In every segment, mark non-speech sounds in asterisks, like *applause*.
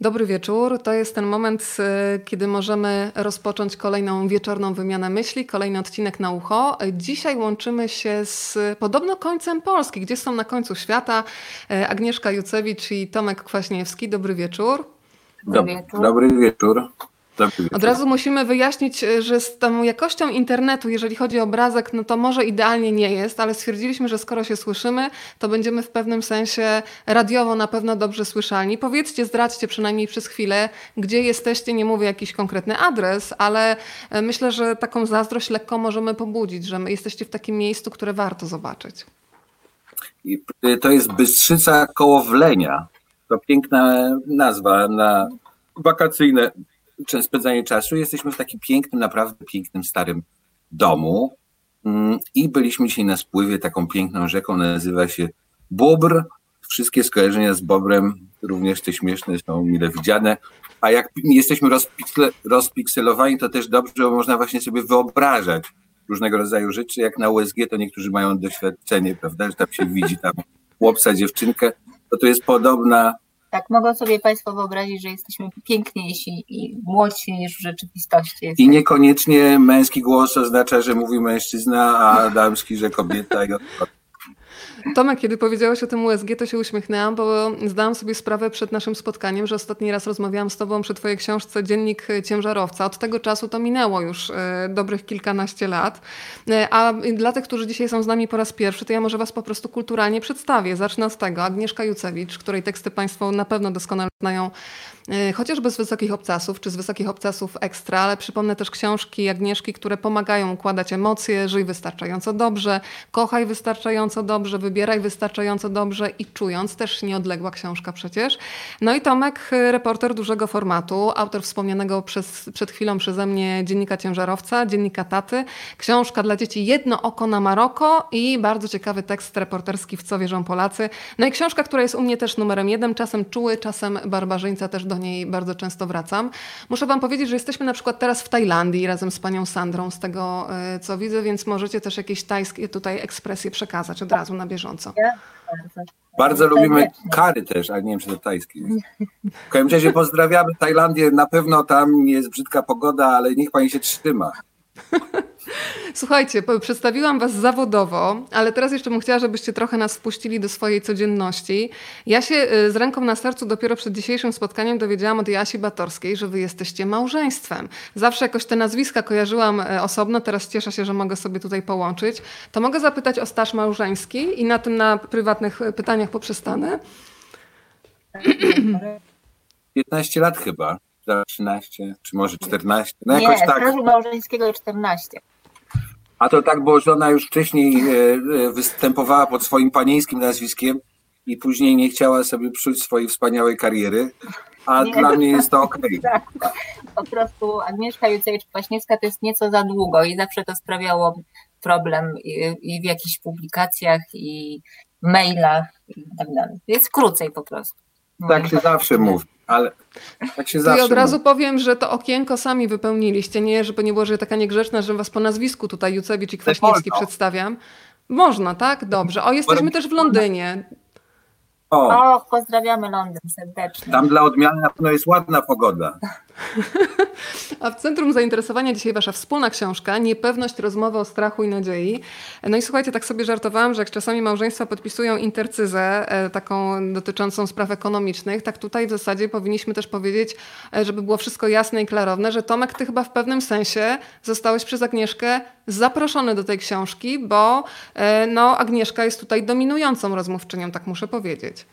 Dobry wieczór. To jest ten moment, e, kiedy możemy rozpocząć kolejną wieczorną wymianę myśli, kolejny odcinek na ucho. Dzisiaj łączymy się z podobno końcem Polski, gdzie są na końcu świata e, Agnieszka Jucewicz i Tomek Kwaśniewski. Dobry wieczór. Dobry wieczór. Dobry wieczór. Od razu musimy wyjaśnić, e, że z tą jakością internetu, jeżeli chodzi o obrazek, no to może idealnie nie jest, ale stwierdziliśmy, że skoro się słyszymy, to będziemy w pewnym sensie radiowo na pewno dobrze słyszalni. Powiedzcie, zdradźcie przynajmniej przez chwilę, gdzie jesteście, nie mówię jakiś konkretny adres, ale e, myślę, że taką zazdrość lekko możemy pobudzić, że jesteście w takim miejscu, które warto zobaczyć. Y, to jest Bystrzyca koło Wlenia. To piękna nazwa na wakacyjne spędzanie czasu. Jesteśmy w takim pięknym, naprawdę pięknym, starym domu mm, i byliśmy dzisiaj na spływie taką piękną rzeką, nazywa się Bobr. Wszystkie skojarzenia z Bobrem, również te śmieszne, są mile widziane. A jak jesteśmy rozpikselowani, to też dobrze, bo można właśnie sobie wyobrażać różnego rodzaju rzeczy. Jak na USG, to niektórzy mają doświadczenie, prawda, że tam się widzi tam chłopca, dziewczynkę. To to jest podobna tak, mogą sobie Państwo wyobrazić, że jesteśmy piękniejsi i młodsi niż w rzeczywistości. I niekoniecznie męski głos oznacza, że mówi mężczyzna, a damski, że kobieta. Tomek, kiedy powiedziałeś o tym USG, to się uśmiechnęłam, bo zdałam sobie sprawę przed naszym spotkaniem, że ostatni raz rozmawiałam z Tobą przy Twojej książce Dziennik Ciężarowca. Od tego czasu to minęło już e, dobrych kilkanaście lat. E, a dla tych, którzy dzisiaj są z nami po raz pierwszy, to ja może Was po prostu kulturalnie przedstawię. Zacznę od tego. Agnieszka Jucewicz, której teksty Państwo na pewno doskonale znają E, chociażby z wysokich obcasów, czy z wysokich obcasów ekstra, ale przypomnę też książki Agnieszki, które pomagają układać emocje, żyj wystarczająco dobrze, kochaj wystarczająco dobrze, wybieraj wystarczająco dobrze i czując, też nieodległa książka przecież. No i Tomek, reporter dużego formatu, autor wspomnianego przez, przed chwilą przeze mnie dziennika ciężarowca, dziennika taty, książka dla dzieci Jedno oko na Maroko i bardzo ciekawy tekst reporterski w co wierzą Polacy. No i książka, która jest u mnie też numerem jeden, czasem czuły, czasem barbarzyńca też do niej bardzo często wracam. Muszę Wam powiedzieć, że jesteśmy na przykład teraz w Tajlandii razem z panią Sandrą, z tego e, co widzę, więc możecie też jakieś tajskie tutaj ekspresje przekazać od razu na bieżąco. Bardzo lubimy kary też, ale nie wiem, czy to tajskie W każdym razie pozdrawiamy Tajlandię. Na pewno tam jest brzydka pogoda, ale niech pani się trzyma. *laughs* Słuchajcie, przedstawiłam Was zawodowo, ale teraz jeszcze bym chciała, żebyście trochę nas wpuścili do swojej codzienności. Ja się y, z ręką na sercu dopiero przed dzisiejszym spotkaniem dowiedziałam od Jasi Batorskiej, że Wy jesteście małżeństwem. Zawsze jakoś te nazwiska kojarzyłam y, osobno, teraz cieszę się, że mogę sobie tutaj połączyć. To mogę zapytać o staż małżeński i na tym na prywatnych y, pytaniach poprzestanę. 15 lat chyba. 13, czy może 14. No jakoś nie, tak. stażu małżeńskiego 14. A to tak, bo żona już wcześniej e, e, występowała pod swoim panieńskim nazwiskiem i później nie chciała sobie psuć swojej wspaniałej kariery, a nie, dla mnie jest to ok. *laughs* Tak, po prostu Agnieszka Jucewicz-Kwaśniewska to jest nieco za długo i zawsze to sprawiało problem i, i w jakichś publikacjach i mailach i tak dalej. Jest krócej po prostu. Tak się zawsze mówi, ale tak się zawsze I od razu mówi. powiem, że to okienko sami wypełniliście, nie, żeby nie było, że taka niegrzeczna, że was po nazwisku tutaj Jucewicz i Kwaśniewski przedstawiam. Można, tak? Dobrze. O, jesteśmy też w Londynie. O. o, pozdrawiamy Londyn serdecznie. Tam dla odmiany na pewno jest ładna pogoda. *laughs* A w centrum zainteresowania dzisiaj wasza wspólna książka Niepewność rozmowy o strachu i nadziei. No i słuchajcie, tak sobie żartowałam, że jak czasami małżeństwa podpisują intercyzę e, taką dotyczącą spraw ekonomicznych, tak tutaj w zasadzie powinniśmy też powiedzieć, e, żeby było wszystko jasne i klarowne, że Tomek, ty chyba w pewnym sensie zostałeś przez Agnieszkę zaproszony do tej książki, bo e, no, Agnieszka jest tutaj dominującą rozmówczynią, tak muszę powiedzieć.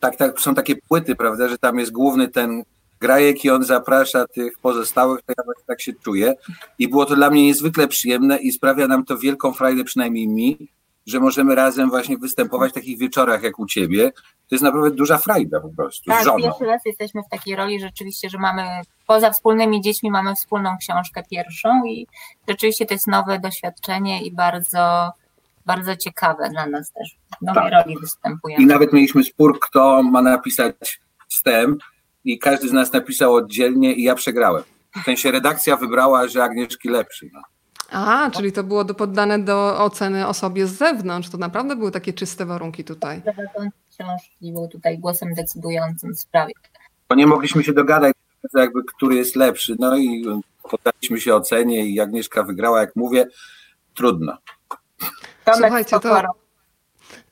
Tak, tak, są takie płyty, prawda, że tam jest główny ten grajek i on zaprasza tych pozostałych, to ja tak się czuję. I było to dla mnie niezwykle przyjemne i sprawia nam to wielką frajdę, przynajmniej mi, że możemy razem właśnie występować w takich wieczorach jak u ciebie. To jest naprawdę duża frajda po prostu. Tak, pierwszy raz jesteśmy w takiej roli rzeczywiście, że mamy poza wspólnymi dziećmi mamy wspólną książkę pierwszą i rzeczywiście to jest nowe doświadczenie i bardzo bardzo ciekawe dla nas też. W nowej tak. roli występujemy. I nawet mieliśmy spór, kto ma napisać wstęp i każdy z nas napisał oddzielnie i ja przegrałem. W sensie redakcja wybrała, że Agnieszki lepszy. No. A, czyli to było do, poddane do oceny osobie z zewnątrz. To naprawdę były takie czyste warunki tutaj. Książki był tutaj głosem decydującym w sprawie. bo nie mogliśmy się dogadać, jakby, który jest lepszy. No i poddaliśmy się ocenie i Agnieszka wygrała, jak mówię, trudno. Słuchajcie, to,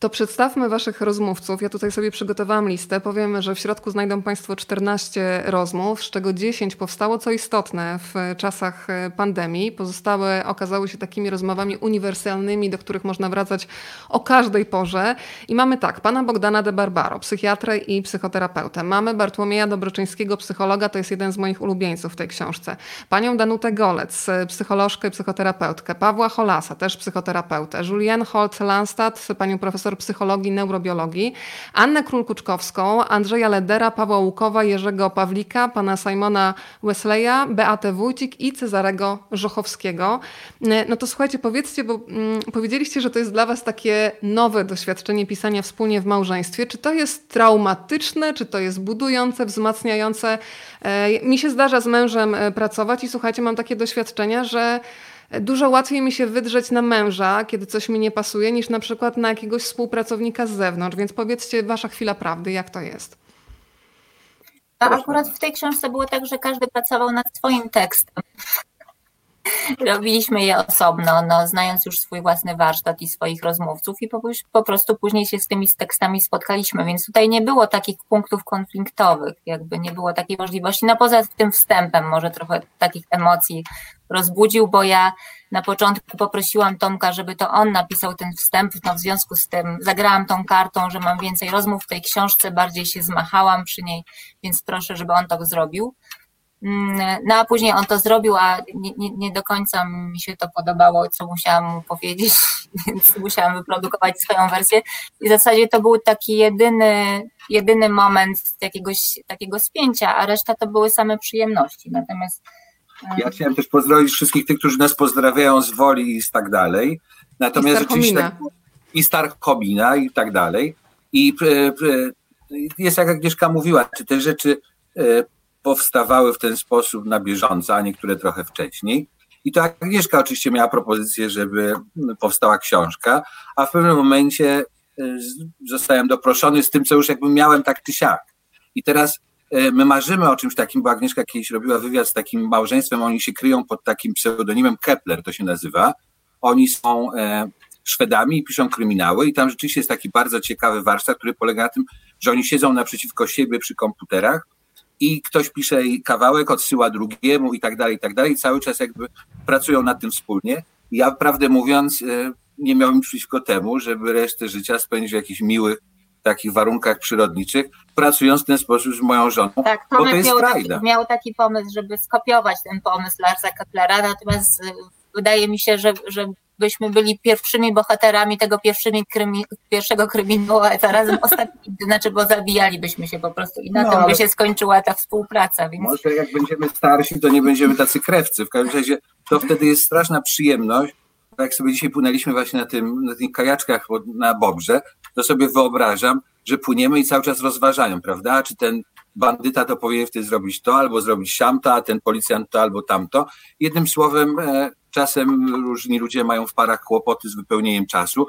to przedstawmy Waszych rozmówców. Ja tutaj sobie przygotowałam listę. Powiem, że w środku znajdą Państwo 14 rozmów, z czego 10 powstało, co istotne, w czasach e, pandemii. Pozostałe okazały się takimi rozmowami uniwersalnymi, do których można wracać o każdej porze. I mamy tak, pana Bogdana de Barbaro, psychiatrę i psychoterapeutę. Mamy Bartłomieja Dobroczyńskiego, psychologa, to jest jeden z moich ulubieńców w tej książce. Panią Danutę Golec, psycholożkę i psychoterapeutkę. Pawła Holasa, też psychoterapeutę. Julienne Holt-Landstad, panią profesor profesor psychologii, neurobiologii, Annę Królkuczkowską, Andrzeja Ledera, Pawła Łukowa, Jerzego Pawlika, pana Simona Wesleya, Beatę Wójcik i Cezarego Żochowskiego. No to słuchajcie, powiedzcie, bo mm, powiedzieliście, że to jest dla was takie nowe doświadczenie pisania wspólnie w małżeństwie. Czy to jest traumatyczne, czy to jest budujące, wzmacniające? E, mi się zdarza z mężem e, pracować i słuchajcie, mam takie doświadczenia, że dużo łatwiej mi się wydrzeć na męża, kiedy coś mi nie pasuje, niż na przykład na jakiegoś współpracownika z zewnątrz. Więc powiedzcie, wasza chwila prawdy, jak to jest? A akurat w tej książce było tak, że każdy pracował nad swoim tekstem. Robiliśmy je osobno, no, znając już swój własny warsztat i swoich rozmówców i po, po, prostu później się z tymi tekstami spotkaliśmy, więc tutaj nie było takich punktów konfliktowych, jakby nie było takiej możliwości. No poza tym wstępem może trochę takich emocji rozbudził, bo ja na początku poprosiłam Tomka, żeby to on napisał ten wstęp, no w związku z tym zagrałam tą kartą, że mam więcej rozmów w tej książce, bardziej się zmachałam przy niej, więc proszę, żeby on to zrobił. Mm, no a później on to zrobił, a nie, nie, nie, do końca mi się to podobało, co musiałam mu powiedzieć, *laughs* więc musiałam wyprodukować swoją wersję. I w zasadzie to był taki jedyny, jedyny moment jakiegoś takiego spięcia, a reszta to były same przyjemności. Natomiast ja e, chciałem też pozdrowić wszystkich tych, którzy nas pozdrawiają z woli i tak dalej. Natomiast I rzeczywiście tak, i i tak dalej. I jest jak Agnieszka mówiła, czy te rzeczy e, powstawały w ten sposób na bieżąco, a niektóre trochę wcześniej. I to Agnieszka oczywiście miała propozycję, żeby powstała książka, a w pewnym momencie e, zostałem doproszony z tym, co już jakby miałem tak czy siak. I teraz e, my marzymy o czymś takim, bo Agnieszka kiedyś robiła wywiad z takim małżeństwem, oni się kryją pod takim pseudonimem Kepler, to się nazywa. Oni są e, Szwedami i piszą kryminały i tam rzeczywiście jest taki bardzo ciekawy warsztat, który polega na tym, że oni siedzą naprzeciwko siebie przy komputerach i ktoś pisze kawałek, odsyła drugiemu i tak dalej, i tak dalej. Cały czas jakby pracują nad tym wspólnie. Ja prawdę mówiąc e, nie miałem przeciwko temu, żeby resztę życia spędzić w jakichś miłych takich warunkach przyrodniczych, pracując w ten sposób z moją żoną, tak, bo to jest miał taki, miał taki pomysł, żeby skopiować ten pomysł Larsa Keplera, natomiast e, wydaje mi się, że, że byśmy byli pierwszymi bohaterami tego pierwszymi krymi, pierwszego kryminału, a zarazem *laughs* ostatni, znaczy, bo zabijalibyśmy się po prostu i na no, tym by się skończyła ta współpraca. Więc... Może jak będziemy starsi, to nie będziemy tacy krewcy. W każdym razie to wtedy jest straszna przyjemność. Jak sobie dzisiaj płynęliśmy właśnie na, tym, na tych kajaczkach na Bobrze, to sobie wyobrażam, że płyniemy i cały czas rozważają, prawda? Czy ten bandyta to powinien wtedy zrobić to, albo zrobić siamto, a ten policjant to, albo tamto. Jednym słowem, e, czasem różni ludzie mają w parach kłopoty z wypełnieniem czasu.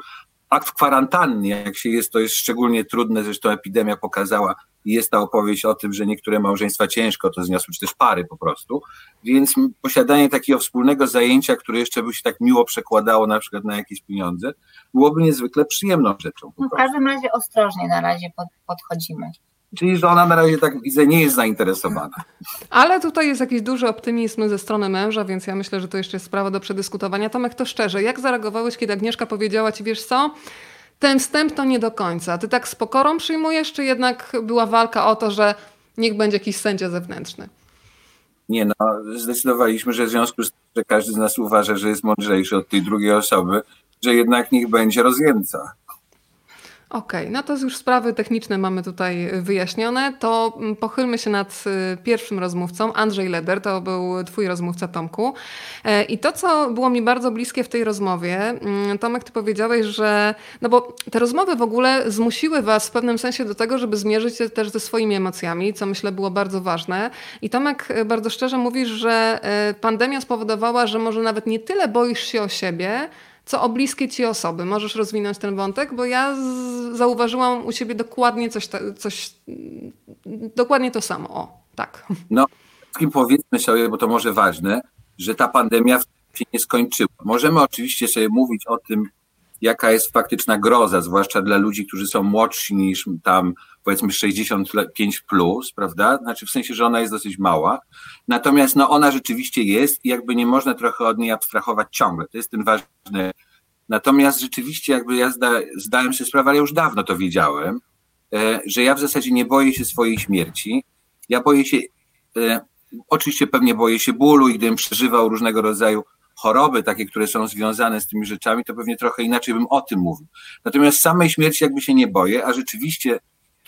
Akt w kwarantannie, jak się jest, to jest szczególnie trudne, zresztą epidemia pokazała i jest ta opowieść o tym, że niektóre małżeństwa ciężko to zniosły, czy też pary po prostu. Więc posiadanie takiego wspólnego zajęcia, które jeszcze by się tak miło przekładało na przykład na jakieś pieniądze, byłoby niezwykle przyjemną rzeczą. No, w każdym razie ostrożnie na razie podchodzimy. Czyli, że ona na razie, tak widzę, nie jest zainteresowana. Ale tutaj jest jakiś duży optymizm ze strony męża, więc ja myślę, że to jeszcze jest sprawa do przedyskutowania. Tomek, to szczerze, jak zareagowałeś, kiedy Agnieszka powiedziała ci, wiesz co, ten wstęp to nie do końca. Ty tak z pokorą przyjmujesz, czy jednak była walka o to, że niech będzie jakiś sędzia zewnętrzny? Nie no, zdecydowaliśmy, że w związku z tym, że każdy z nas uważa, że jest mądrzejszy od tej drugiej osoby, że jednak niech będzie rozjemca. Okej, okay, no to już sprawy techniczne mamy tutaj wyjaśnione. To mm, pochylmy się nad y, pierwszym rozmówcą. Andrzej Leder, to był twój rozmówca Tomku. E, I to, co było mi bardzo bliskie w tej rozmowie, mm, Tomek, ty powiedziałeś, że no bo te rozmowy w ogóle zmusiły was w pewnym sensie do tego, żeby zmierzyć się też ze swoimi emocjami, co myślę było bardzo ważne. I Tomek e, bardzo szczerze mówisz, że e, pandemia spowodowała, że może nawet nie tyle boisz się o siebie, co o bliskie ci osoby. Możesz rozwinąć ten wątek, bo ja z- zauważyłam u siebie dokładnie coś, coś, dokładnie to samo. O, tak. No, wszystkim powiedzmy sobie, bo to może ważne, że ta pandemia się nie skończyła. Możemy oczywiście sobie mówić o tym, jaka jest faktyczna groza, zwłaszcza dla ludzi, którzy są młodsi niż tam powiedzmy 65 plus, prawda? Znaczy w sensie, że ona jest dosyć mała. Natomiast no ona rzeczywiście jest i jakby nie można trochę od niej abstrahować ciągle. To jest ten ważny. Natomiast rzeczywiście jakby ja zda, zdałem sobie sprawę, ale już dawno to wiedziałem, e, że ja w zasadzie nie boję się swojej śmierci. Ja boję się, e, oczywiście pewnie boję się bólu i gdybym przeżywał różnego rodzaju choroby, takie, które są związane z tymi rzeczami, to pewnie trochę inaczej bym o tym mówił. Natomiast samej śmierci jakby się nie boję, a rzeczywiście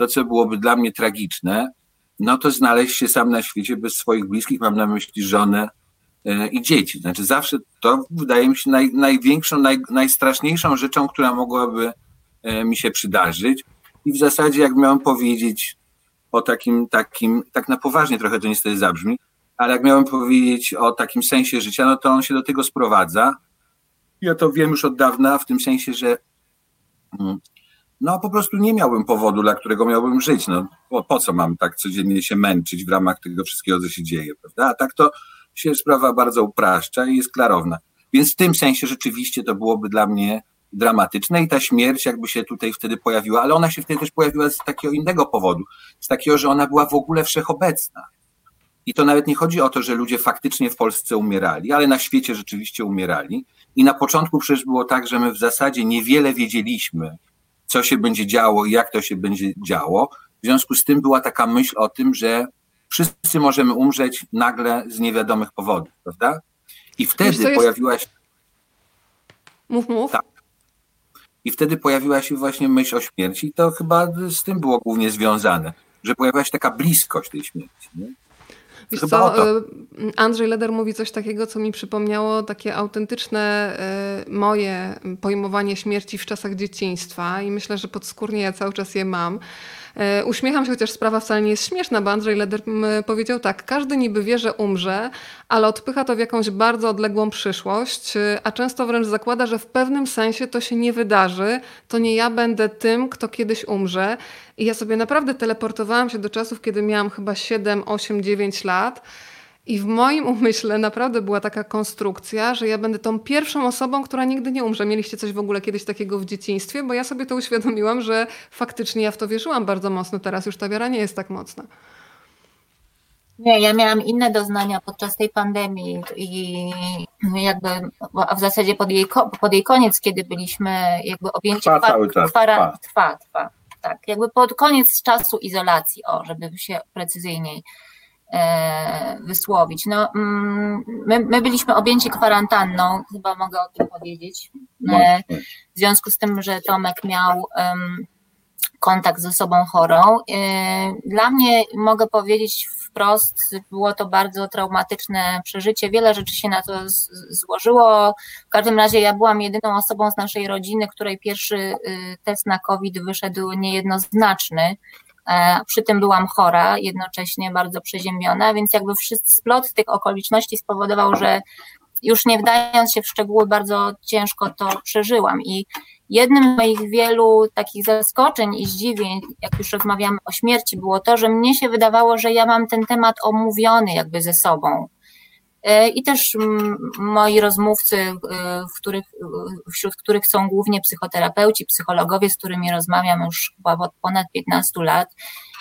to, co byłoby dla mnie tragiczne, no to znaleźć się sam na świecie bez swoich bliskich, mam na myśli żonę e, i dzieci. Znaczy zawsze to wydaje mi się naj, największą, naj, najstraszniejszą rzeczą, która mogłaby e, mi się przydarzyć. I w zasadzie, jak miałem powiedzieć o takim, takim, tak na poważnie trochę to niestety zabrzmi, ale jak miałem powiedzieć o takim sensie życia, no to on się do tego sprowadza. Ja to wiem już od dawna, w tym sensie, że mm, no po prostu nie miałbym powodu, dla którego miałbym żyć. No, po, po co mam tak codziennie się męczyć w ramach tego wszystkiego, co się dzieje, prawda? A tak to się sprawa bardzo upraszcza i jest klarowna. Więc w tym sensie rzeczywiście to byłoby dla mnie dramatyczne i ta śmierć jakby się tutaj wtedy pojawiła, ale ona się wtedy też pojawiła z takiego innego powodu, z takiego, że ona była w ogóle wszechobecna. I to nawet nie chodzi o to, że ludzie faktycznie w Polsce umierali, ale na świecie rzeczywiście umierali. I na początku przecież było tak, że my w zasadzie niewiele wiedzieliśmy, co się będzie działo i jak to się będzie działo. W związku z tym była taka myśl o tym, że wszyscy możemy umrzeć nagle z niewiadomych powodów, prawda? I wtedy jest... pojawiła się. Mów, mów. Tak. I wtedy pojawiła się właśnie myśl o śmierci, i to chyba z tym było głównie związane, że pojawiła się taka bliskość tej śmierci. Nie? Wiesz co, y, Andrzej Leder mówi coś takiego, co mi przypomniało takie autentyczne y, moje pojmowanie śmierci w czasach dzieciństwa i myślę, że podskórnie ja cały czas je mam. Y, uśmiecham się, chociaż sprawa wcale nie jest śmieszna, bo Andrzej Leder powiedział tak, każdy niby wie, że umrze, ale odpycha to w jakąś bardzo odległą przyszłość, a często wręcz zakłada, że w pewnym sensie to się nie wydarzy, to nie ja będę tym, kto kiedyś umrze. I ja sobie naprawdę teleportowałam się do czasów, kiedy miałam chyba 7, 8, 9 lat. I w moim umyśle naprawdę była taka konstrukcja, że ja będę tą pierwszą osobą, która nigdy nie umrze. Mieliście coś w ogóle kiedyś takiego w dzieciństwie? Bo ja sobie to uświadomiłam, że faktycznie ja w to wierzyłam bardzo mocno. Teraz już ta wiara nie jest tak mocna. Nie, ja miałam inne doznania podczas tej pandemii i jakby a w zasadzie pod jej, pod jej koniec, kiedy byliśmy jakby objęci trwa, cały czas, trwa, trwa, trwa tak, jakby pod koniec czasu izolacji, o, żeby się precyzyjniej wysłowić. No, mm, my, my, byliśmy objęci kwarantanną, chyba mogę o tym powiedzieć, e, w związku z tym, że Tomek miał kontakt ze sobą chorą. E, dla mnie mogę powiedzieć wprost, było to bardzo traumatyczne przeżycie. Wiele rzeczy się na to złożyło. W każdym razie ja byłam jedyną osobą z naszej rodziny, której pierwszy y, test na COVID wyszedł niejednoznaczny. E, przy tym byłam chora, jednocześnie bardzo przeziębiona, więc jakby wszyscy splot tych okoliczności spowodował, że już nie wdając się w szczegóły, bardzo ciężko to przeżyłam. I jednym z moich wielu takich zaskoczeń i zdziwień, jak już rozmawiamy o śmierci, było to, że mnie się wydawało, że ja mam ten temat omówiony jakby ze sobą. E, I też moi rozmówcy, e, których, wśród których są głównie psychoterapeuci, psychologowie, z którymi rozmawiam już chyba od ponad 15 lat,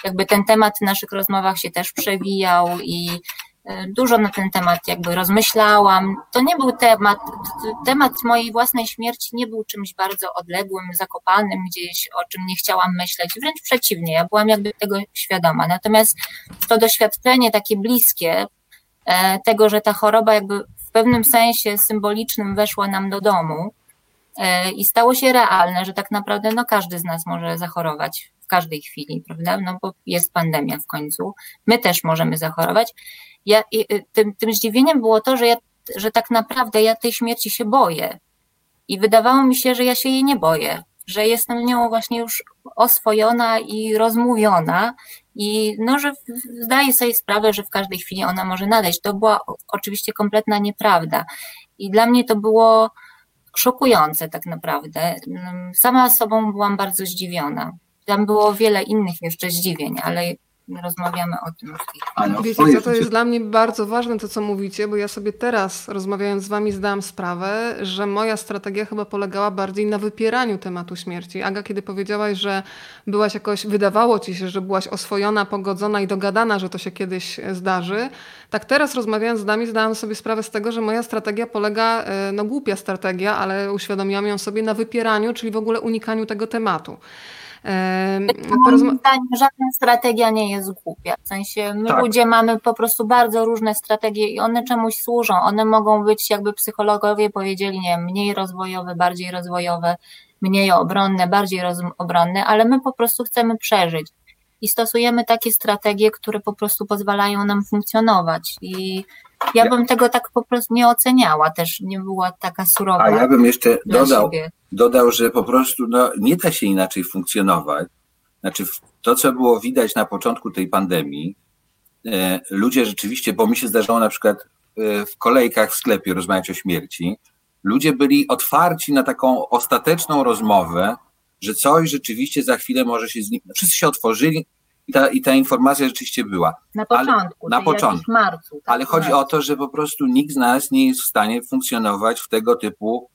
jakby ten temat w naszych rozmowach się też przewijał i E, dużo na ten temat jakby rozmyślałam. To nie był temat, temat mojej własnej śmierci nie był czymś bardzo odległym, zakopanym gdzieś, o czym nie chciałam myśleć. Wręcz przeciwnie, ja byłam jakby tego świadoma. Natomiast to doświadczenie takie bliskie e, tego, że ta choroba jakby w pewnym sensie symbolicznym weszła nam do domu e, i stało się realne, że tak naprawdę no każdy z nas może zachorować w każdej chwili, prawda? No bo jest pandemia w końcu. My też możemy zachorować ja, y, tym, tym zdziwieniem było to, że, ja, że tak naprawdę ja tej śmierci się boję. I wydawało mi się, że ja się jej nie boję, że jestem nią właśnie już oswojona i rozmówiona i no, że zdaję sobie sprawę, że w każdej chwili ona może nadejść. To była oczywiście kompletna nieprawda. I dla mnie to było szokujące tak naprawdę. Sama sobą byłam bardzo zdziwiona. Tam było wiele innych jeszcze zdziwień, ale rozmawiamy o tym w tej chwili. Wiecie co, to jest dla mnie bardzo ważne to, co mówicie, bo ja sobie teraz, rozmawiając z wami, zdałam sprawę, że moja strategia chyba polegała bardziej na wypieraniu tematu śmierci. Aga, kiedy powiedziałaś, że byłaś jakoś, wydawało ci się, że byłaś oswojona, pogodzona i dogadana, że to się kiedyś zdarzy, tak teraz rozmawiając z nami, zdałam sobie sprawę z tego, że moja strategia polega, e, no głupia strategia, ale uświadomiłam ją sobie na wypieraniu, czyli w ogóle unikaniu tego tematu. Moim zdaniem żadna strategia nie jest głupia. W sensie my tak. ludzie mamy po prostu bardzo różne strategie i one czemuś służą. One mogą być, jakby psychologowie powiedzieli, nie mniej rozwojowe, bardziej rozwojowe, mniej obronne, bardziej obronne, ale my po prostu chcemy przeżyć. I stosujemy takie strategie, które po prostu pozwalają nam funkcjonować. I ja bym tego tak po prostu nie oceniała, też nie była taka surowa. A ja bym jeszcze dodał, dodał, że po prostu no, nie da się inaczej funkcjonować. Znaczy, to, co było widać na początku tej pandemii, e, ludzie rzeczywiście, bo mi się zdarzało na przykład e, w kolejkach w sklepie rozmawiać o śmierci, ludzie byli otwarci na taką ostateczną rozmowę, że coś rzeczywiście za chwilę może się z nim. Wszyscy się otworzyli, i ta, I ta informacja rzeczywiście była. Na początku, ale, na początku. marcu. Tak, ale chodzi o to, że po prostu nikt z nas nie jest w stanie funkcjonować w tego typu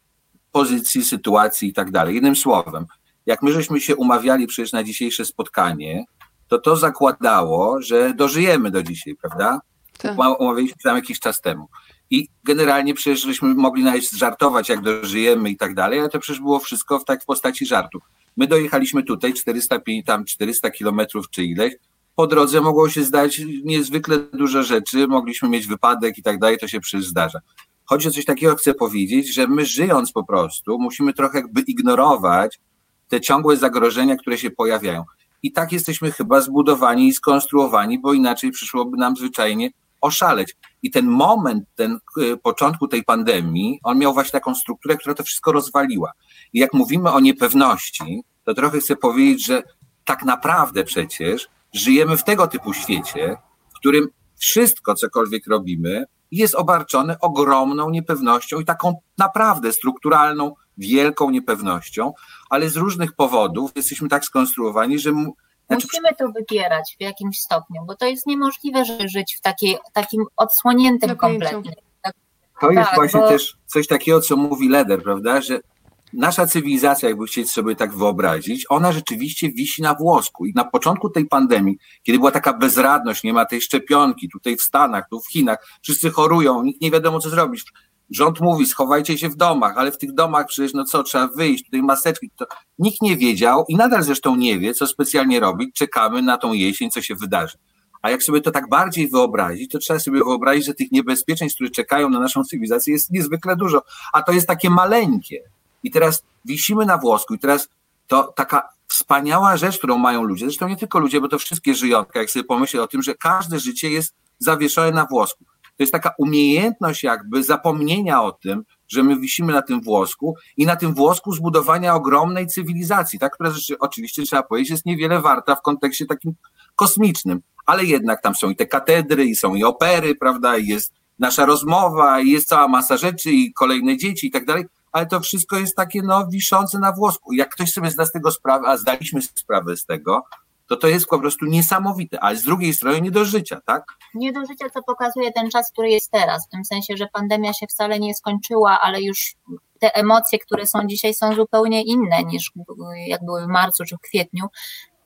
pozycji, sytuacji i tak dalej. Jednym słowem, jak my żeśmy się umawiali przecież na dzisiejsze spotkanie, to to zakładało, że dożyjemy do dzisiaj, prawda? Tak. Umawialiśmy tam jakiś czas temu. I generalnie przecież żeśmy mogli nawet żartować, jak dożyjemy i tak dalej, ale to przecież było wszystko w tak w postaci żartu. My dojechaliśmy tutaj 400, tam 400 kilometrów czy ileś. Po drodze mogło się zdać niezwykle dużo rzeczy, mogliśmy mieć wypadek i tak dalej, to się przecież zdarza. Chodzi o coś takiego, chcę powiedzieć, że my żyjąc po prostu musimy trochę jakby ignorować te ciągłe zagrożenia, które się pojawiają. I tak jesteśmy chyba zbudowani i skonstruowani, bo inaczej przyszłoby nam zwyczajnie oszaleć. I ten moment, ten y, początku tej pandemii, on miał właśnie taką strukturę, która to wszystko rozwaliła. I jak mówimy o niepewności, to trochę chcę powiedzieć, że tak naprawdę przecież żyjemy w tego typu świecie, w którym wszystko, cokolwiek robimy, jest obarczone ogromną niepewnością i taką naprawdę strukturalną, wielką niepewnością, ale z różnych powodów jesteśmy tak skonstruowani, że znaczy, Musimy to wybierać w jakimś stopniu, bo to jest niemożliwe, żeby żyć w takiej, takim odsłoniętym kompletnie. Tak, to jest tak, właśnie bo... też coś takiego, co mówi Leder, prawda, że nasza cywilizacja, jakby chcieć sobie tak wyobrazić, ona rzeczywiście wisi na włosku. I na początku tej pandemii, kiedy była taka bezradność, nie ma tej szczepionki, tutaj w Stanach, tu w Chinach, wszyscy chorują, nikt nie wiadomo co zrobić. Rząd mówi, schowajcie się w domach, ale w tych domach przecież, no co, trzeba wyjść, tutaj maseczki. To nikt nie wiedział i nadal zresztą nie wie, co specjalnie robić. Czekamy na tą jesień, co się wydarzy. A jak sobie to tak bardziej wyobrazić, to trzeba sobie wyobrazić, że tych niebezpieczeństw, które czekają na naszą cywilizację, jest niezwykle dużo. A to jest takie maleńkie. I teraz wisimy na włosku i teraz to taka wspaniała rzecz, którą mają ludzie, zresztą nie tylko ludzie, bo to wszystkie żyjątka, jak sobie pomyśleć o tym, że każde życie jest zawieszone na włosku. To jest taka umiejętność jakby zapomnienia o tym, że my wisimy na tym włosku i na tym włosku zbudowania ogromnej cywilizacji, tak, która oczywiście trzeba powiedzieć jest niewiele warta w kontekście takim kosmicznym, ale jednak tam są i te katedry, i są i opery, prawda, i jest nasza rozmowa, i jest cała masa rzeczy, i kolejne dzieci i tak dalej, ale to wszystko jest takie no wiszące na włosku. Jak ktoś sobie zda z tego sprawę, a zdaliśmy sprawę z tego, to to jest po prostu niesamowite, ale z drugiej strony nie do życia, tak? Nie do życia, co pokazuje ten czas, który jest teraz, w tym sensie, że pandemia się wcale nie skończyła, ale już te emocje, które są dzisiaj, są zupełnie inne niż jak były w marcu czy w kwietniu.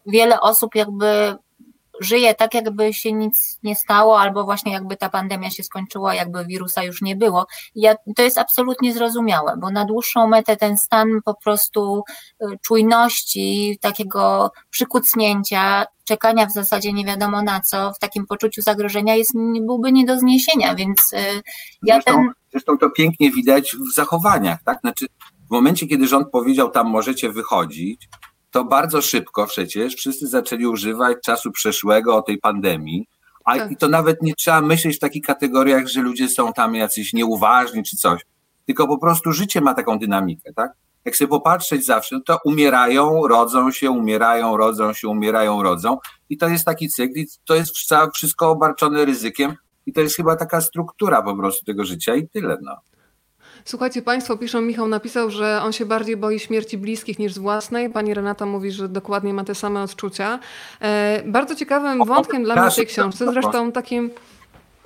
Wiele osób jakby żyje tak, jakby się nic nie stało, albo właśnie jakby ta pandemia się skończyła, jakby wirusa już nie było. Ja, to jest absolutnie zrozumiałe, bo na dłuższą metę ten stan po prostu y, czujności, takiego przykucnięcia, czekania w zasadzie nie wiadomo na co, w takim poczuciu zagrożenia jest, byłby nie do zniesienia, więc y, ja zresztą, ten... Zresztą to pięknie widać w zachowaniach, tak? Znaczy w momencie, kiedy rząd powiedział, tam możecie wychodzić, to bardzo szybko przecież wszyscy zaczęli używać czasu przeszłego o tej pandemii, a tak. i to nawet nie trzeba myśleć w takich kategoriach, że ludzie są tam jacyś nieuważni czy coś, tylko po prostu życie ma taką dynamikę, tak? Jak sobie popatrzeć zawsze, to umierają, rodzą się, umierają, rodzą się, umierają, rodzą i to jest taki cykl i to jest wszystko obarczone ryzykiem i to jest chyba taka struktura po prostu tego życia i tyle, no. Słuchajcie, Państwo piszą, Michał napisał, że on się bardziej boi śmierci bliskich niż z własnej. Pani Renata mówi, że dokładnie ma te same odczucia. E, bardzo ciekawym wątkiem dla mnie w tej książce, zresztą takim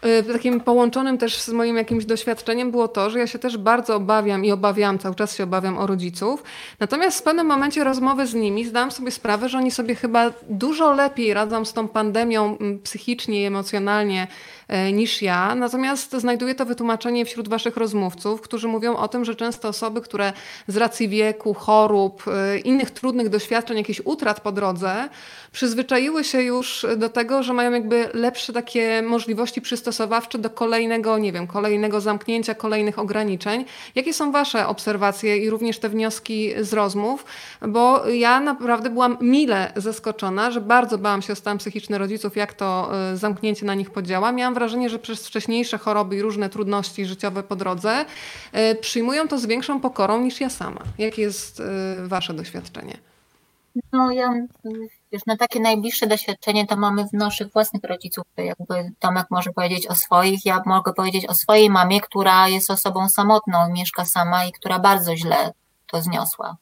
Y, takim połączonym też z moim jakimś doświadczeniem było to, że ja się też bardzo obawiam i obawiam, cały czas się obawiam o rodziców. Natomiast w pewnym momencie rozmowy z nimi zdałam sobie sprawę, że oni sobie chyba dużo lepiej radzą z tą pandemią psychicznie i emocjonalnie E, niż ja. Natomiast znajduję to wytłumaczenie wśród Waszych rozmówców, którzy mówią o tym, że często osoby, które z racji wieku, chorób, e, innych trudnych doświadczeń, jakichś utrat po drodze, przyzwyczaiły się już do tego, że mają jakby lepsze takie możliwości przystosowawcze do kolejnego, nie wiem, kolejnego zamknięcia, kolejnych ograniczeń. Jakie są Wasze obserwacje i również te wnioski z rozmów? Bo ja naprawdę byłam mile zaskoczona, że bardzo bałam się o stan psychiczny rodziców, jak to e, zamknięcie na nich podziała. Miałam wrażenie, że przez wcześniejsze choroby i różne trudności życiowe po drodze e, przyjmują to z większą pokorą niż ja sama. Jakie jest e, Wasze doświadczenie? No ja już na takie najbliższe doświadczenie to mamy w naszych własnych rodziców. Jakby Tomek może powiedzieć o swoich, ja mogę powiedzieć o swojej mamie, która jest osobą samotną, mieszka sama i która bardzo źle to zniosła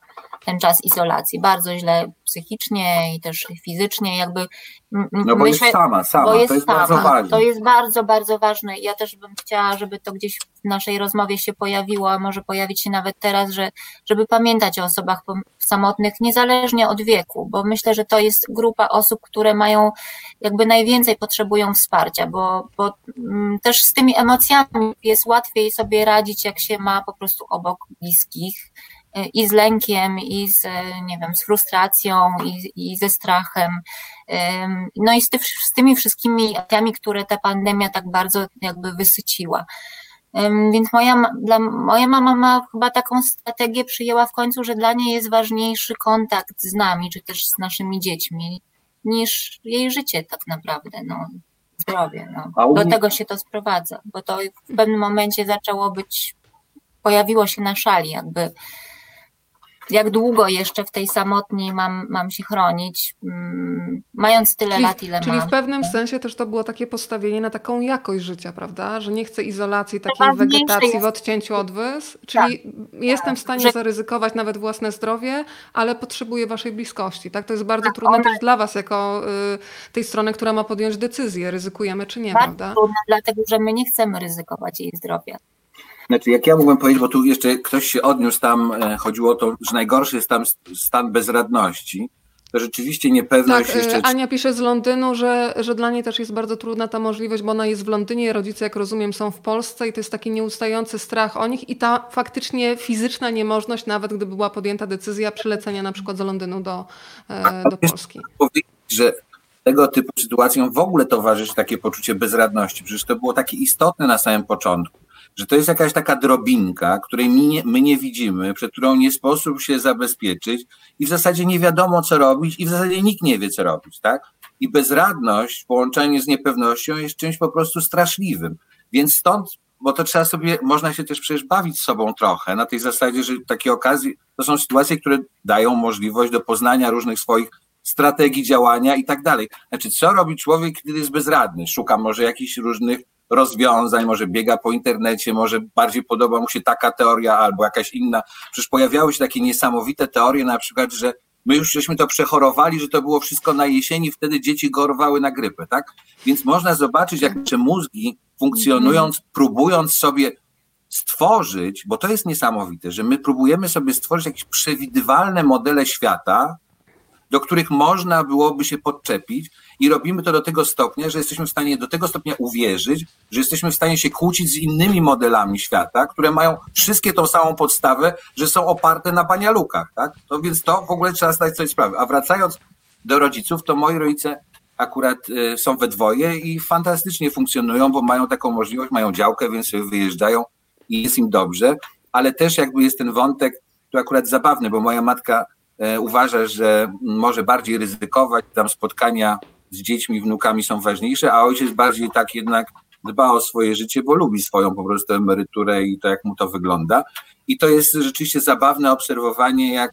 ten czas izolacji. Bardzo źle psychicznie i też fizycznie, jakby. No bo myślę, jest sama, sama. Bo jest to jest sama. bardzo ważne. To jest bardzo, bardzo ważne. Ja też bym chciała, żeby to gdzieś w naszej rozmowie się pojawiło, a może pojawić się nawet teraz, że, żeby pamiętać o osobach samotnych, niezależnie od wieku, bo myślę, że to jest grupa osób, które mają jakby najwięcej potrzebują wsparcia, bo, bo mm, też z tymi emocjami jest łatwiej sobie radzić, jak się ma po prostu obok bliskich i z lękiem, i z, nie wiem, z frustracją, i, i ze strachem. No i z, ty, z tymi wszystkimi akcjami, które ta pandemia tak bardzo jakby wysyciła. Więc moja, dla, moja mama ma chyba taką strategię, przyjęła w końcu, że dla niej jest ważniejszy kontakt z nami, czy też z naszymi dziećmi, niż jej życie tak naprawdę, no, zdrowie. No. Do tego się to sprowadza, bo to w pewnym momencie zaczęło być, pojawiło się na szali, jakby jak długo jeszcze w tej samotni mam, mam się chronić, mm, mając tyle czyli, lat, ile czyli mam. Czyli w pewnym sensie też to było takie postawienie na taką jakość życia, prawda? Że nie chcę izolacji, takiej wegetacji jest... w odcięciu od wys, czyli tak, jestem w stanie że... zaryzykować nawet własne zdrowie, ale potrzebuję waszej bliskości, tak? To jest bardzo tak, trudne one... też dla was, jako y, tej strony, która ma podjąć decyzję, ryzykujemy czy nie, bardzo prawda? trudne, dlatego że my nie chcemy ryzykować jej zdrowia. Znaczy, jak ja mógłbym powiedzieć, bo tu jeszcze ktoś się odniósł tam, e, chodziło o to, że najgorszy jest tam stan bezradności, to rzeczywiście niepewność tak, jeszcze... Ania pisze z Londynu, że, że dla niej też jest bardzo trudna ta możliwość, bo ona jest w Londynie, rodzice, jak rozumiem, są w Polsce i to jest taki nieustający strach o nich i ta faktycznie fizyczna niemożność, nawet gdyby była podjęta decyzja przylecenia na przykład z Londynu do, e, do Polski. Powiedzieć, że tego typu sytuacjom w ogóle towarzyszy takie poczucie bezradności. Przecież to było takie istotne na samym początku że to jest jakaś taka drobinka, której my nie, my nie widzimy, przed którą nie sposób się zabezpieczyć i w zasadzie nie wiadomo, co robić i w zasadzie nikt nie wie, co robić, tak? I bezradność w połączeniu z niepewnością jest czymś po prostu straszliwym. Więc stąd, bo to trzeba sobie, można się też przecież bawić sobą trochę, na tej zasadzie, że takie okazje, to są sytuacje, które dają możliwość do poznania różnych swoich strategii działania i tak dalej. Znaczy, co robi człowiek, kiedy jest bezradny? Szuka może jakichś różnych rozwiązań, może biega po internecie, może bardziej podoba mu się taka teoria albo jakaś inna. Przecież pojawiały się takie niesamowite teorie, na przykład, że my już żeśmy to przechorowali, że to było wszystko na jesieni, wtedy dzieci gorwały na grypę, tak? Więc można zobaczyć, jak nasze mózgi funkcjonując, próbując sobie stworzyć, bo to jest niesamowite, że my próbujemy sobie stworzyć jakieś przewidywalne modele świata, do których można byłoby się podczepić i robimy to do tego stopnia, że jesteśmy w stanie do tego stopnia uwierzyć, że jesteśmy w stanie się kłócić z innymi modelami świata, które mają wszystkie tą samą podstawę, że są oparte na banialukach, tak? To więc to w ogóle trzeba zdać sobie sprawę. A wracając do rodziców, to moi rodzice akurat y, są we dwoje i fantastycznie funkcjonują, bo mają taką możliwość, mają działkę, więc wyjeżdżają i jest im dobrze, ale też jakby jest ten wątek, to akurat zabawny, bo moja matka E, uważa, że może bardziej ryzykować, tam spotkania z dziećmi, wnukami są ważniejsze, a ojciec bardziej tak jednak dba o swoje życie, bo lubi swoją po prostu emeryturę i to, jak mu to wygląda. I to jest rzeczywiście zabawne obserwowanie, jak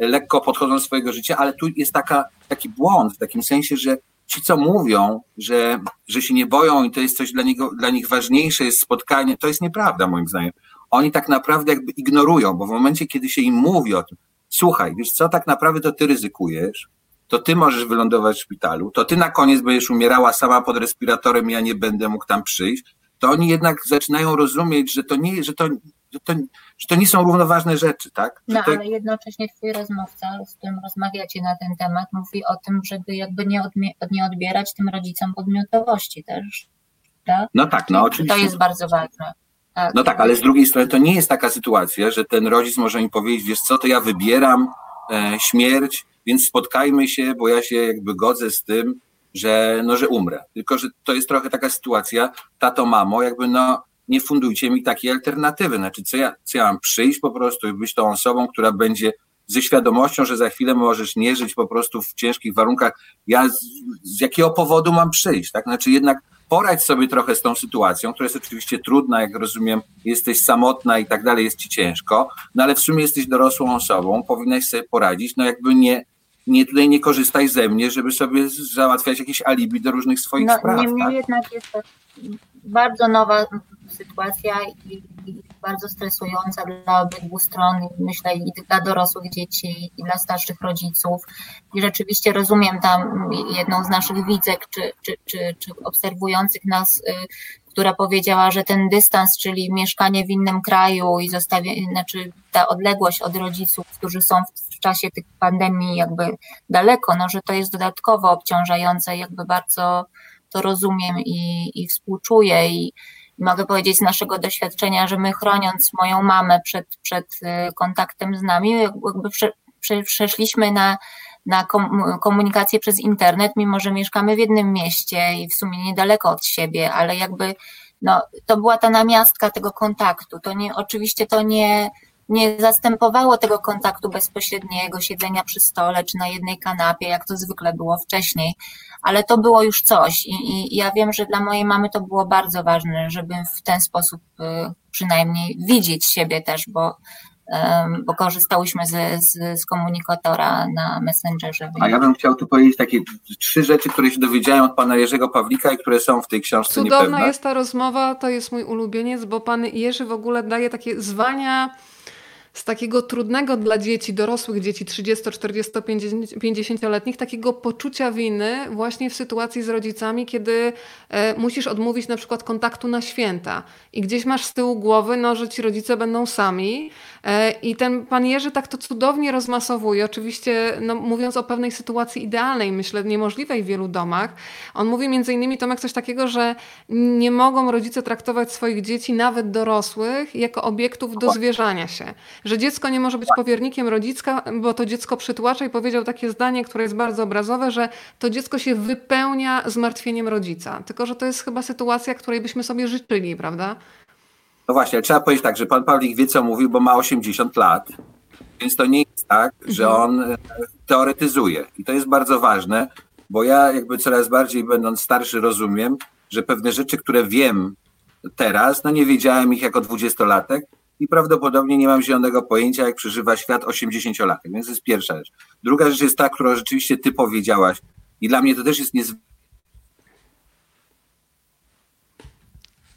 lekko podchodzą do swojego życia, ale tu jest taka, taki błąd w takim sensie, że ci, co mówią, że, że się nie boją i to jest coś dla, niego, dla nich ważniejsze, jest spotkanie, to jest nieprawda moim zdaniem oni tak naprawdę jakby ignorują, bo w momencie, kiedy się im mówi o tym, słuchaj, wiesz co, tak naprawdę to ty ryzykujesz, to ty możesz wylądować w szpitalu, to ty na koniec będziesz umierała sama pod respiratorem, ja nie będę mógł tam przyjść, to oni jednak zaczynają rozumieć, że to nie, że to, że to, że to nie są równoważne rzeczy, tak? No to... ale jednocześnie twój rozmówca, z którym rozmawiacie na ten temat, mówi o tym, żeby jakby nie, odmi- nie odbierać tym rodzicom podmiotowości też. Tak? No tak, no oczywiście. To jest bardzo ważne. Tak. No tak, ale z drugiej strony to nie jest taka sytuacja, że ten rodzic może mi powiedzieć, wiesz co, to ja wybieram e, śmierć, więc spotkajmy się, bo ja się jakby godzę z tym, że, no, że umrę. Tylko, że to jest trochę taka sytuacja, tato, mamo, jakby no, nie fundujcie mi takiej alternatywy. Znaczy, co ja, co ja mam przyjść po prostu i być tą osobą, która będzie ze świadomością, że za chwilę możesz nie żyć po prostu w ciężkich warunkach. Ja z, z jakiego powodu mam przyjść, tak? Znaczy, jednak poradź sobie trochę z tą sytuacją, która jest oczywiście trudna, jak rozumiem, jesteś samotna i tak dalej, jest ci ciężko, no ale w sumie jesteś dorosłą osobą, powinnaś sobie poradzić, no jakby nie, nie tutaj nie korzystaj ze mnie, żeby sobie załatwiać jakieś alibi do różnych swoich no, spraw. Niemniej tak? jednak jest to bardzo nowa sytuacja i, i, bardzo stresująca dla obydwu stron, myślę i dla dorosłych dzieci, i dla starszych rodziców. I rzeczywiście rozumiem tam jedną z naszych widzek, czy, czy, czy, czy obserwujących nas, y, która powiedziała, że ten dystans, czyli mieszkanie w innym kraju i zostawienie, znaczy ta odległość od rodziców, którzy są w czasie tych pandemii jakby daleko, no że to jest dodatkowo obciążające, jakby bardzo to rozumiem i, i współczuję i, mogę powiedzieć z naszego doświadczenia, że my chroniąc moją mamę przed, przed y, kontaktem z nami, jakby prze, prze, przeszliśmy na, na komunikację przez internet, mimo że mieszkamy w jednym mieście i w sumie niedaleko od siebie, ale jakby no, to była ta namiastka tego kontaktu. To nie, oczywiście to nie, nie zastępowało tego kontaktu bezpośredniego, siedzenia przy stole czy na jednej kanapie, jak to zwykle było wcześniej, ale to było już coś. I, i ja wiem, że dla mojej mamy to było bardzo ważne, żeby w ten sposób y, przynajmniej widzieć siebie też, bo bo korzystałyśmy z, z, z, komunikatora na Messengerze. A ja bym chciał tu powiedzieć takie trzy rzeczy, które się dowiedziałem od pana Jerzego Pawlika i które są w tej książce Cudowna niepewne. jest ta rozmowa, to jest mój ulubieniec, bo pan Jerzy w ogóle daje takie zwania z takiego trudnego dla dzieci, dorosłych dzieci 30, 40, 50-letnich, takiego poczucia winy właśnie w sytuacji z rodzicami, kiedy e, musisz odmówić na przykład kontaktu na święta. I gdzieś masz z tyłu głowy, no, że ci rodzice będą sami i ten pan Jerzy tak to cudownie rozmasowuje, oczywiście no, mówiąc o pewnej sytuacji idealnej, myślę niemożliwej w wielu domach. On mówi między innymi Tomek coś takiego, że nie mogą rodzice traktować swoich dzieci, nawet dorosłych, jako obiektów do zwierzania się że dziecko nie może być powiernikiem rodzica, bo to dziecko przytłacza i powiedział takie zdanie, które jest bardzo obrazowe, że to dziecko się wypełnia zmartwieniem rodzica. Tylko, że to jest chyba sytuacja, której byśmy sobie życzyli, prawda? No właśnie, trzeba powiedzieć tak, że pan Pawlik wie, co mówił, bo ma 80 lat, więc to nie jest tak, że mhm. on e, teoretyzuje. I to jest bardzo ważne, bo ja jakby coraz bardziej będąc starszy rozumiem, że pewne rzeczy, które wiem teraz, no nie wiedziałem ich jako dwudziestolatek, i prawdopodobnie nie mam zielonego pojęcia, jak przeżywa świat 80-latek. Więc to jest pierwsza rzecz. Druga rzecz jest ta, którą rzeczywiście ty powiedziałaś i dla mnie to też jest niezwykle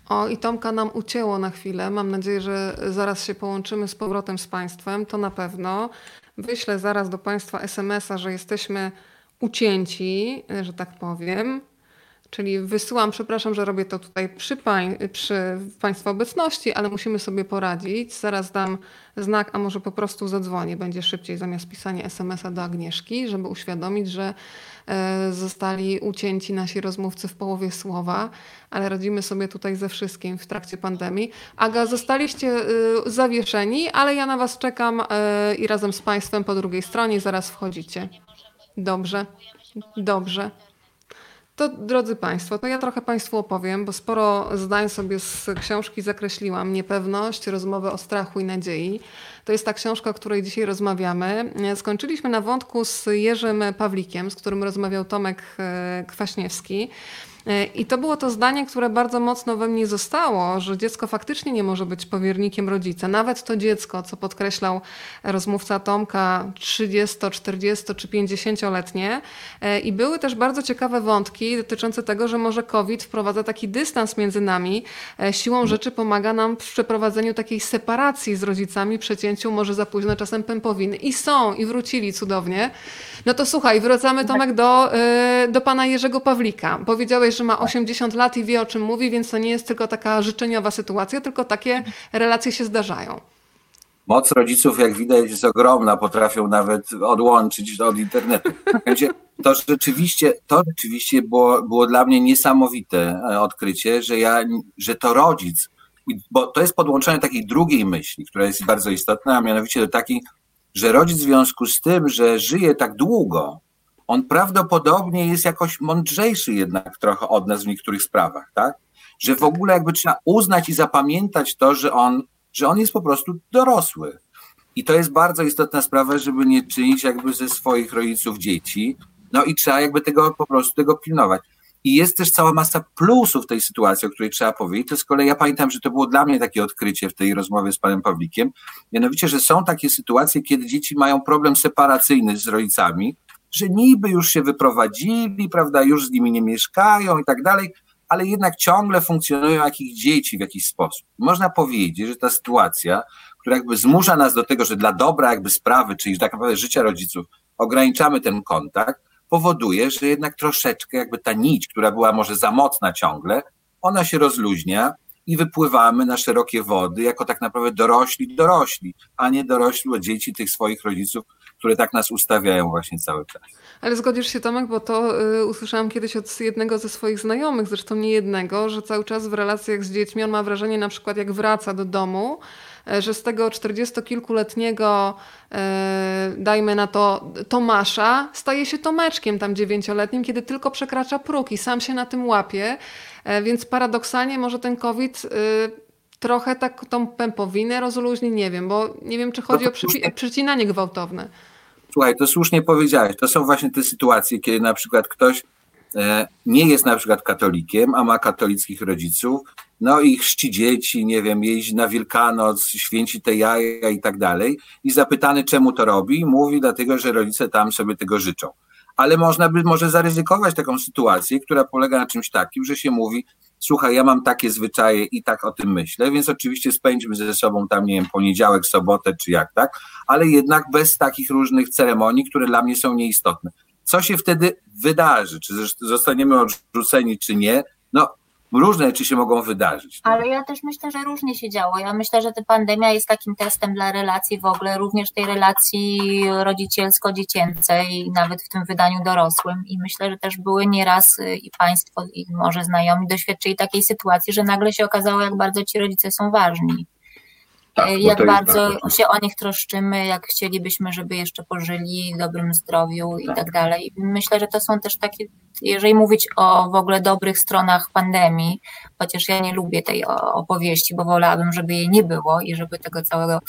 O, i Tomka nam ucięło na chwilę. Mam nadzieję, że zaraz się połączymy z powrotem z Państwem. To na pewno. Wyślę zaraz do Państwa SMS-a, że jesteśmy ucięci, że tak powiem. Czyli wysyłam, przepraszam, że robię to tutaj przy, pań, przy Państwa obecności, ale musimy sobie poradzić. Zaraz dam znak, a może po prostu zadzwonię. Będzie szybciej zamiast pisania SMS-a do Agnieszki, żeby uświadomić, że e, zostali ucięci nasi rozmówcy w połowie słowa, ale radzimy sobie tutaj ze wszystkim w trakcie pandemii. Aga, zostaliście e, zawieszeni, ale ja na Was czekam e, i razem z Państwem po drugiej stronie zaraz wchodzicie. Dobrze, dobrze. To drodzy Państwo, to ja trochę Państwu opowiem, bo sporo zdań sobie z książki zakreśliłam. Niepewność, rozmowy o strachu i nadziei. To jest ta książka, o której dzisiaj rozmawiamy. Skończyliśmy na wątku z Jerzym Pawlikiem, z którym rozmawiał Tomek e, Kwaśniewski. E, I to było to zdanie, które bardzo mocno we mnie zostało, że dziecko faktycznie nie może być powiernikiem rodzica. Nawet to dziecko, co podkreślał rozmówca Tomka, 30, 40 czy 50-letnie. E, I były też bardzo ciekawe wątki dotyczące tego, że może COVID wprowadza taki dystans między nami. E, siłą rzeczy pomaga nam w przeprowadzeniu takiej separacji z rodzicami, przecięciu może za późno czasem pępowiny. I są, i wrócili cudownie. No to słuchaj, wracamy Tomek do, do pana Jerzego Pawlika. Powiedziałeś, że ma 80 lat i wie o czym mówi, więc to nie jest tylko taka życzeniowa sytuacja, tylko takie relacje się zdarzają. Moc rodziców, jak widać, jest ogromna, potrafią nawet odłączyć od internetu. To rzeczywiście, to rzeczywiście było, było dla mnie niesamowite e, odkrycie, że, ja, że to rodzic, bo to jest podłączenie takiej drugiej myśli, która jest bardzo istotna, a mianowicie do takiej, że rodzic w związku z tym, że żyje tak długo, on prawdopodobnie jest jakoś mądrzejszy jednak trochę od nas w niektórych sprawach, tak? Że w ogóle jakby trzeba uznać i zapamiętać to, że on, że on jest po prostu dorosły. I to jest bardzo istotna sprawa, żeby nie czynić jakby ze swoich rodziców dzieci. No i trzeba jakby tego po prostu tego pilnować. I jest też cała masa plusów tej sytuacji, o której trzeba powiedzieć. To z kolei ja pamiętam, że to było dla mnie takie odkrycie w tej rozmowie z panem Pawlikiem. Mianowicie, że są takie sytuacje, kiedy dzieci mają problem separacyjny z rodzicami, że niby już się wyprowadzili, prawda, już z nimi nie mieszkają i tak dalej, ale jednak ciągle funkcjonują jak ich dzieci w jakiś sposób. Można powiedzieć, że ta sytuacja, która jakby zmusza nas do tego, że dla dobra jakby sprawy, czyli tak naprawdę życia rodziców, ograniczamy ten kontakt, powoduje, że jednak troszeczkę jakby ta nić, która była może za mocna ciągle, ona się rozluźnia i wypływamy na szerokie wody jako tak naprawdę dorośli dorośli, a nie dorośli dzieci tych swoich rodziców, które tak nas ustawiają właśnie cały czas. Ale zgodzisz się Tomek, bo to y, usłyszałam kiedyś od jednego ze swoich znajomych, zresztą nie jednego, że cały czas w relacjach z dziećmi on ma wrażenie na przykład jak wraca do domu, e, że z tego czterdziestokilkuletniego, e, dajmy na to Tomasza, staje się Tomeczkiem tam dziewięcioletnim, kiedy tylko przekracza próg i sam się na tym łapie. E, więc paradoksalnie może ten COVID y, trochę tak tą pępowinę rozluźni, nie wiem, bo nie wiem, czy chodzi no o przyci przycinanie gwałtowne. Słuchaj, to słusznie powiedziałeś. To są właśnie te sytuacje, kiedy na przykład ktoś e, nie jest na przykład katolikiem, a ma katolickich rodziców, no i chrzci dzieci, nie wiem, jeździ na Wielkanoc, święci te jaja i tak dalej. I zapytany, czemu to robi, mówi dlatego, że rodzice tam sobie tego życzą. Ale można by może zaryzykować taką sytuację, która polega na czymś takim, że się mówi, słuchaj, ja mam takie zwyczaje i tak o tym myślę, więc oczywiście spędźmy ze sobą tam, nie wiem, poniedziałek, sobotę czy jak tak, ale jednak bez takich różnych ceremonii, które dla mnie są nieistotne. Co się wtedy wydarzy? Czy zostaniemy odrzuceni, czy nie? No, różne rzeczy się mogą wydarzyć. Tak? Ale ja też myślę, że różnie się działo. Ja myślę, że ta pandemia jest takim testem dla relacji w ogóle, również tej relacji rodzicielsko-dziecięcej, nawet w tym wydaniu dorosłym. I myślę, że też były nieraz y, i Państwo, i może znajomi doświadczyli takiej sytuacji, że nagle się okazało, jak bardzo ci rodzice są ważni. Tak, e, jak bardzo się o nich troszczymy, jak chcielibyśmy, żeby jeszcze pożyli w dobrym zdrowiu tak. i tak dalej. Myślę, że to są też takie, jeżeli mówić o w ogóle dobrych stronach pandemii, chociaż ja nie lubię tej opowieści, bo wolałabym, żeby jej nie było i żeby tego całego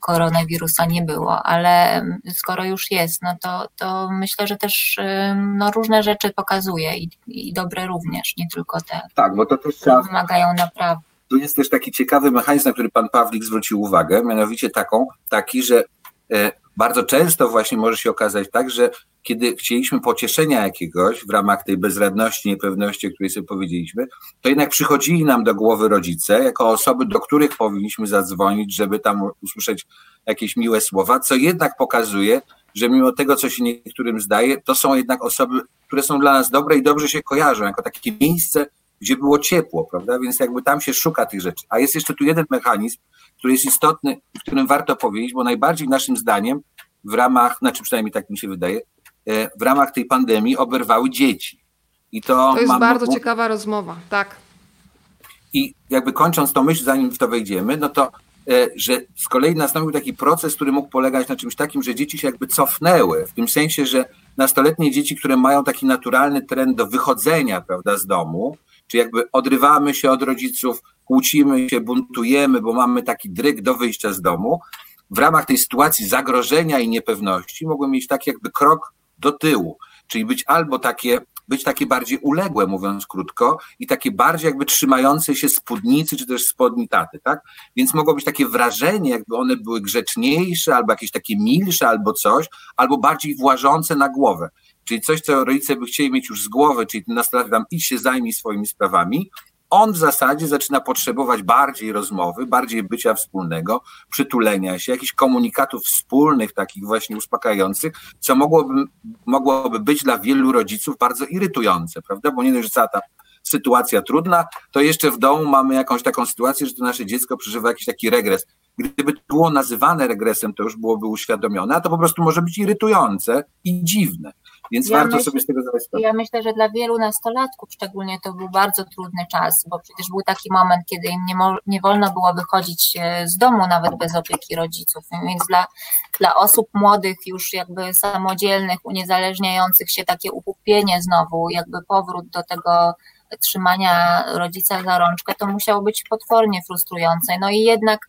koronawirusa nie było, ale skoro już jest, no to, to myślę, że też no, różne rzeczy pokazuje i, i dobre również, nie tylko te, tak, bo to też które wymagają naprawy tu jest też taki ciekawy mechanizm, na który pan Pawlik zwrócił uwagę, mianowicie taką, taki, że e, bardzo często właśnie może się okazać tak, że kiedy chcieliśmy pocieszenia jakiegoś w ramach tej bezradności, niepewności, o której sobie powiedzieliśmy, to jednak przychodzili nam do głowy rodzice, jako osoby, do których powinniśmy zadzwonić, żeby tam usłyszeć jakieś miłe słowa, co jednak pokazuje, że mimo tego, co się niektórym zdaje, to są jednak osoby, które są dla nas dobre i dobrze się kojarzą, jako takie miejsce, gdzie było ciepło, prawda? Więc jakby tam się szuka tych rzeczy. A jest jeszcze tu jeden mechanizm, który jest istotny, o którym warto powiedzieć, bo najbardziej naszym zdaniem w ramach, znaczy przynajmniej tak mi się wydaje, e, w ramach tej pandemii oberwały dzieci. I to, to jest mam, bardzo ciekawa rozmowa, tak. I jakby kończąc tą myśl, zanim w to wejdziemy, no to, e, że z kolei nastąpił taki proces, który mógł polegać na czymś takim, że dzieci się jakby cofnęły, w tym sensie, że nastoletnie dzieci, które mają taki naturalny trend do wychodzenia, prawda, z domu, czy jakby odrywamy się od rodziców, kłócimy się, buntujemy, bo mamy taki dryg do wyjścia z domu, w ramach tej sytuacji zagrożenia i niepewności mogły mieć taki jakby krok do tyłu, czyli być albo takie być takie bardziej uległe, mówiąc krótko, i takie bardziej jakby trzymające się spódnicy, czy też spodni taty, tak? Więc mogło być takie wrażenie, jakby one były grzeczniejsze, albo jakieś takie milsze, albo coś, albo bardziej włażące na głowę. Czyli coś, co rodzice by chcieli mieć już z głowy, czyli ten nastolatek tam idź się zajmij swoimi sprawami, on w zasadzie zaczyna potrzebować bardziej rozmowy, bardziej bycia wspólnego, przytulenia się, jakichś komunikatów wspólnych, takich właśnie uspokajających, co mogłoby, mogłoby być dla wielu rodziców bardzo irytujące, prawda? Bo nie dość, że cała ta sytuacja trudna, to jeszcze w domu mamy jakąś taką sytuację, że to nasze dziecko przeżywa jakiś taki regres. Gdyby to było nazywane regresem, to już byłoby uświadomione, a to po prostu może być irytujące i dziwne. Więc ja warto myśl, sobie z tego zdawać sprawę. Ja myślę, że dla wielu nastolatków szczególnie to był bardzo trudny czas, bo przecież był taki moment, kiedy im nie, nie wolno było wychodzić e, z domu nawet bez opieki rodziców. Więc dla, dla osób młodych, już jakby samodzielnych, uniezależniających się, takie upupienie znowu, jakby powrót do tego trzymania rodzica za rączkę, to musiało być potwornie frustrujące. No i jednak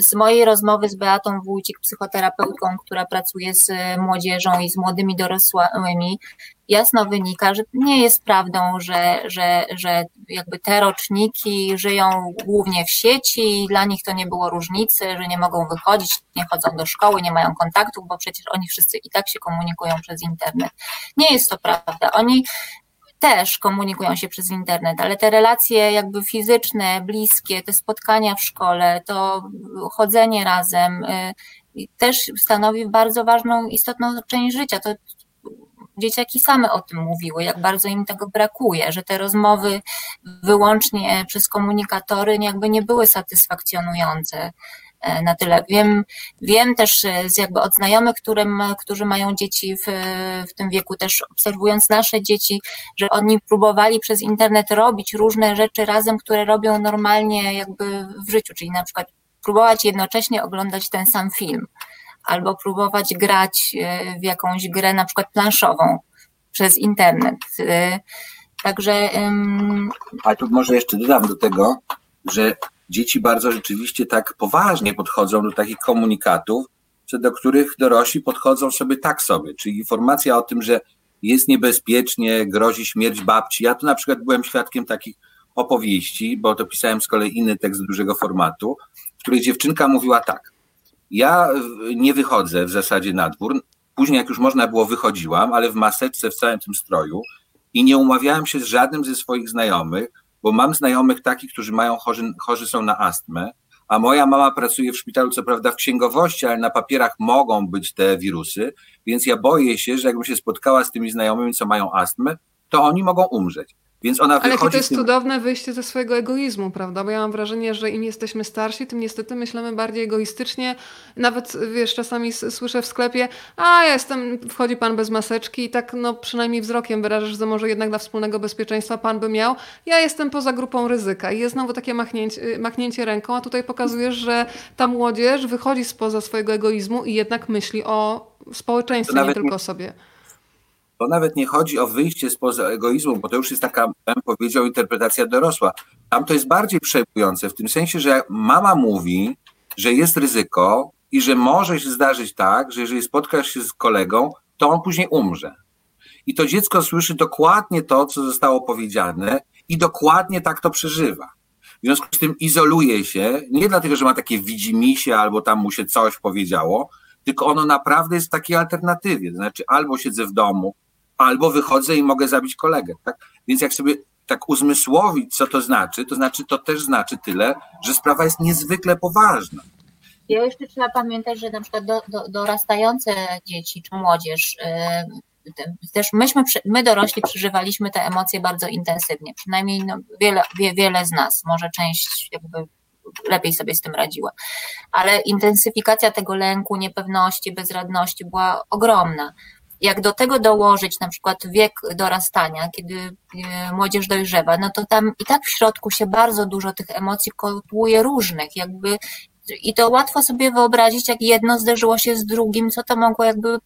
z mojej rozmowy z Beatą Wójcik, psychoterapeutką, która pracuje z młodzieżą i z młodymi dorosłymi, jasno wynika, że nie jest prawdą, że, że, że jakby te roczniki żyją głównie w sieci i dla nich to nie było różnicy, że nie mogą wychodzić, nie chodzą do szkoły, nie mają kontaktów, bo przecież oni wszyscy i tak się komunikują przez internet. Nie jest to prawda. Oni też komunikują się przez internet, ale te relacje jakby fizyczne, bliskie, te spotkania w szkole, to chodzenie razem y, też stanowi bardzo ważną, istotną część życia. To dzieciaki same o tym mówiły, jak bardzo im tego brakuje, że te rozmowy wyłącznie przez komunikatory jakby nie były satysfakcjonujące. E, na tyle. Wiem, wiem też e, z jakby od znajomych, którym, którzy mają dzieci w, w tym wieku, też obserwując nasze dzieci, że oni próbowali przez internet robić różne rzeczy razem, które robią normalnie jakby w życiu, czyli na przykład próbować jednocześnie oglądać ten sam film, albo próbować grać e, w jakąś grę na przykład planszową przez internet. Także. Ale tu może jeszcze dodam do tego, że dzieci bardzo rzeczywiście tak poważnie podchodzą do takich komunikatów, do których dorośli podchodzą sobie tak sobie, czyli informacja o tym, że jest niebezpiecznie, grozi śmierć babci. Ja tu na przykład byłem świadkiem takich opowieści, bo to pisałem z kolei inny tekst dużego formatu, w której dziewczynka mówiła tak. Ja nie wychodzę w zasadzie na dwór. Później, jak już można było, wychodziłam, ale w maseczce, w całym tym stroju i nie umawiałem się z żadnym ze swoich znajomych, bo mam znajomych takich, którzy mają chorzy, chorzy są na astmę, a moja mama pracuje w szpitalu, co prawda w księgowości, ale na papierach mogą być te wirusy, więc ja boję się, że jakbym się spotkała z tymi znajomymi, co mają astmę, to oni mogą umrzeć. Więc ona Ale jakie to jest tym... cudowne wyjście ze swojego egoizmu, prawda? Bo ja mam wrażenie, że im jesteśmy starsi, tym niestety myślimy bardziej egoistycznie. Nawet, wiesz, czasami słyszę w sklepie, a ja jestem, wchodzi pan bez maseczki i tak no przynajmniej wzrokiem wyrażasz, że może jednak dla wspólnego bezpieczeństwa pan by miał. Ja jestem poza grupą ryzyka i jest znowu takie machnięcie, machnięcie ręką, a tutaj pokazujesz, że ta młodzież wychodzi spoza swojego egoizmu i jednak myśli o społeczeństwie, nie tylko o sobie to nawet nie chodzi o wyjście spoza egoizmu, bo to już jest taka, bym powiedział, interpretacja dorosła. Tam to jest bardziej przejmujące, w tym sensie, że mama mówi, że jest ryzyko i że może się zdarzyć tak, że jeżeli spotkasz się z kolegą, to on później umrze. I to dziecko słyszy dokładnie to, co zostało powiedziane i dokładnie tak to przeżywa. W związku z tym izoluje się, nie dlatego, że ma takie widzimisię albo tam mu się coś powiedziało, tylko ono naprawdę jest w takiej alternatywie. To znaczy albo siedzę w domu albo wychodzę i mogę zabić kolegę. Tak? Więc jak sobie tak uzmysłowić, co to znaczy, to znaczy to też znaczy tyle, że sprawa jest niezwykle poważna. Ja jeszcze trzeba pamiętać, że na przykład do, do, dorastające dzieci czy młodzież, yy, też myśmy, my dorośli przeżywaliśmy te emocje bardzo intensywnie, przynajmniej no, wiele, wie, wiele z nas, może część jakby lepiej sobie z tym radziła. Ale intensyfikacja tego lęku, niepewności, bezradności była ogromna. Jak do tego dołożyć na przykład wiek dorastania, kiedy e, młodzież dojrzewa, no to tam i tak w środku się bardzo dużo tych emocji kotłuje różnych, jakby i to łatwo sobie wyobrazić, jak jedno zderzyło się z drugim, co to mogło jakby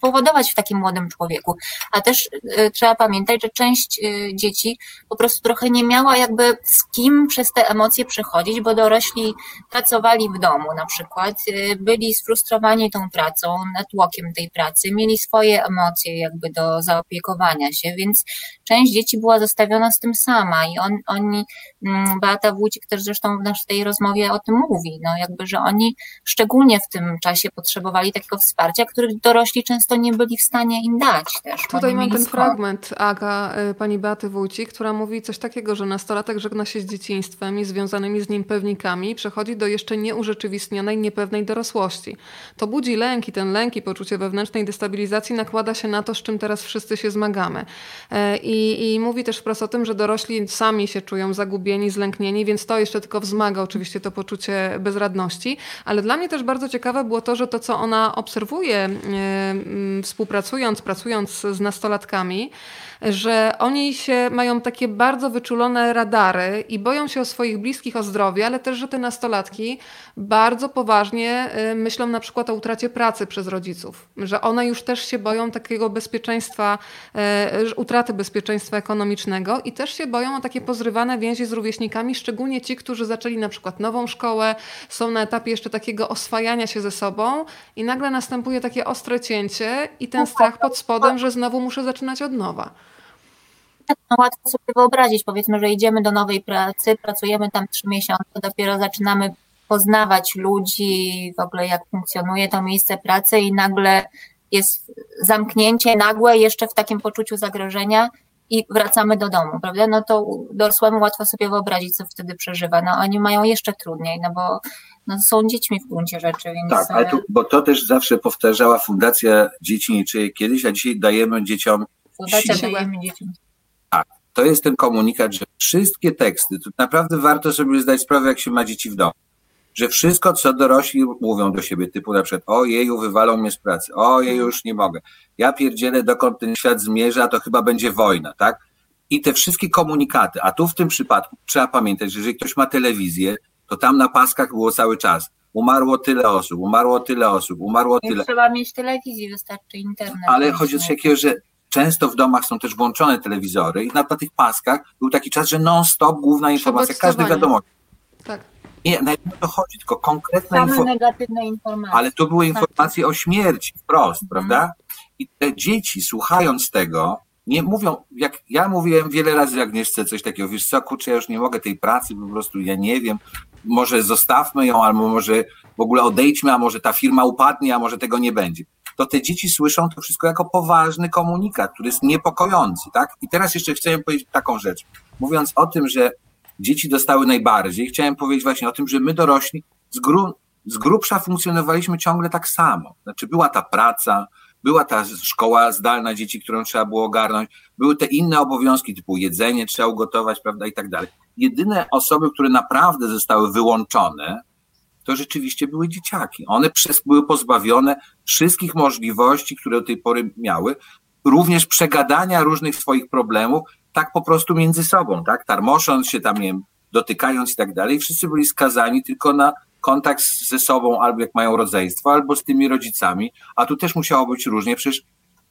powodować w takim młodym człowieku. A też y, trzeba pamiętać, że część y, dzieci po prostu trochę nie miała jakby z kim przez te emocje przechodzić, bo dorośli pracowali w domu na przykład, y, byli sfrustrowani tą pracą, natłokiem tej pracy, mieli swoje emocje jakby do zaopiekowania się, więc część dzieci była zostawiona z tym sama i on, oni, mm, Beata Wójcik też zresztą w naszej rozmowie o tym mówi, no jakby, że oni szczególnie w tym czasie potrzebowali takiego wsparcia, których dorośli często nie byli w stanie im dać też. Tutaj mam ten fragment Aga, y, pani Beaty Wójcik, która mówi coś takiego, że nastolatek żegna się z dzieciństwem i związanymi z nim pewnikami i przechodzi do jeszcze nieurzeczywistnionej, niepewnej dorosłości. To budzi lęk i ten lęk i poczucie wewnętrznej destabilizacji nakłada się na to, z czym teraz wszyscy się zmagamy. E, I, i mówi też wprost o tym, że dorośli sami się czują zagubieni, zlęknieni, więc to jeszcze tylko wzmaga oczywiście to poczucie bezradności. Ale dla mnie też bardzo ciekawe było to, że to, co ona obserwuje, e, współpracując, pracując z nastolatkami, że oni się mają takie bardzo wyczulone radary i boją się o swoich bliskich, o zdrowie, ale też, że te nastolatki bardzo poważnie y, myślą na przykład o utracie pracy przez rodziców, że one już też się boją takiego bezpieczeństwa, y, utraty bezpieczeństwa ekonomicznego i też się boją o takie pozrywane więzi z rówieśnikami, szczególnie ci, którzy zaczęli na przykład nową szkołę, są na etapie jeszcze takiego oswajania się ze sobą i nagle następuje takie ostre cięcie i ten strach pod spodem, że znowu muszę zaczynać od nowa. No, łatwo sobie wyobrazić, powiedzmy, że idziemy do nowej pracy, pracujemy tam trzy miesiące, dopiero zaczynamy poznawać ludzi, w ogóle jak funkcjonuje to miejsce pracy i nagle jest zamknięcie nagłe jeszcze w takim poczuciu zagrożenia i wracamy do domu, prawda? No to dorosłemu łatwo sobie wyobrazić, co wtedy przeżywa. No oni mają jeszcze trudniej, no bo no, są dziećmi w gruncie rzeczy, więc... Tak, ale tu, bo to też zawsze powtarzała Fundacja Dzieci Niczyje kiedyś, a dzisiaj dajemy dzieciom Fundacja siłę. dajemy dzieciom tak, to jest ten komunikat, że wszystkie teksty, tu naprawdę warto sobie zdać sprawę, jak się ma dzieci w domu, że wszystko, co dorośli mówią do siebie, typu na przykład, o jeju, wywalą mnie z pracy, o jeju, już nie mogę, ja pierdzielę, dokąd ten świat zmierza, to chyba będzie wojna, tak? I te wszystkie komunikaty, a tu w tym przypadku trzeba pamiętać, że jeżeli ktoś ma telewizję, to tam na paskach było cały czas. Umarło tyle osób, umarło tyle osób, umarło tyle. Nie trzeba mieć telewizji, wystarczy internet. Ale chodzi o coś takiego, że często w domach są też włączone telewizory i na, na tych paskach był taki czas, że non-stop główna informacja, każdy wiadomość. Tak. Nie, nawet nie to chodzi, tylko konkretne informacje. negatywne informacje. Ale to były tak. informacje o śmierci wprost, mhm. prawda? I te dzieci słuchając tego, nie mówią, jak ja mówiłem wiele razy Agnieszce coś takiego, wiesz co, kurczę, ja już nie mogę tej pracy, po prostu ja nie wiem, może zostawmy ją, albo może w ogóle odejdźmy, a może ta firma upadnie, a może tego nie będzie to te dzieci słyszą to wszystko jako poważny komunikat, który jest niepokojący, tak? I teraz jeszcze chciałem powiedzieć taką rzecz. Mówiąc o tym, że dzieci dostały najbardziej, chciałem powiedzieć właśnie o tym, że my dorośli z, gru, z grubsza funkcjonowaliśmy ciągle tak samo. Znaczy była ta praca, była ta szkoła zdalna dzieci, którą trzeba było ogarnąć, były te inne obowiązki typu jedzenie trzeba ugotować, prawda, i tak dalej. Jedyne osoby, które naprawdę zostały wyłączone, to rzeczywiście były dzieciaki. One przez, były pozbawione wszystkich możliwości, które do tej pory miały, również przegadania różnych swoich problemów, tak po prostu między sobą, tak, tarmosząc się tam, nie wiem, dotykając i tak dalej. Wszyscy byli skazani tylko na kontakt ze sobą, albo jak mają rodzeństwo, albo z tymi rodzicami, a tu też musiało być różnie, przecież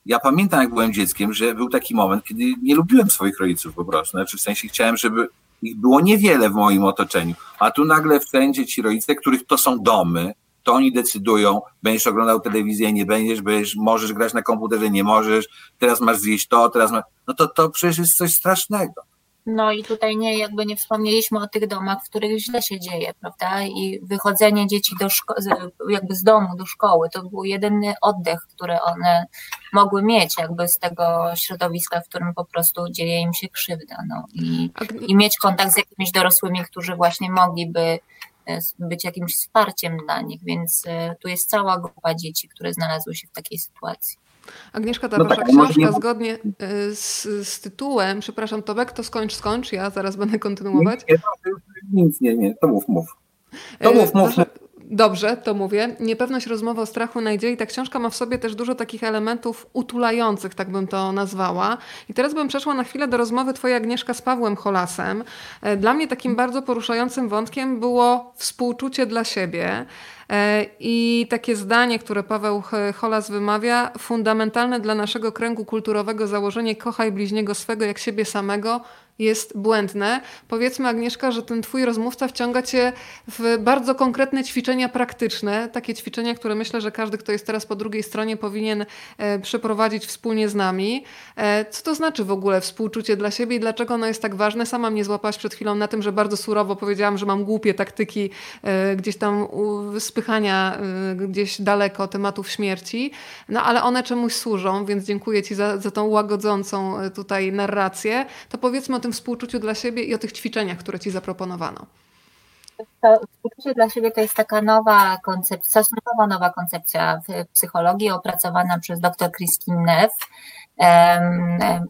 ja pamiętam, jak byłem dzieckiem, że był taki moment, kiedy nie lubiłem swoich rodziców po prostu, znaczy w sensie chciałem, żeby było niewiele w moim otoczeniu, a tu nagle wszędzie ci rodzice, których to są domy, to oni decydują, będziesz oglądał telewizję, nie będziesz, będziesz, możesz grać na komputerze, nie możesz, teraz masz zjeść to, teraz masz, no to to przecież jest coś strasznego. No i tutaj nie, jakby nie wspomnieliśmy o tych domach, w których źle się dzieje, prawda? I wychodzenie dzieci do szko- jakby z domu do szkoły, to był jedyny oddech, który one mogły mieć jakby z tego środowiska, w którym po prostu dzieje im się krzywda. No. I, i mieć kontakt z jakimiś dorosłymi, którzy właśnie mogliby e, być jakimś wsparciem dla nich, więc e, tu jest cała grupa dzieci, które znalazły się w takiej sytuacji. Agnieszka, ta no wasza tak, książka nie... zgodnie e, z, z, tytułem, przepraszam Tobek, to skończ, skończ, ja zaraz będę kontynuować. Nic, nie, nie, to mów, mów. To mów, mów. Wasza, Dobrze, to mówię. Niepewność rozmowy o strachu nadziei. Ta książka ma w sobie też dużo takich elementów utulających, tak bym to nazwała. I teraz bym przeszła na chwilę do rozmowy twojej Agnieszka z Pawłem Holasem. E, dla mnie takim bardzo poruszającym wątkiem było współczucie dla siebie. E, I takie zdanie, które Paweł Holas wymawia, fundamentalne dla naszego kręgu kulturowego założenie kochaj bliźniego swego jak siebie samego jest błędne. Powiedzmy, Agnieszka, że ten twój rozmówca wciąga cię w bardzo konkretne ćwiczenia praktyczne, takie ćwiczenia, które myślę, że każdy, kto jest teraz po drugiej stronie, powinien e, przeprowadzić wspólnie z nami. E, co to znaczy w ogóle współczucie dla siebie i dlaczego ono jest tak ważne? Sama mnie złapałaś przed chwilą na tym, że bardzo surowo powiedziałam, że mam głupie taktyki e, gdzieś tam spychania e, gdzieś daleko tematów śmierci, no ale one czemuś służą, więc dziękuję Ci za, za tą łagodzącą e, tutaj narrację. To powiedzmy tym współczuciu dla siebie i o tych ćwiczeniach, które Ci zaproponowano. To współczucie dla siebie to jest taka nowa koncepcja, stosunkowo nowa koncepcja w psychologii opracowana przez dr Christine Neff.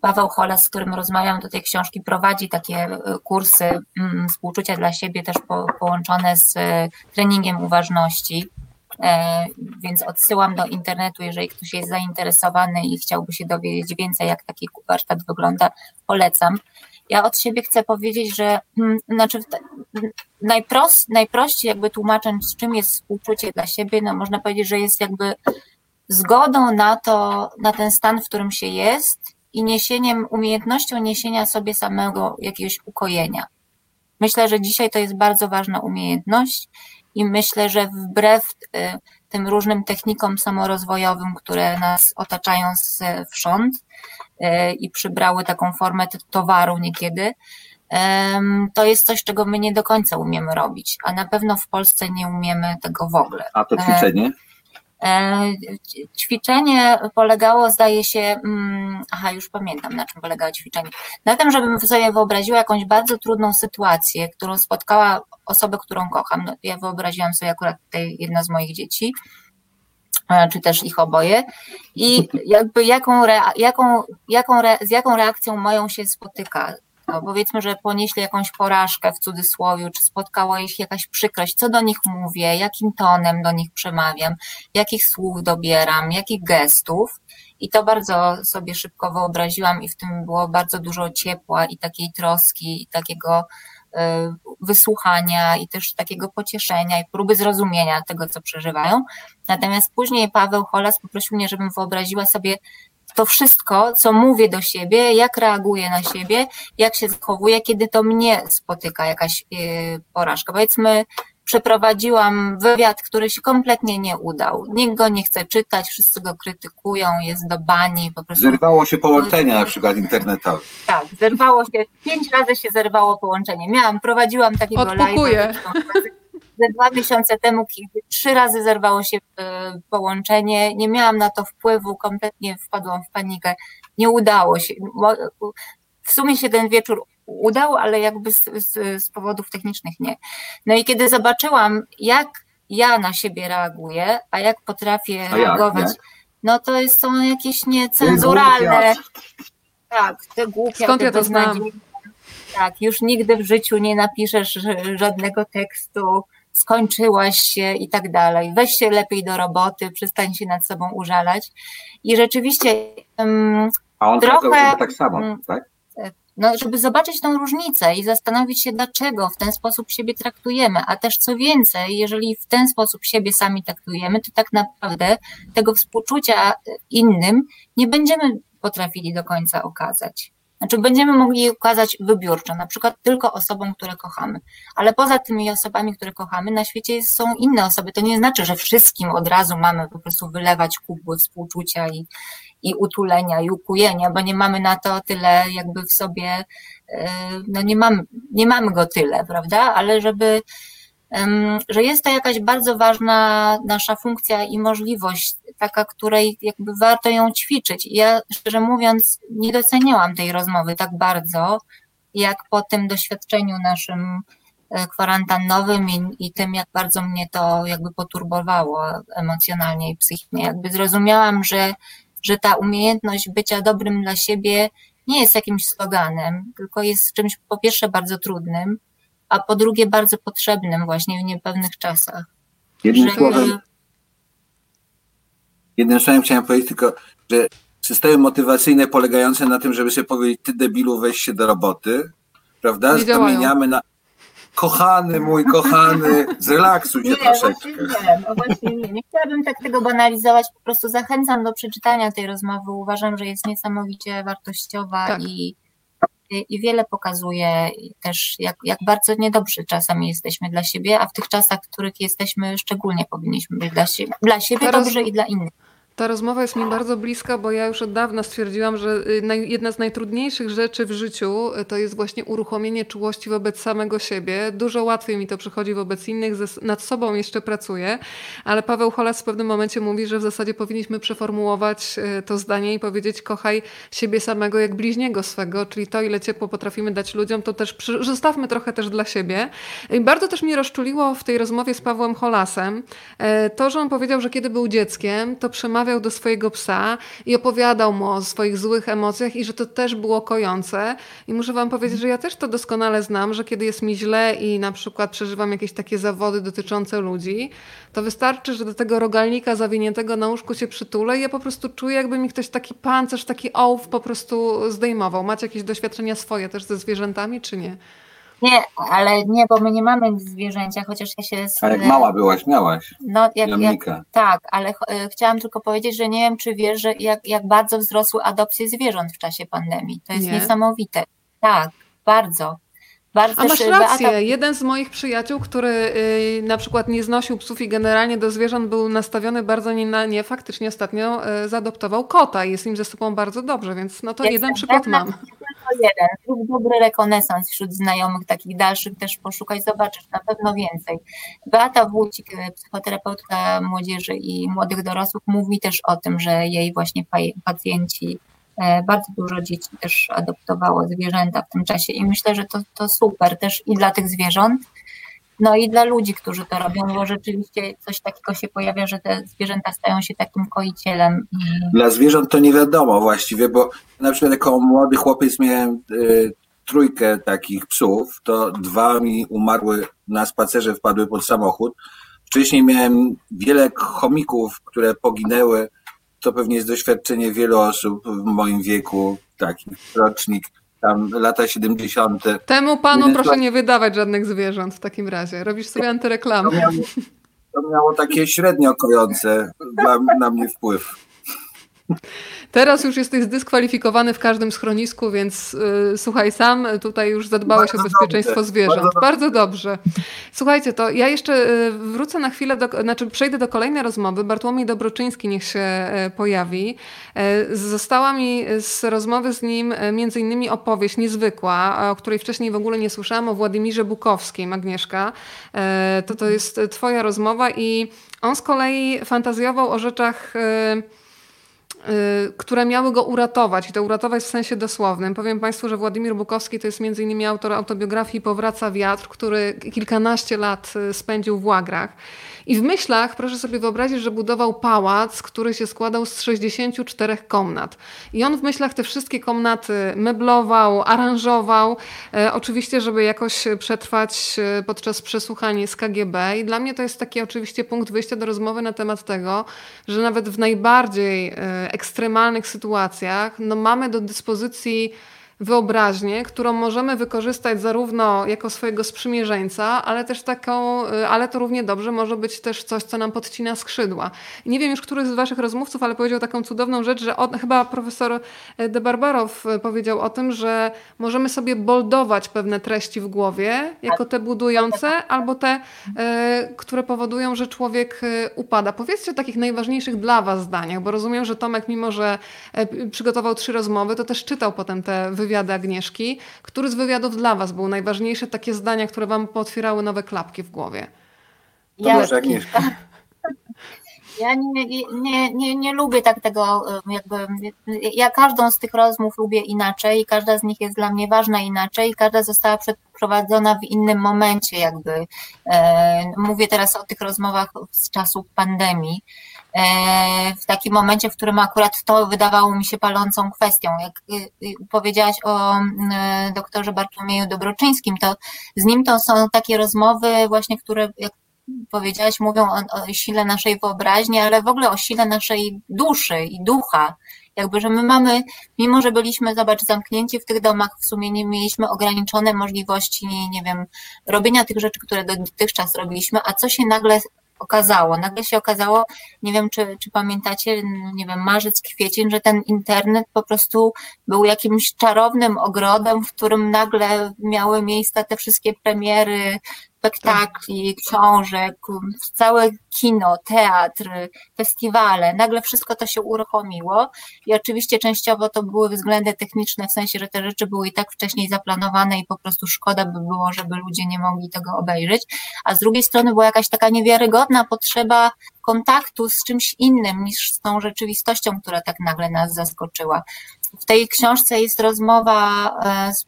Paweł Holas, z którym rozmawiam do tej książki, prowadzi takie e, kursy mm, współczucia dla siebie, też połączone z e, treningiem uważności. E, więc odsyłam do internetu, jeżeli ktoś jest zainteresowany i chciałby się dowiedzieć więcej, jak taki warsztat wygląda, polecam. Ja od siebie chcę powiedzieć, że hmm, znaczy najprost, najprościej jakby tłumacząc, czym jest współczucie dla siebie, no można powiedzieć, że jest jakby zgodą na to, na ten stan, w którym się jest i niesieniem, umiejętnością niesienia sobie samego jakiegoś ukojenia. Myślę, że dzisiaj to jest bardzo ważna umiejętność i myślę, że wbrew y, tym różnym technikom samorozwojowym, które nas otaczają z y, i przybrały taką formę towaru niekiedy, to jest coś, czego my nie do końca umiemy robić, a na pewno w Polsce nie umiemy tego w ogóle. A to ćwiczenie? E, ćwiczenie polegało, zdaje się, mm, aha, już pamiętam, na czym polegało ćwiczenie. Na tym, żebym sobie wyobraziła jakąś bardzo trudną sytuację, którą spotkała osobę, którą kocham. No, ja wyobraziłam sobie akurat tutaj jedno z moich dzieci, e, czy też ich oboje, i jakby jaką, jaką, jaką z jaką reakcją moją się spotyka no, powiedzmy, że ponieśli jakąś porażkę w cudzysłowie, czy spotkała ich jakaś przykrość, co do nich mówię, jakim tonem do nich przemawiam, jakich słów dobieram, jakich gestów. I to bardzo sobie szybko wyobraziłam, i w tym było bardzo dużo ciepła i takiej troski, i takiego wysłuchania i też takiego pocieszenia i próby zrozumienia tego, co przeżywają. Natomiast później Paweł Holas poprosił mnie, żebym wyobraziła sobie to wszystko, co mówię do siebie, jak reaguję na siebie, jak się zachowuję, kiedy to mnie spotyka jakaś yy, porażka. Powiedzmy, przeprowadziłam wywiad, który się kompletnie nie udał. Nikt go nie chce czytać, wszyscy go krytykują, jest do bani. Po prostu... Zerwało się połączenie na przykład internetowe. Tak, zerwało się, pięć razy się zerwało połączenie. Miałam, prowadziłam takiego live'a ze dwa miesiące temu, kiedy trzy razy zerwało się e, połączenie, nie miałam na to wpływu, kompletnie wpadłam w panikę. Nie udało się. W sumie się ten wieczór udał, ale jakby z, z, z powodów technicznych nie. No i kiedy zobaczyłam, jak ja na siebie reaguję, a jak potrafię a reagować, jak, no to jest, są jakieś niecenzuralne. Tak, te głupie, Skąd te ja to znam? Tak, już nigdy w życiu nie napiszesz żadnego tekstu, skończyłaś się i tak dalej. Weź się lepiej do roboty, przestań się nad sobą użalać. I rzeczywiście um, A on trochę tak samo, um, tak? No, żeby zobaczyć tą różnicę i zastanowić się, dlaczego w ten sposób siebie traktujemy, a też co więcej, jeżeli w ten sposób siebie sami traktujemy, to tak naprawdę tego współczucia innym nie będziemy potrafili do końca okazać. Znaczy będziemy mogli je ukazać wybiórczo, na przykład tylko osobom, które kochamy. Ale poza tymi osobami, które kochamy, na świecie są inne osoby. To nie znaczy, że wszystkim od razu mamy po prostu wylewać kubły współczucia i, i utulenia i ukujenia, bo nie mamy na to tyle jakby w sobie, e, no nie mamy, nie mamy go tyle, prawda? Ale żeby że jest to jakaś bardzo ważna nasza funkcja i możliwość, taka, której jakby warto ją ćwiczyć. Ja szczerze mówiąc, nie doceniałam tej rozmowy tak bardzo, jak po tym doświadczeniu naszym e, kwarantannowym i, i tym, jak bardzo mnie to jakby poturbowało emocjonalnie i psychicznie. Jakby zrozumiałam, że, że ta umiejętność bycia dobrym dla siebie nie jest jakimś sloganem, tylko jest czymś po pierwsze bardzo trudnym, a po drugie bardzo potrzebnym właśnie w niepewnych czasach. Jednym słowem, jednym słowem chciałem powiedzieć tylko, że systemy motywacyjne polegające na tym, żeby sobie powiedzieć, ty debilu, weź się do roboty, prawda? Zamieniamy na kochany mój, kochany, zrelaksuj się Nie, troszeczkę. właśnie nie, no właśnie nie. Nie chciałabym tak tego banalizować, po prostu zachęcam do przeczytania tej rozmowy. Uważam, że jest niesamowicie wartościowa Tak. i, i, wiele pokazuje też, jak, jak bardzo niedobrzy czasami jesteśmy dla siebie, a w tych czasach, w których jesteśmy, szczególnie powinniśmy być dla siebie, dla siebie Teraz- dobrzy i dla innych. Ta rozmowa jest mi bardzo bliska, bo ja już od dawna stwierdziłam, że y, jedna z najtrudniejszych rzeczy w życiu y, to jest właśnie uruchomienie czułości wobec samego siebie. Dużo łatwiej mi to przychodzi wobec innych, nad sobą jeszcze pracuję, ale Paweł Holas w pewnym momencie mówi, że w zasadzie powinniśmy przeformułować y, to zdanie i powiedzieć kochaj siebie samego jak bliźniego swego, czyli to ile ciepło potrafimy dać ludziom, to też zostawmy trochę też dla siebie. I bardzo też mnie rozczuliło w tej rozmowie z Pawłem Holasem to, że on powiedział, że kiedy był dzieckiem, to przemawiał do swojego psa i opowiadał mu o swoich złych emocjach i że to też było kojące. I muszę wam powiedzieć, że ja też to doskonale znam, że kiedy jest mi źle i na przykład przeżywam jakieś takie zawody dotyczące ludzi, to wystarczy, że do tego rogalnika zawiniętego na łóżku się przytulę i ja po prostu czuję, jakby mi ktoś taki pancerz, taki ołów po prostu zdejmował. Macie jakieś doświadczenia swoje też ze zwierzętami, czy nie? Nie, ale nie, bo my nie mamy zwierzęcia, chociaż ja się... z- A jak mała byłaś, miałaś. No, jak, jak. Tak, ale ch- e, chciałam tylko powiedzieć, że nie wiem, czy wiesz, że jak, jak bardzo wzrosły adopcje zwierząt w czasie pandemii. To jest Nie. niesamowite. Tak, bardzo. Bardzo A masz rację. Beata- Jeden z moich przyjaciół, który y, na przykład nie znosił psów i generalnie do zwierząt był nastawiony bardzo nie na nie, faktycznie ostatnio y, zaadoptował kota i jest im ze sobą bardzo dobrze, więc no to Jestem jeden przykład mam. Tylko jeden. Zrób dobry rekonesans wśród znajomych, takich dalszych też poszukać, zobaczysz na pewno więcej. Beata Wójcik, e, psychoterapeutka młodzieży i młodych dorosłych, mówi też o tym, że jej właśnie pa- pacjenci bardzo dużo dzieci też adoptowało zwierzęta w tym czasie i myślę, że to, to super też i dla tych zwierząt, no i dla ludzi, którzy to robią, bo rzeczywiście coś takiego się pojawia, że te zwierzęta stają się takim koicielem Dla zwierząt to nie wiadomo właściwie, bo na przykład jako młody chłopiec miałem y, trójkę takich psów, to dwa mi umarły na spacerze, wpadły pod samochód. Wcześniej miałem wiele chomików, które poginęły. To pewnie jest doświadczenie wielu osób w moim wieku, taki rocznik, tam lata 70. Temu panu proszę nie wydawać żadnych zwierząt w takim razie. Robisz sobie antyreklamę. To miało, to miało takie średnio kojące dla, na mnie wpływ. Teraz już jesteś zdyskwalifikowany w każdym schronisku, więc y, słuchaj, sam tutaj już zadbałeś Bardzo o bezpieczeństwo dobrze, zwierząt. bardzo Bardzo dobrze. Słuchajcie, to ja jeszcze y, wrócę na chwilę, do, znaczy przejdę do kolejnej rozmowy. Bartłomiej Dobroczyński niech się y, pojawi. Y, Została mi z rozmowy z nim y, między innymi opowieść niezwykła, o której wcześniej w ogóle nie słyszałam, o Władimirze Bukowskim, Agnieszka. Y, To to jest twoja rozmowa i on z kolei fantazjował o rzeczach... które miały go uratować i to uratować w sensie dosłownym. Powiem Państwu, że Władimir Bukowski to jest między innymi autor autobiografii Powraca wiatr, który kilkanaście lat y, spędził w łagrach. I w myślach proszę sobie wyobrazić, że budował pałac, który się składał z 64 komnat. I on w myślach te wszystkie komnaty meblował, aranżował, e, oczywiście, żeby jakoś przetrwać e, podczas przesłuchań z KGB. I dla mnie to jest taki oczywiście punkt wyjścia do rozmowy na temat tego, że nawet w najbardziej e, ekstremalnych sytuacjach no, mamy do dyspozycji wyobraźnię, którą możemy wykorzystać zarówno jako swojego sprzymierzeńca, ale też taką, y, ale to równie dobrze może być też coś, co nam podcina skrzydła. Nie wiem już, których z waszych rozmówców, ale powiedział taką cudowną rzecz, że on, chyba profesor De Barbarow y, powiedział o tym, że możemy sobie boldować pewne treści w głowie, jako te budujące, albo te, y, które powodują, że człowiek y, upada. Powiedzcie o takich najważniejszych dla was zdaniach, bo rozumiem, że Tomek, mimo że przygotował trzy rozmowy, to też czytał potem te wywiady Agnieszki. Który z wywiadów dla was był najważniejsze takie zdania, które wam pootwierały nowe klapki w głowie? To Ja- może Agnieszka. *laughs* Ja nie, nie, nie, nie lubię tak tego, jakby. Ja każdą z tych rozmów lubię inaczej, i każda z nich jest dla mnie ważna inaczej, i każda została przeprowadzona w innym momencie, jakby. E, Mówię teraz o tych rozmowach z czasów pandemii. E, W takim momencie, w którym akurat to wydawało mi się palącą kwestią. Jak y, y, powiedziałaś o y, doktorze Bartłomieju Dobroczyńskim, to z nim to są takie rozmowy właśnie, które jak powiedziałaś, mówią o, o sile naszej wyobraźni, ale w ogóle o sile naszej duszy i ducha. Jakby, że my mamy, mimo że byliśmy, zobacz, zamknięci w tych domach, w sumie nie mieliśmy ograniczone możliwości, nie wiem, robienia tych rzeczy, które dotychczas robiliśmy, a co się nagle okazało? Nagle się okazało, nie wiem, czy, czy pamiętacie, nie wiem, marzec, kwiecień, że ten internet po prostu był jakimś czarownym ogrodem, w którym nagle miały miejsce te wszystkie premiery spektakli, książek, całe kino, teatr, festiwale. Nagle wszystko to się uruchomiło i oczywiście częściowo to były względy techniczne, w sensie, że te rzeczy były i tak wcześniej zaplanowane i po prostu szkoda by było, żeby ludzie nie mogli tego obejrzeć, a z drugiej strony była jakaś taka niewiarygodna potrzeba kontaktu z czymś innym niż z tą rzeczywistością, która tak nagle nas zaskoczyła. W tej książce jest rozmowa e, z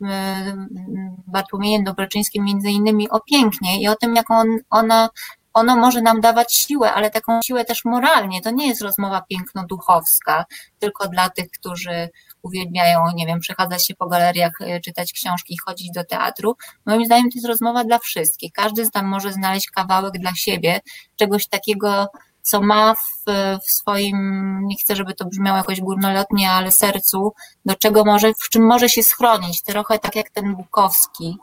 Bartłomiejem Dobroczyńskim między innymi o pięknie i o tym, jak on, ona ono może nam dawać siłę, ale taką siłę też moralnie. To nie jest rozmowa piękno-duchowska, tylko dla tych, którzy uwielbiają, nie wiem, przechadzać się po galeriach, e, czytać książki, chodzić do teatru. Moim zdaniem to jest rozmowa dla wszystkich. Każdy tam może znaleźć kawałek dla siebie, czegoś takiego, co ma w, w swoim, nie chcę, żeby to brzmiało jakoś górnolotnie, ale sercu, do czego może, w czym może się schronić. Trochę tak jak ten Bukowski,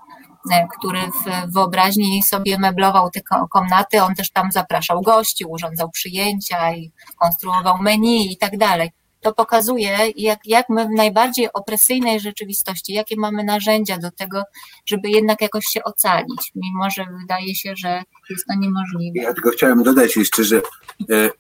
e, który w wyobraźni sobie meblował te komnaty, on też tam zapraszał gości, urządzał przyjęcia i konstruował menu i tak dalej to pokazuje, jak, jak my w najbardziej opresyjnej rzeczywistości, jakie mamy narzędzia do tego, żeby jednak jakoś się ocalić, mimo że wydaje się, że jest to niemożliwe. Ja tylko chciałem dodać jeszcze, że e,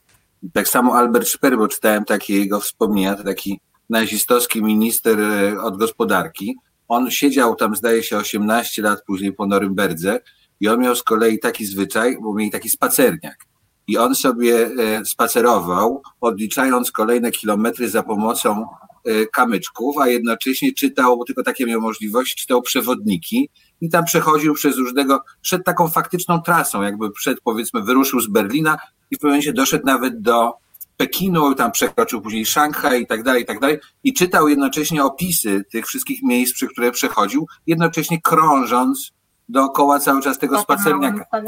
tak samo Albert Szper, bo czytałem takie jego wspomnienia, to taki nazistowski minister e, od gospodarki. On siedział tam, zdaje się, 18 lat później po Norymberdze i on miał z kolei taki zwyczaj, bo mieli taki spacerniak i on sobie e, spacerował, odliczając kolejne kilometry za pomocą e, kamyczków, a jednocześnie czytał, bo tylko takie miał możliwość, czytał przewodniki i tam przechodził przez różnego, przed taką faktyczną trasą, jakby przed, powiedzmy, wyruszył z Berlina i w pewnym momencie doszedł nawet do Pekinu, tam przekroczył później Szanghaj i tak dalej, i tak dalej. I czytał jednocześnie opisy tych wszystkich miejsc, przy które przechodził, jednocześnie krążąc dookoła cały czas tego spacerniaka. Tak?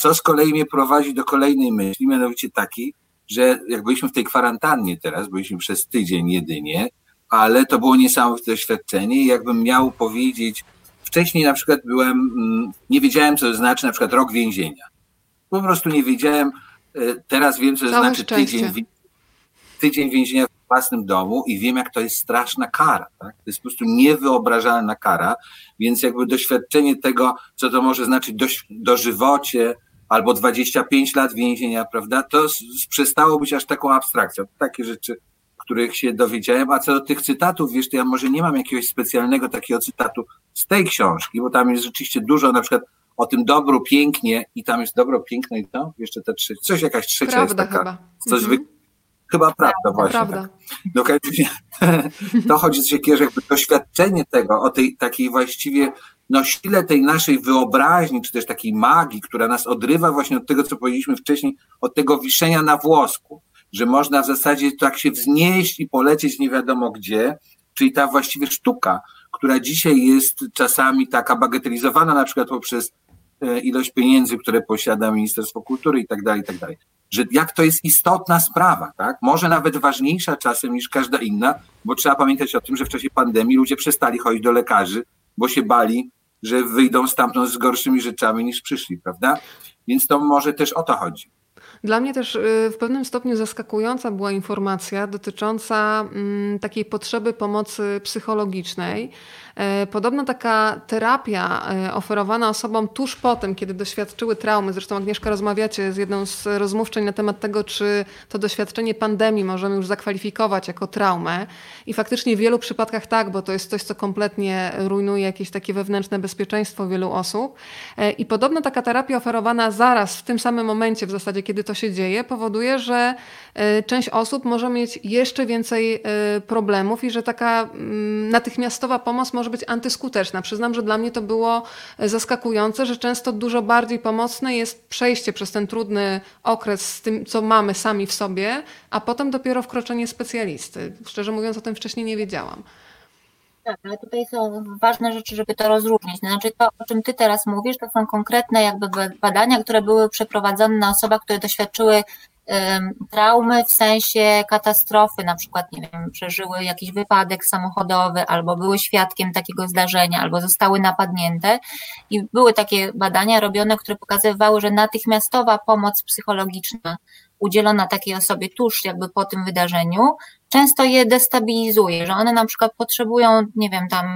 Co z kolei mnie prowadzi do kolejnej myśli, mianowicie takiej, że jak byliśmy w tej kwarantannie teraz, byliśmy przez tydzień jedynie, ale to było niesamowite doświadczenie i jakbym miał powiedzieć, wcześniej na przykład byłem, mm, nie wiedziałem co to znaczy na przykład rok więzienia. Po prostu nie wiedziałem, e, teraz wiem co to znaczy tydzień, tydzień więzienia własnym domu i wiem, jak to jest straszna kara. Tak? To jest po prostu niewyobrażalna kara, więc jakby doświadczenie tego, co to może znaczyć do, dożywocie albo 25 lat więzienia, prawda, to przestało być aż taką abstrakcją. Takie rzeczy, których się dowiedziałem. A co do tych cytatów, wiesz, to ja może nie mam jakiegoś specjalnego takiego cytatu z tej książki, bo tam jest rzeczywiście dużo, na przykład o tym dobru, pięknie i tam jest dobro, piękne i to, jeszcze te trzy, coś jakaś trzecia Prawda jest taka, chyba. coś mhm. Chyba prawda, właśnie. Prawda. Tak. No, *laughs* to chodzi o takie, że jakby doświadczenie tego, o tej takiej właściwie no, sile tej naszej wyobraźni, czy też takiej magii, która nas odrywa właśnie od tego, co powiedzieliśmy wcześniej, od tego wiszenia na włosku, że można w zasadzie tak się wznieść i polecieć nie wiadomo gdzie, czyli ta właściwie sztuka, która dzisiaj jest czasami taka bagatelizowana na przykład poprzez e, ilość pieniędzy, które posiada Ministerstwo Kultury i tak dalej, i tak dalej że jak to jest istotna sprawa, tak? Może nawet ważniejsza czasem niż każda inna, bo trzeba pamiętać o tym, że w czasie pandemii ludzie przestali chodzić do lekarzy, bo się bali, że wyjdą stamtąd z gorszymi rzeczami niż przyszli, prawda? Więc to może też o to chodzi. Dla mnie też y, w pewnym stopniu zaskakująca była informacja dotycząca mm, takiej potrzeby pomocy psychologicznej. E, podobno taka terapia e, oferowana osobom tuż po tym, kiedy doświadczyły traumy, zresztą Agnieszka rozmawiacie z jedną z rozmówczeń na temat tego, czy to doświadczenie pandemii możemy już zakwalifikować jako traumę. I faktycznie w wielu przypadkach tak, bo to jest coś, co kompletnie rujnuje jakieś takie wewnętrzne bezpieczeństwo wielu osób. E, I podobno taka terapia oferowana zaraz, w tym samym momencie w zasadzie, kiedy to się dzieje, powoduje, że część osób może mieć jeszcze więcej problemów i że taka mm, natychmiastowa pomoc może być antyskuteczna. Przyznam, że dla mnie to było zaskakujące, że często dużo bardziej pomocne jest przejście przez ten trudny okres z tym, co mamy sami w sobie, a potem dopiero wkroczenie specjalisty. Szczerze mówiąc, o tym wcześniej nie wiedziałam. Tak, ale tutaj są ważne rzeczy, żeby to rozróżnić. Znaczy to, o czym ty teraz mówisz, to są konkretne jakby badania, które były przeprowadzone na osobach, które doświadczyły traumy w sensie katastrofy, na przykład, nie wiem, przeżyły jakiś wypadek samochodowy, albo były świadkiem takiego zdarzenia, albo zostały napadnięte. I były takie badania robione, które pokazywały, że natychmiastowa pomoc psychologiczna udzielona takiej osobie tuż jakby po tym wydarzeniu, często je destabilizuje, że one na przykład potrzebują, nie wiem, tam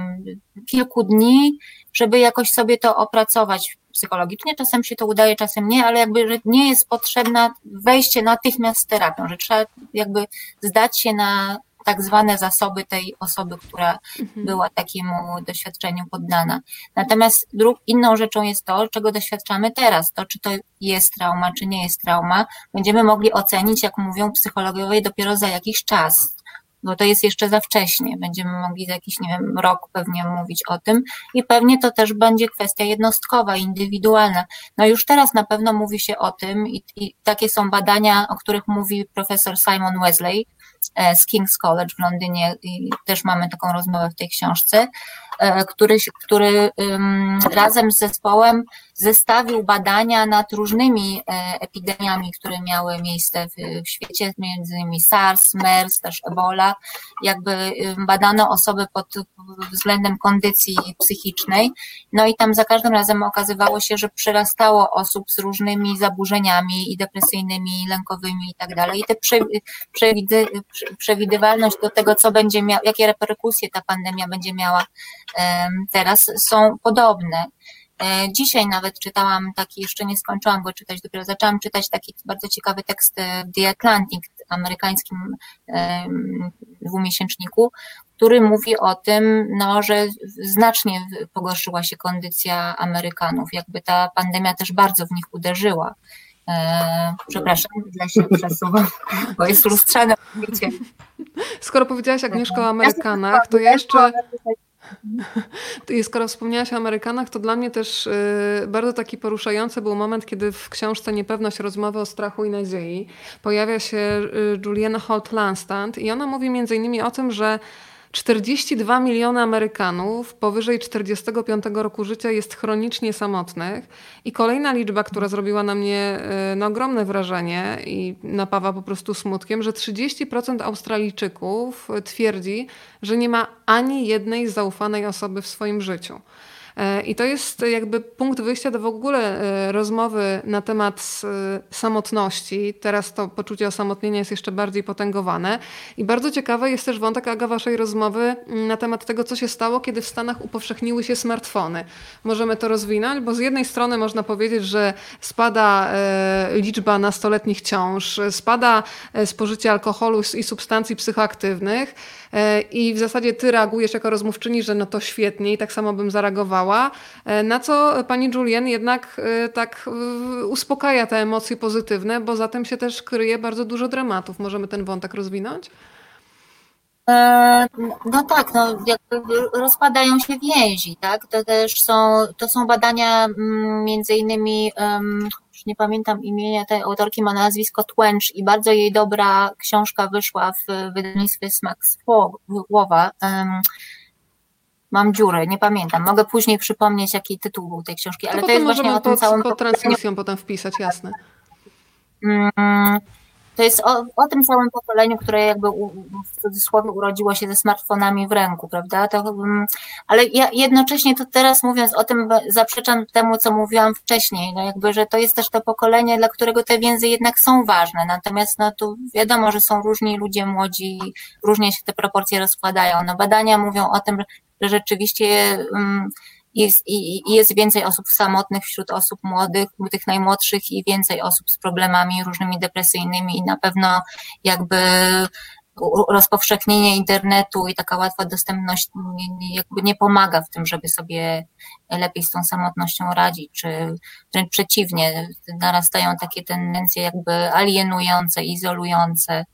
kilku dni, żeby jakoś sobie to opracować psychologicznie. Czasem się to udaje, czasem nie, ale jakby że nie jest potrzebne wejście natychmiast w terapię, że trzeba jakby zdać się na tak zwane zasoby tej osoby, która mhm. była takiemu doświadczeniu poddana. Natomiast drug, inną rzeczą jest to, czego doświadczamy teraz. To, czy to jest trauma, czy nie jest trauma, będziemy mogli ocenić, jak mówią psychologowie, dopiero za jakiś czas bo to jest jeszcze za wcześnie. Będziemy mogli za jakiś, nie wiem, rok pewnie mówić o tym i pewnie to też będzie kwestia jednostkowa, indywidualna. No już teraz na pewno mówi się o tym i, i takie są badania, o których mówi profesor Simon Wesley, z King's College w Londynie i też mamy taką rozmowę w tej książce, e, który, który razem z zespołem zestawił badania nad różnymi e, epidemiami, które miały miejsce w, świecie, między innymi SARS, MERS, też Ebola. Jakby badano osoby pod względem kondycji psychicznej. No i tam za każdym razem okazywało się, że przyrastało osób z różnymi zaburzeniami i depresyjnymi, i lękowymi i tak dalej. I te przewidy, przewidywalność do tego, co będzie miał, jakie reperkusje ta pandemia będzie miała teraz, są podobne. E, dzisiaj nawet czytałam taki, jeszcze nie skończyłam go czytać, dopiero zaczęłam czytać taki bardzo ciekawy tekst w The Atlantic, amerykańskim dwumiesięczniku, który mówi o tym, no, że znacznie pogorszyła się kondycja Amerykanów. Jakby ta pandemia też bardzo w nich uderzyła. E, przepraszam, źle się *laughs* przesuwam, bo jest *laughs* lustrzane. Skoro powiedziałaś Agnieszko o Amerykanach, to ja jeszcze... I skoro wspomniałaś o Amerykanach, to dla mnie też y, bardzo taki poruszający był moment, kiedy w książce Niepewność rozmowy o strachu i nadziei pojawia się y, Juliana Holt Landstand i ona mówi między innymi o tym, że 42 miliony Amerykanów powyżej 45 roku życia jest chronicznie samotnych i kolejna liczba, która zrobiła na mnie e, no, ogromne wrażenie i napawa po prostu smutkiem, że 30% Australijczyków twierdzi, że nie ma ani jednej zaufanej osoby w swoim życiu. E, I to jest jakby punkt wyjścia do w ogóle e, rozmowy na temat e, samotności. Teraz to poczucie osamotnienia jest jeszcze bardziej potęgowane. I bardzo ciekawy jest też wątek Aga waszej rozmowy mm, na temat tego, co się stało, kiedy w Stanach upowszechniły się smartfony. Możemy to rozwinąć, bo z jednej strony można powiedzieć, że spada liczba nastoletnich ciąż, spada spożycie alkoholu i substancji psychoaktywnych i w zasadzie ty reagujesz jako rozmówczyni, że no to świetnie i tak samo bym zareagowała E, na co pani Julian jednak e, tak e, uspokaja te emocje pozytywne, bo za tym się też kryje bardzo dużo dramatów. Możemy ten wątek rozwinąć? No tak, no rozpadają się więzi, tak? To też są, to są badania mm, między innymi, już nie pamiętam imienia tej autorki, ma nazwisko Tłęcz i bardzo jej dobra książka wyszła w wydawnictwie Smak Słowa mam dziurę, nie pamiętam. Mogę później przypomnieć, jaki tytuł był tej książki, ale to, to jest właśnie o tym pod, całym... pod transmisją potem wpisać, jasne. Mm, to jest o, o, tym całym pokoleniu, które jakby u, w cudzysłowie urodziło się ze smartfonami w ręku, prawda? To, um, ale ja jednocześnie to teraz mówiąc o tym, zaprzeczam temu, co mówiłam wcześniej, no jakby, że to jest też to pokolenie, dla którego te więzy jednak są ważne. Natomiast no tu wiadomo, że są różni ludzie młodzi, różnie się te proporcje rozkładają. No badania mówią o tym, że rzeczywiście mm, jest, i, jest więcej osób samotnych wśród osób młodych, tych najmłodszych i więcej osób z problemami różnymi depresyjnymi i na pewno jakby rozpowszechnienie internetu i taka łatwa dostępność jakby nie pomaga w tym, żeby sobie lepiej z tą samotnością radzić, czy wręcz przeciwnie, narastają takie tendencje jakby alienujące, izolujące,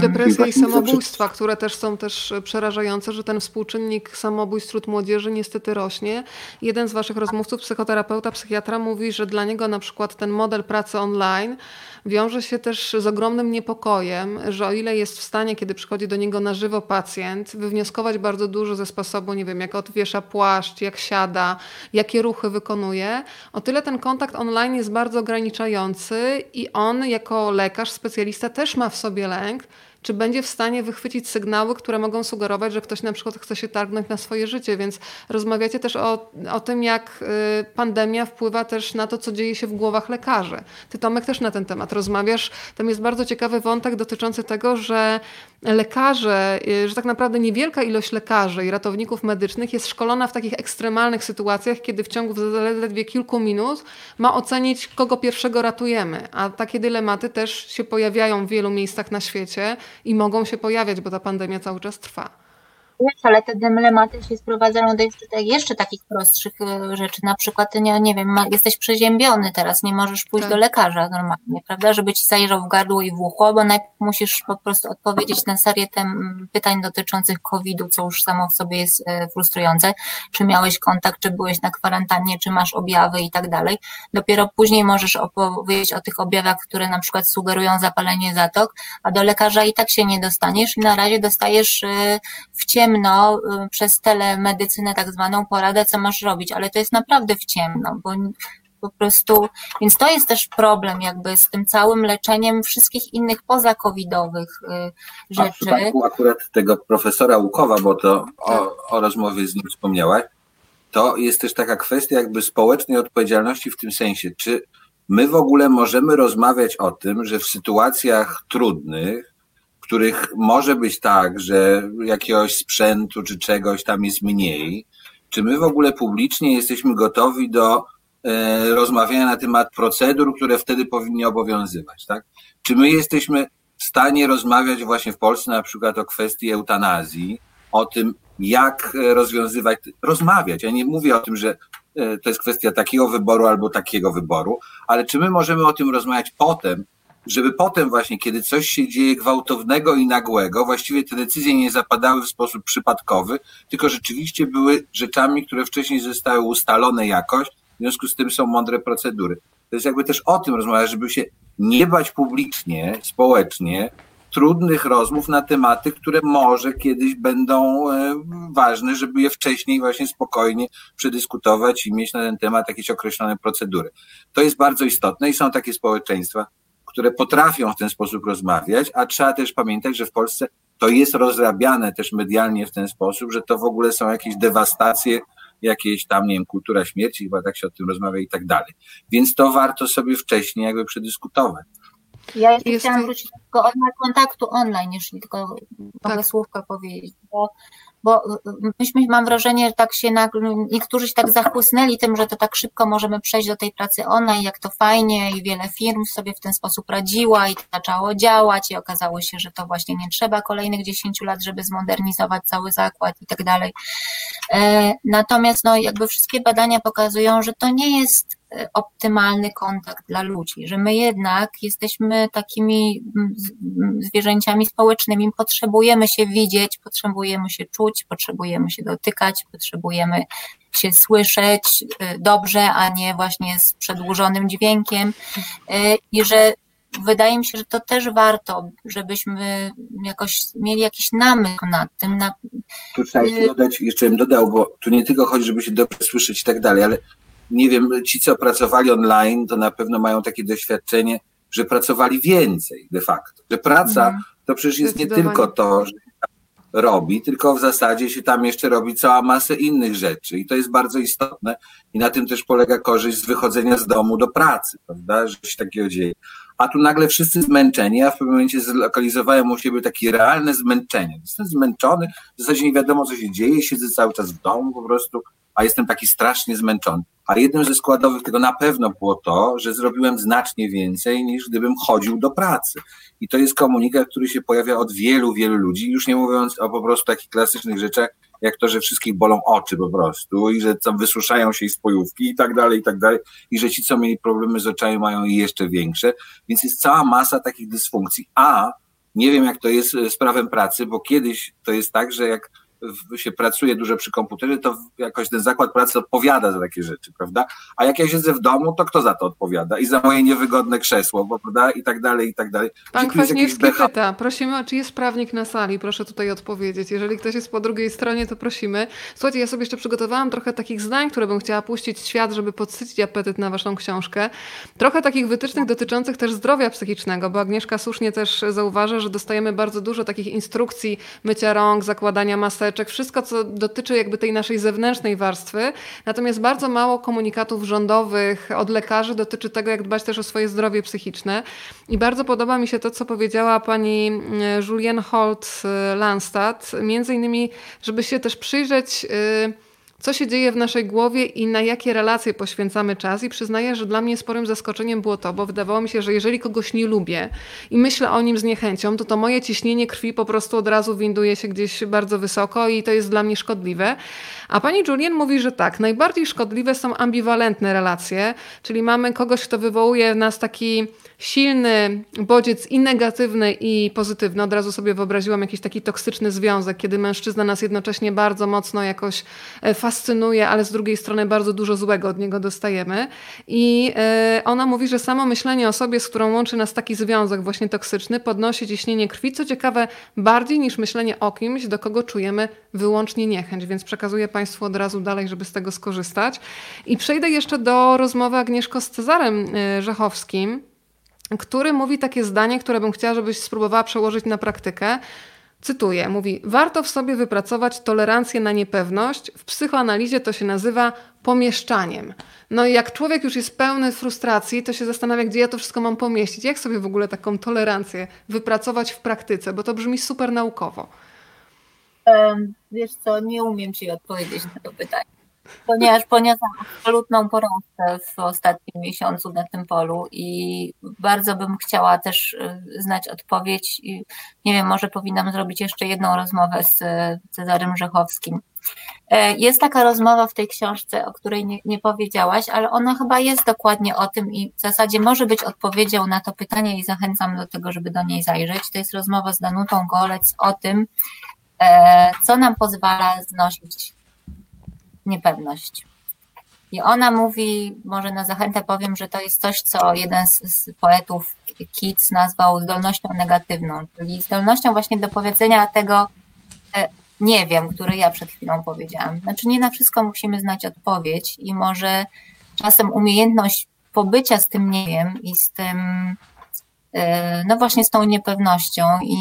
Depresja i samobójstwa, które też są też przerażające, że ten współczynnik samobójstw wśród młodzieży niestety rośnie. Jeden z waszych rozmówców, psychoterapeuta, psychiatra mówi, że dla niego na przykład ten model pracy online wiąże się też z ogromnym niepokojem, że o ile jest w stanie, kiedy przychodzi do niego na żywo pacjent, wywnioskować bardzo dużo ze sposobu, nie wiem, jak odwiesza płaszcz, jak siada, jakie ruchy wykonuje, o tyle ten kontakt online jest bardzo ograniczający i on jako lekarz, specjalista też ma w sobie lęk, czy będzie w stanie wychwycić sygnały, które mogą sugerować, że ktoś na przykład chce się targnąć na swoje życie. Więc rozmawiacie też o, o tym, jak y, pandemia wpływa też na to, co dzieje się w głowach lekarzy. Ty, Tomek, też na ten temat rozmawiasz. Tam jest bardzo ciekawy wątek dotyczący tego, że lekarze, y, że tak naprawdę niewielka ilość lekarzy i ratowników medycznych jest szkolona w takich ekstremalnych sytuacjach, kiedy w ciągu zaledwie kilku minut ma ocenić, kogo pierwszego ratujemy. A takie dylematy też się pojawiają w wielu miejscach na świecie i mogą się pojawiać, bo ta pandemia cały czas trwa. Ale te dylematy się sprowadzają do jeszcze, jeszcze takich prostszych e, rzeczy. Na przykład, nie, nie wiem, jesteś przeziębiony teraz, nie możesz pójść tak. do lekarza normalnie, prawda, żeby ci zajrzał w gardło i w ucho, bo najpierw musisz po prostu odpowiedzieć na serię tem, pytań dotyczących COVID-u, co już samo w sobie jest e, frustrujące. Czy miałeś kontakt, czy byłeś na kwarantannie, czy masz objawy i tak dalej. Dopiero później możesz opowiedzieć o tych objawach, które na przykład sugerują zapalenie zatok, a do lekarza i tak się nie dostaniesz i na razie dostajesz e, w ciemno ciemno y, przez telemedycynę tak zwaną poradę, co masz robić, ale to jest naprawdę w ciemno, bo po prostu, więc to jest też problem jakby z tym całym leczeniem wszystkich innych pozakowidowych y, rzeczy. A w przypadku akurat tego profesora Łukowa, bo to o, o rozmowie z nim wspomniałaś, to jest też taka kwestia jakby społecznej odpowiedzialności w tym sensie, czy my w ogóle możemy rozmawiać o tym, że w sytuacjach trudnych których może być tak, że jakiegoś sprzętu czy czegoś tam jest mniej, czy my w ogóle publicznie jesteśmy gotowi do e, rozmawiania na temat procedur, które wtedy powinny obowiązywać, tak? Czy my jesteśmy w stanie rozmawiać właśnie w Polsce na przykład o kwestii eutanazji, o tym, jak rozwiązywać, rozmawiać. Ja nie mówię o tym, że e, to jest kwestia takiego wyboru albo takiego wyboru, ale czy my możemy o tym rozmawiać potem, żeby potem właśnie, kiedy coś się dzieje gwałtownego i nagłego, właściwie te decyzje nie zapadały w sposób przypadkowy, tylko rzeczywiście były rzeczami, które wcześniej zostały ustalone jakoś, w związku z tym są mądre procedury. To jest jakby też o tym rozmawiać, żeby się nie bać publicznie, społecznie, trudnych rozmów na tematy, które może kiedyś będą e, ważne, żeby je wcześniej właśnie spokojnie przedyskutować i mieć na ten temat jakieś określone procedury. To jest bardzo istotne i są takie społeczeństwa, które potrafią w ten sposób rozmawiać, a trzeba też pamiętać, że w Polsce to jest rozrabiane też medialnie w ten sposób, że to w ogóle są jakieś dewastacje, jakieś tam, nie wiem, kultura śmierci, chyba tak się o tym rozmawia i tak dalej. Więc to warto sobie wcześniej jakby przedyskutować. Ja jeszcze jest chciałam wrócić do kontaktu online, jeśli tylko tak. mogę słówko powiedzieć, bo bo myśmy, mam wrażenie, że tak się, na, niektórzy się tak zachłysnęli tym, że to tak szybko możemy przejść do tej pracy online, jak to fajnie i wiele firm sobie w ten sposób radziła i to zaczęło działać i okazało się, że to właśnie nie trzeba kolejnych 10 lat, żeby zmodernizować cały zakład i tak dalej. E, natomiast no, jakby wszystkie badania pokazują, że to nie jest optymalny kontakt dla ludzi, że my jednak jesteśmy takimi mm, mm, zwierzęciami społecznymi, potrzebujemy się widzieć, potrzebujemy się czuć, potrzebujemy się dotykać, potrzebujemy się słyszeć y, dobrze, a nie właśnie z przedłużonym dźwiękiem y, i że wydaje mi się, że to też warto, żebyśmy jakoś mieli jakiś namysł nad tym. Na... Tu trzeba jeszcze dodać, jeszcze bym dodał, bo tu nie tylko chodzi, żeby się dobrze słyszeć i tak dalej, ale nie wiem, ci, co pracowali online, to na pewno mają takie doświadczenie, że pracowali więcej de facto. Że praca mhm. to przecież jest nie tylko to, że robi, tylko w zasadzie się tam jeszcze robi cała masę innych rzeczy i to jest bardzo istotne i na tym też polega korzyść z wychodzenia z domu do pracy, prawda, że się takiego dzieje. A tu nagle wszyscy zmęczeni, a w pewnym momencie zlokalizowałem u siebie takie realne zmęczenie. Jestem zmęczony, w zasadzie nie wiadomo co się dzieje, siedzę cały czas w domu po prostu, a jestem taki strasznie zmęczony. A jednym ze składowych tego na pewno było to, że zrobiłem znacznie więcej niż gdybym chodził do pracy. I to jest komunikat, który się pojawia od wielu, wielu ludzi, już nie mówiąc o po prostu takich klasycznych rzeczach, jak to, że wszystkich bolą oczy po prostu i że tam wysuszają się i spojówki i tak dalej, i tak dalej, i że ci, co mieli problemy z oczami, mają jeszcze większe. Więc jest cała masa takich dysfunkcji, a Nie wiem, jak to jest z prawem pracy, bo kiedyś to jest tak, że jak się pracuje dużo przy komputerze, to jakoś ten zakład pracy odpowiada za takie rzeczy, prawda? A jak ja siedzę w domu, to kto za to odpowiada? I za moje niewygodne krzesło, bo, prawda? I tak dalej, i tak dalej. Pan Kwaśniewski pyta, prosimy, czy jest prawnik na sali? Proszę tutaj odpowiedzieć. Jeżeli ktoś jest po drugiej stronie, to prosimy. Słuchajcie, ja sobie jeszcze przygotowałam trochę takich zdań, które bym chciała puścić w świat, żeby podsycić apetyt na waszą książkę. Trochę takich wytycznych dotyczących też zdrowia psychicznego, bo Agnieszka słusznie też zauważa, że dostajemy bardzo dużo takich instrukcji mycia rąk, zakładania maseczek, wszystko, co dotyczy jakby tej naszej zewnętrznej warstwy. Natomiast bardzo mało komunikatów rządowych od lekarzy dotyczy tego, jak dbać też o swoje zdrowie psychiczne. I bardzo podoba mi się to, co powiedziała pani mm, Julienne Holt-Landstad, między innymi, żeby się też przyjrzeć. Yy, co się dzieje w naszej głowie i na jakie relacje poświęcamy czas. I przyznaję, że dla mnie sporym zaskoczeniem było to, bo wydawało mi się, że jeżeli kogoś nie lubię i myślę o nim z niechęcią, to to moje ciśnienie krwi po prostu od razu winduje się gdzieś bardzo wysoko i to jest dla mnie szkodliwe. A pani Julien mówi, że tak, najbardziej szkodliwe są ambiwalentne relacje, czyli mamy kogoś, kto wywołuje w nas taki silny bodziec i negatywny, i pozytywny. Od razu sobie wyobraziłam jakiś taki toksyczny związek, kiedy mężczyzna nas jednocześnie bardzo mocno jakoś e, fascynuje, ale z drugiej strony bardzo dużo złego od niego dostajemy. I e, ona mówi, że samo myślenie o sobie, z którą łączy nas taki związek właśnie toksyczny, podnosi ciśnienie krwi, co ciekawe, bardziej niż myślenie o kimś, do kogo czujemy wyłącznie niechęć, więc przekazuję Państwu od razu dalej, żeby z tego skorzystać. I przejdę jeszcze do rozmowy Agnieszko z Cezarem e, Rzechowskim, który mówi takie zdanie, które bym chciała, żebyś spróbowała przełożyć na praktykę. Cytuję, mówi: Warto w sobie wypracować tolerancję na niepewność. W psychoanalizie to się nazywa pomieszczaniem. No i jak człowiek już jest pełny frustracji, to się zastanawia, gdzie ja to wszystko mam pomieścić. Jak sobie w ogóle taką tolerancję wypracować w praktyce, bo to brzmi super naukowo. Wiesz co, nie umiem ci odpowiedzieć na to pytanie ponieważ poniosłam absolutną porażkę w ostatnim miesiącu na tym polu i bardzo bym chciała też y, znać odpowiedź. Nie wiem, może powinnam zrobić jeszcze jedną rozmowę z Cezarym Rzechowskim. E, jest taka rozmowa w tej książce, o której nie, nie powiedziałaś, ale ona chyba jest dokładnie o tym i w zasadzie może być odpowiedzią na to pytanie i zachęcam do tego, żeby do niej zajrzeć. To jest rozmowa z Danutą Golec o tym, co nam pozwala znosić niepewność. I ona mówi, może na zachętę powiem, że to jest coś, co jeden z, z poetów Keats nazwał zdolnością negatywną, czyli zdolnością właśnie do powiedzenia tego e, nie wiem, które ja przed chwilą powiedziałam. Znaczy nie na wszystko musimy znać odpowiedź i może czasem umiejętność pobycia z tym nie wiem i z tym, e, no właśnie z tą niepewnością i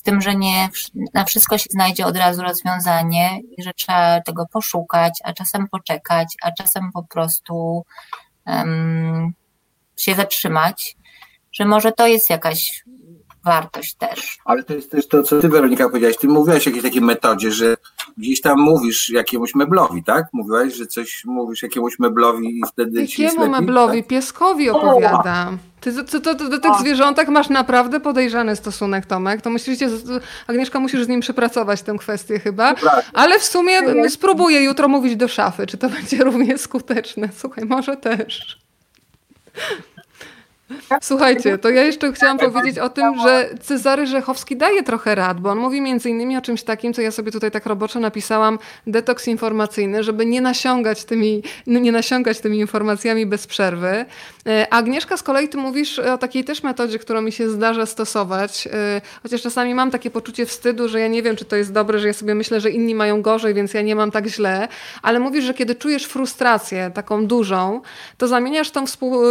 z tym, że nie na wszystko się znajdzie od razu rozwiązanie i że trzeba tego poszukać, a czasem poczekać, a czasem po prostu um, się zatrzymać, że może to jest jakaś wartość też. Ale to jest też to, co ty Weronika powiedziałaś. Ty mówiłaś o jakiejś takiej metodzie, że gdzieś tam mówisz jakiemuś meblowi, tak? Mówiłaś, że coś mówisz jakiemuś meblowi i wtedy Jakiemu meblowi? Tak? Pieskowi opowiadam. Ty to, to, to, do tych zwierzątek masz naprawdę podejrzany stosunek, Tomek. To musisz, Agnieszka, musisz z nim przepracować tę kwestię chyba. Ale w sumie spróbuję jutro mówić do szafy, czy to *laughs* będzie równie skuteczne. Słuchaj, może też. Słuchajcie, to ja jeszcze chciałam powiedzieć o tym, że Cezary Rzechowski daje trochę rad, bo on mówi między innymi o czymś takim, co ja sobie tutaj tak roboczo napisałam, detoks informacyjny, żeby nie nasiągać tymi, nie nasiągać tymi informacjami bez przerwy. E, Agnieszka z kolei ty mówisz o takiej też metodzie, którą mi się zdarza stosować, e, chociaż czasami mam takie poczucie wstydu, że ja nie wiem, czy to jest dobre, że ja sobie myślę, że inni mają gorzej, więc ja nie mam tak źle, ale mówisz, że kiedy czujesz frustrację taką dużą, to zamieniasz tą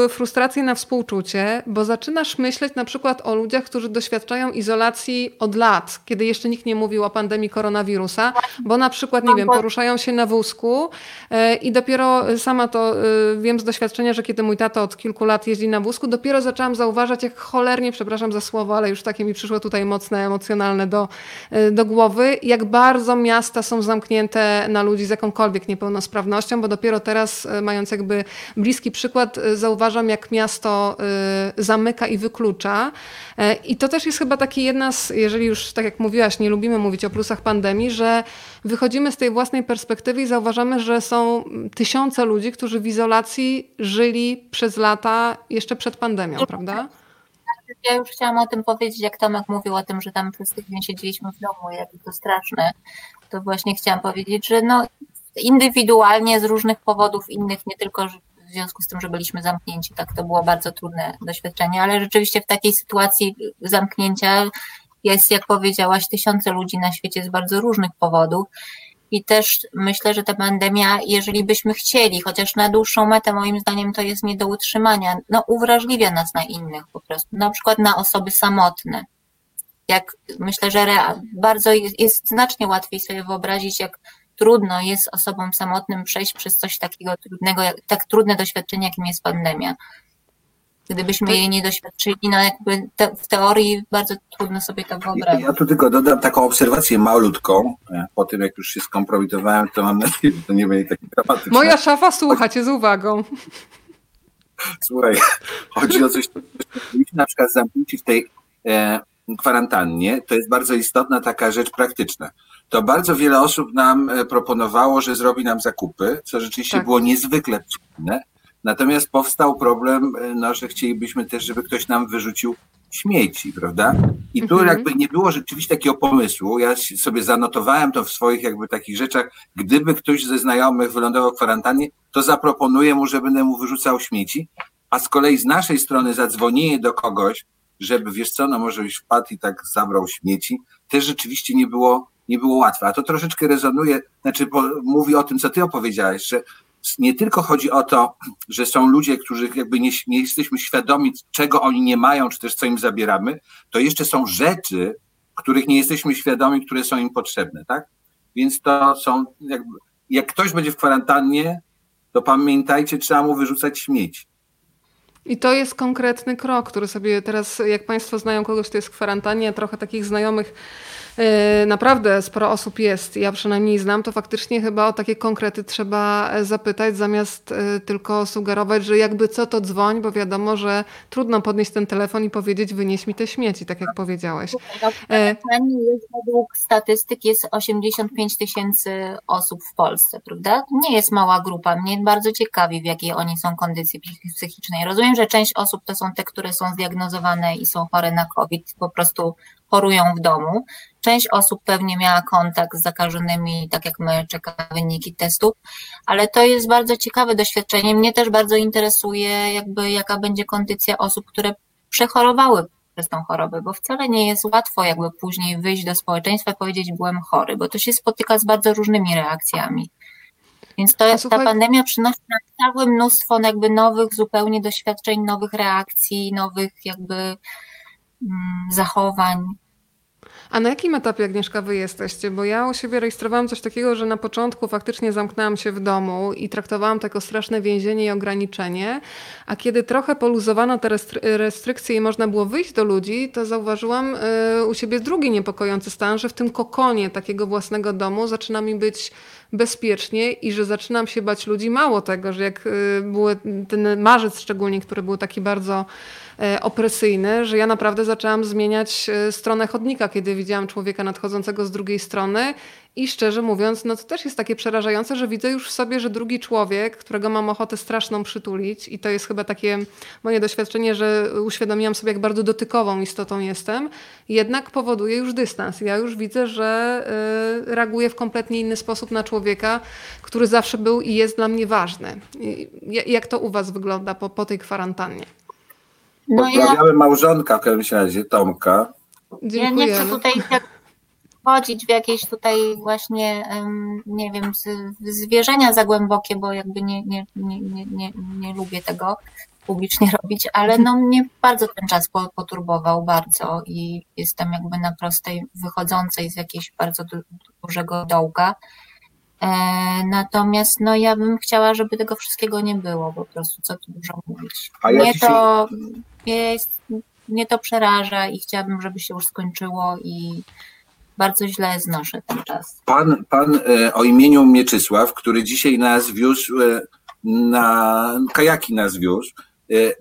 frustrację na współczucie bo zaczynasz myśleć na przykład o ludziach, którzy doświadczają izolacji od lat, kiedy jeszcze nikt nie mówił o pandemii koronawirusa, bo na przykład, nie wiem, poruszają się na wózku e, i dopiero sama to e, wiem z doświadczenia, że kiedy mój tato od kilku lat jeździ na wózku, dopiero zaczęłam zauważać, jak cholernie, przepraszam za słowo, ale już takie mi przyszło tutaj mocne, emocjonalne do, e, do głowy, jak bardzo miasta są zamknięte na ludzi z jakąkolwiek niepełnosprawnością, bo dopiero teraz, mając jakby bliski przykład, zauważam, jak miasto zamyka i wyklucza. E, I to też jest chyba taki jedna z, jeżeli już tak jak mówiłaś, nie lubimy mówić o plusach pandemii, że wychodzimy z tej własnej perspektywy i zauważamy, że są tysiące ludzi, którzy w izolacji żyli przez lata jeszcze przed pandemią, prawda? ja już chciałam o tym powiedzieć, jak Tomek mówił o tym, że tam przez tydzień siedzieliśmy w domu, jak to straszne, to właśnie chciałam powiedzieć, że no indywidualnie z różnych powodów innych, nie tylko w związku z tym, że byliśmy zamknięci, tak to było bardzo trudne doświadczenie, ale rzeczywiście w takiej sytuacji zamknięcia jest, jak powiedziałaś, tysiące ludzi na świecie z bardzo różnych powodów. I też myślę, że ta pandemia, jeżeli byśmy chcieli, chociaż na dłuższą metę, moim zdaniem, to jest nie do utrzymania, no uwrażliwia nas na innych po prostu, na przykład na osoby samotne. Jak myślę, że bardzo jest, jest znacznie łatwiej sobie wyobrazić, jak trudno jest osobom samotnym przejść przez coś takiego trudnego, tak trudne doświadczenie, jakim jest pandemia. Gdybyśmy jej nie doświadczyli, no jakby te, w teorii bardzo trudno sobie to wyobrazić. Ja tu tylko dodam taką obserwację malutką. Po tym, jak już się skompromitowałem, to mam nadzieję, że to nie będzie takie dramatyczne. Moja szafa słucha cię z uwagą. Słuchaj, chodzi o coś, co na przykład zamknięci w tej e, kwarantannie, to jest bardzo istotna taka rzecz praktyczna. To bardzo wiele osób nam e, proponowało, że zrobi nam zakupy, co rzeczywiście tak. było niezwykle przyjemne. Natomiast powstał problem, e, no, że chcielibyśmy też, żeby ktoś nam wyrzucił śmieci, prawda? I tu mhm. jakby nie było rzeczywiście takiego pomysłu. Ja sobie zanotowałem to w swoich jakby takich rzeczach. Gdyby ktoś ze znajomych wylądował w kwarantannie, to zaproponuję mu, żeby mu wyrzucał śmieci. A z kolei z naszej strony zadzwonienie do kogoś, żeby wiesz co, no może byś wpadł i tak zabrał śmieci, też rzeczywiście nie było, nie było łatwe. A to troszeczkę rezonuje, znaczy mówi o tym, co ty opowiedziałeś, że nie tylko chodzi o to, że są ludzie, którzy jakby nie, nie jesteśmy świadomi, czego oni nie mają, czy też co im zabieramy, to jeszcze są rzeczy, których nie jesteśmy świadomi, które są im potrzebne, tak? Więc to są, jakby, jak ktoś będzie w kwarantannie, to pamiętajcie, trzeba mu wyrzucać śmieci. I to jest konkretny krok, który sobie teraz, jak Państwo znają kogoś, kto jest w kwarantannie, trochę takich znajomych naprawdę sporo osób jest, ja przynajmniej znam, to faktycznie chyba o takie konkrety trzeba e, zapytać, zamiast e, tylko sugerować, że jakby co to dzwoń, bo wiadomo, że trudno podnieść ten telefon i powiedzieć wynieś mi te śmieci, tak jak powiedziałeś. Jest, według statystyk jest 85 tysięcy osób w Polsce, prawda? Nie jest mała grupa. Mnie bardzo ciekawi, w jakiej oni są kondycji psychicznej. Rozumiem, że część osób to są te, które są zdiagnozowane i są chore na COVID, po prostu chorują w domu. Część osób pewnie miała kontakt z zakażonymi, tak jak my, czeka wyniki testów, ale to jest bardzo ciekawe doświadczenie. Mnie też bardzo interesuje, jakby jaka będzie kondycja osób, które przechorowały przez tą chorobę, bo wcale nie jest łatwo jakby później wyjść do społeczeństwa i powiedzieć byłem chory, bo to się spotyka z bardzo różnymi reakcjami. Więc to, ta pandemia przynosi nam całe mnóstwo jakby nowych zupełnie doświadczeń, nowych reakcji, nowych jakby mm, zachowań. A na jakim etapie, Agnieszka, wy jesteście? Bo ja u siebie rejestrowałam coś takiego, że na początku faktycznie zamknęłam się w domu i traktowałam to jako straszne więzienie i ograniczenie, a kiedy trochę poluzowano te restrykcje i można było wyjść do ludzi, to zauważyłam y, u siebie drugi niepokojący stan, że w tym kokonie takiego własnego domu zaczyna mi być bezpiecznie i że zaczynam się bać ludzi. Mało tego, że jak y, były ten marzec szczególnie, który był taki bardzo E, opresyjny, że ja naprawdę zaczęłam zmieniać e, stronę chodnika, kiedy widziałam człowieka nadchodzącego z drugiej strony i szczerze mówiąc, no to też jest takie przerażające, że widzę już w sobie, że drugi człowiek, którego mam ochotę straszną przytulić i to jest chyba takie moje doświadczenie, że uświadomiłam sobie, jak bardzo dotykową istotą jestem, jednak powoduje już dystans. Ja już widzę, że y, reaguję w kompletnie inny sposób na człowieka, który zawsze był i jest dla mnie ważny. I, jak to u was wygląda po, po tej kwarantannie? No Pozdrawiamy ja... małżonka w każdym razie, Tomka. Ja nie chcę tutaj wchodzić w jakieś tutaj właśnie, nie wiem, zwierzenia za głębokie, bo jakby nie, nie, nie, nie, nie, nie lubię tego publicznie *laughs* robić, ale no mnie bardzo ten czas poturbował, bardzo i jestem jakby na prostej, wychodzącej z jakiegoś bardzo dużego dołka. E, natomiast no ja bym chciała, żeby tego wszystkiego nie było po prostu, co tu dużo mówić. Mnie to, jest, mnie to przeraża i chciałabym, żeby się już skończyło i bardzo źle znoszę ten czas. Pan, pan e, o imieniu Mieczysław, który dzisiaj nas wiózł e, na kajaki nas wiózł,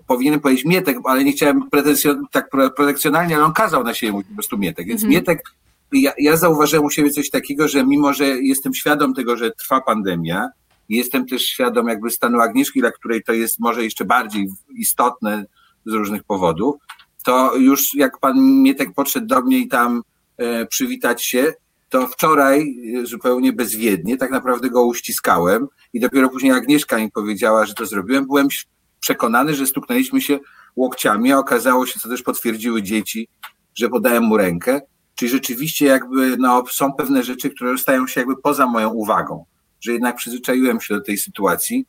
powinien powiedzieć Mietek, ale nie chciałem pretensjon, tak protekcjonalnie, ale on kazał na siebie po prostu Mietek. Więc mm. Mietek ja, ja zauważyłem u siebie coś takiego, że mimo, że jestem świadom tego, że trwa pandemia, jestem też świadom jakby stanu Agnieszki, dla której to jest może jeszcze bardziej istotne z różnych powodów, to już jak pan Mietek podszedł do mnie i tam e, przywitać się, to wczoraj e, zupełnie bezwiednie tak naprawdę go uściskałem i dopiero później Agnieszka mi powiedziała, że to zrobiłem. Byłem przekonany, że stuknęliśmy się łokciami, a okazało się, co też potwierdziły dzieci, że podałem mu rękę. Czyli rzeczywiście jakby no, są pewne rzeczy, które stają się jakby poza moją uwagą, że jednak przyzwyczaiłem się do tej sytuacji.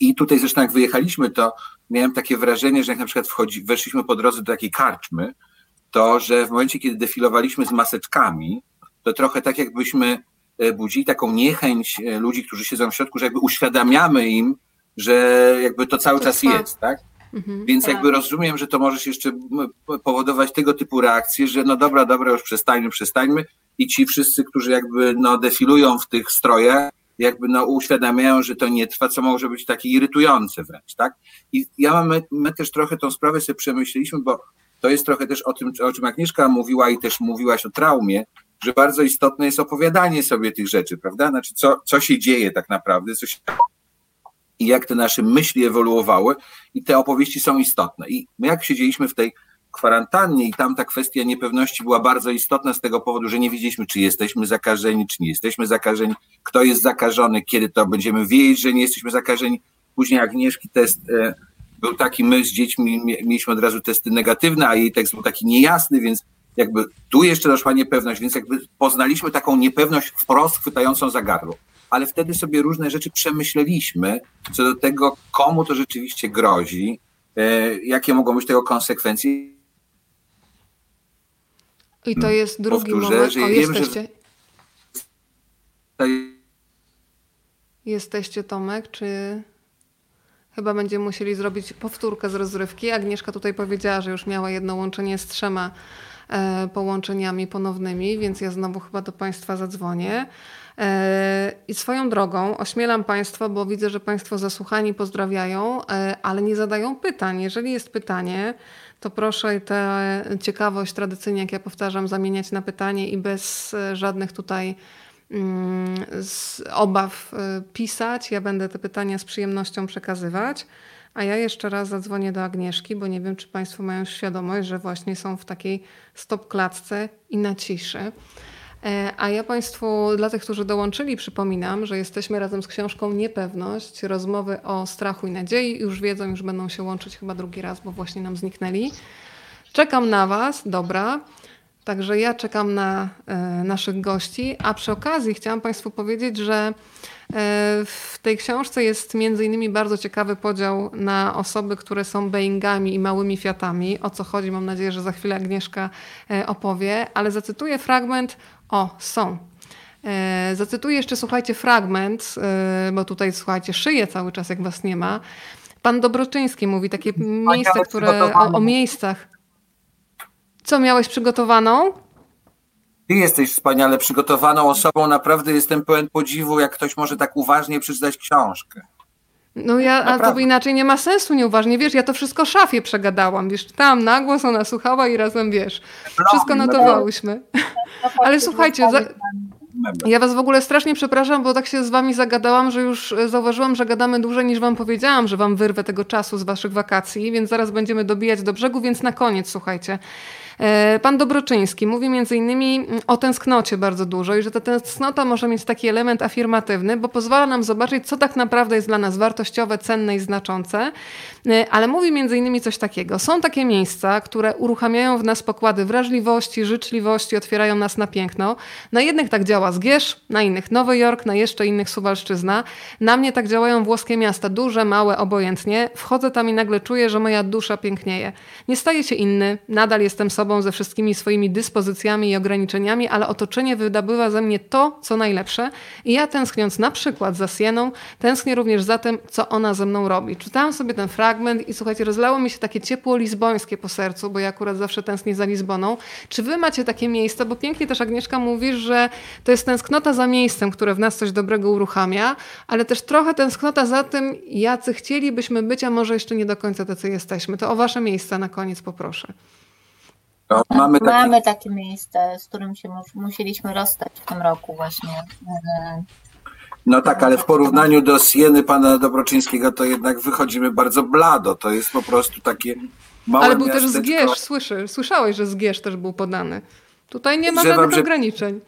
I tutaj zresztą jak wyjechaliśmy, to miałem takie wrażenie, że jak na przykład wchodzi, weszliśmy po drodze do takiej karczmy, to że w momencie, kiedy defilowaliśmy z maseczkami, to trochę tak jakbyśmy e, budzili taką niechęć e, ludzi, którzy siedzą w środku, że jakby uświadamiamy im, że jakby to cały to czas jest, tak? Mhm, Więc tak. jakby rozumiem, że to możesz jeszcze powodować tego typu reakcje, że no dobra, dobra, już przestańmy, przestańmy i ci wszyscy, którzy jakby no defilują w tych strojach, jakby no uświadamiają, że to nie trwa, co może być takie irytujące wręcz, tak? I ja mam, my, my też trochę tą sprawę sobie przemyśleliśmy, bo to jest trochę też o tym, o czym Agnieszka mówiła i też mówiłaś o traumie, że bardzo istotne jest opowiadanie sobie tych rzeczy, prawda? Znaczy, co, co się dzieje tak naprawdę, co się i jak te nasze myśli ewoluowały i te opowieści są istotne. I my jak siedzieliśmy w tej kwarantannie i tam ta kwestia niepewności była bardzo istotna z tego powodu, że nie wiedzieliśmy, czy jesteśmy zakażeni, czy nie jesteśmy zakażeni, kto jest zakażony, kiedy to będziemy wiedzieć, że nie jesteśmy zakażeni. Później Agnieszki test e, był taki, my z dziećmi mieliśmy od razu testy negatywne, a jej tekst był taki niejasny, więc jakby tu jeszcze doszła niepewność, więc jakby poznaliśmy taką niepewność wprost chwytającą za gardło. Ale wtedy sobie różne rzeczy przemyśleliśmy co do tego, komu to rzeczywiście grozi, e, jakie mogą być tego konsekwencje i to jest drugi Powtórzę, moment. Że o, wiem, jesteście. Że... Jesteście, Tomek, czy chyba będziemy musieli zrobić powtórkę z rozrywki? Agnieszka tutaj powiedziała, że już miała jedno łączenie z trzema e, połączeniami ponownymi, więc ja znowu chyba do Państwa zadzwonię. E, I swoją drogą ośmielam Państwa, bo widzę, że Państwo zasłuchani pozdrawiają, e, ale nie zadają pytań. Jeżeli jest pytanie, to proszę tę ciekawość tradycyjnie, jak ja powtarzam, zamieniać na pytanie i bez żadnych tutaj mm, obaw e, pisać. Ja będę te pytania z przyjemnością przekazywać. A ja jeszcze raz zadzwonię do Agnieszki, bo nie wiem, czy Państwo mają świadomość, że właśnie są w takiej stop klatce i na ciszy. E, a ja Państwu, dla tych, którzy dołączyli, przypominam, że jesteśmy razem z książką Niepewność, rozmowy o strachu i nadziei. Już wiedzą, już będą się łączyć chyba drugi raz, bo właśnie nam zniknęli. Czekam na Was, dobra. Także ja czekam na e, naszych gości, a przy okazji chciałam Państwu powiedzieć, że e, w tej książce jest między innymi bardzo ciekawy podział na osoby, które są Boeingami i małymi Fiatami. O co chodzi, mam nadzieję, że za chwilę Agnieszka e, opowie, ale zacytuję fragment o, są. Zacytuję jeszcze, słuchajcie, fragment, bo tutaj, słuchajcie, szyję cały czas, jak was nie ma. Pan Dobroczyński mówi takie miejsca, które o, o miejscach. Co miałeś przygotowaną? Ty jesteś wspaniale przygotowaną osobą. Naprawdę jestem pełen podziwu, jak ktoś może tak uważnie przeczytać książkę. No ja, a to inaczej nie ma sensu nieuważnie. Wiesz, ja to wszystko szafie przegadałam. Wiesz, tam na głos ona słuchała i razem, wiesz, wszystko notowałyśmy. *laughs* Ale słuchajcie, za... ja was w ogóle strasznie przepraszam, bo tak się z wami zagadałam, że już e, zauważyłam, że gadamy dłużej niż wam powiedziałam, że wam wyrwę tego czasu z waszych wakacji, więc zaraz będziemy dobijać do brzegu, więc na koniec, słuchajcie. E, pan Dobroczyński mówi między innymi mm, o tęsknocie bardzo dużo i że ta tęsknota może mieć taki element afirmatywny, bo pozwala nam zobaczyć, co tak naprawdę jest dla nas wartościowe, cenne i znaczące, ale mówi między innymi coś takiego. Są takie miejsca, które uruchamiają w nas pokłady wrażliwości, życzliwości, otwierają nas na piękno. Na jednych tak działa Zgierz, na innych Nowy Jork, na jeszcze innych Suwalszczyzna. Na mnie tak działają włoskie miasta, duże, małe, obojętnie. Wchodzę tam i nagle czuję, że moja dusza pięknieje. Nie staję się inny, nadal jestem sobą, sobą, ze wszystkimi swoimi dyspozycjami i ograniczeniami, ale otoczenie wydobywa ze mnie to, co najlepsze. I ja tęskniąc na przykład za Sieną, tęsknię również za tym, co ona ze mną robi. Czytałam sobie ten fragment i słuchajcie, rozlało mi się takie ciepło lizbońskie po sercu, bo ja akurat zawsze tęsknię za Lizboną. Czy wy macie takie miejsca? Bo pięknie też Agnieszka mówi, że to jest tęsknota za miejscem, które w nas coś dobrego uruchamia, ale też trochę tęsknota za tym, jacy chcielibyśmy być, a może jeszcze nie do końca tacy jesteśmy. To o wasze miejsca na koniec poproszę. No, mamy, takie... mamy takie miejsce, z którym się musieliśmy rozstać w tym roku właśnie. No tak, ale w porównaniu do Sieny pana Dobroczyńskiego to jednak wychodzimy bardzo blado. To jest po prostu takie Małe Ale był też miasteczko. Zgierz, słyszy, słyszałeś, że Zgierz też był podany. Tutaj nie ma żadnych że- ograniczeń.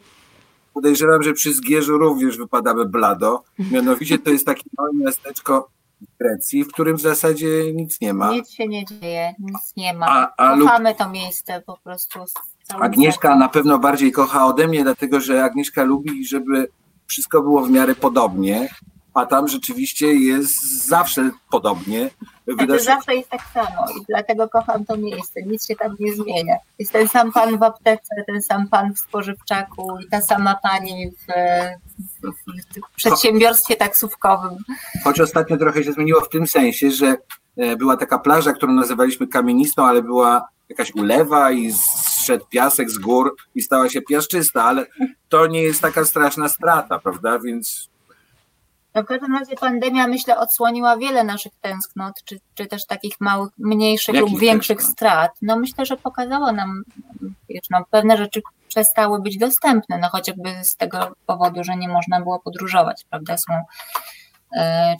Podejrzewam, że przy Zgierzu również wypadamy blado. Mianowicie to jest takie małe miasteczko w Grecji, w którym w zasadzie nic nie ma. Nic się nie dzieje, nic nie ma. A- a lub- Kochamy to miejsce po prostu. z całym Agnieszka na pewno bardziej kocha ode mnie, dlatego że Agnieszka lubi, żeby wszystko było w miarę podobnie, a tam rzeczywiście jest zawsze podobnie. Znaczy, Wydarzy... zawsze jest tak samo i dlatego kocham to miejsce. Nic się tam nie zmienia. Jest ten sam pan w aptece, ten sam pan w spożywczaku i ta sama pani w, w, w, przedsiębiorstwie taksówkowym. Choć ostatnio trochę się zmieniło w tym sensie, że e, była taka plaża, którą nazywaliśmy kamienistą, ale była jakaś ulewa i zszedł piasek z gór i stała się piaszczysta, ale to nie jest taka straszna strata, prawda? Więc No w każdym razie pandemia, myślę, odsłoniła wiele naszych tęsknot, czy, czy też takich małych, mniejszych Jakich lub większych tęsknot? strat. No myślę, że pokazało nam, wiesz, no, pewne rzeczy przestały być dostępne, no chociażby z tego powodu, że nie można było podróżować, prawda? Są,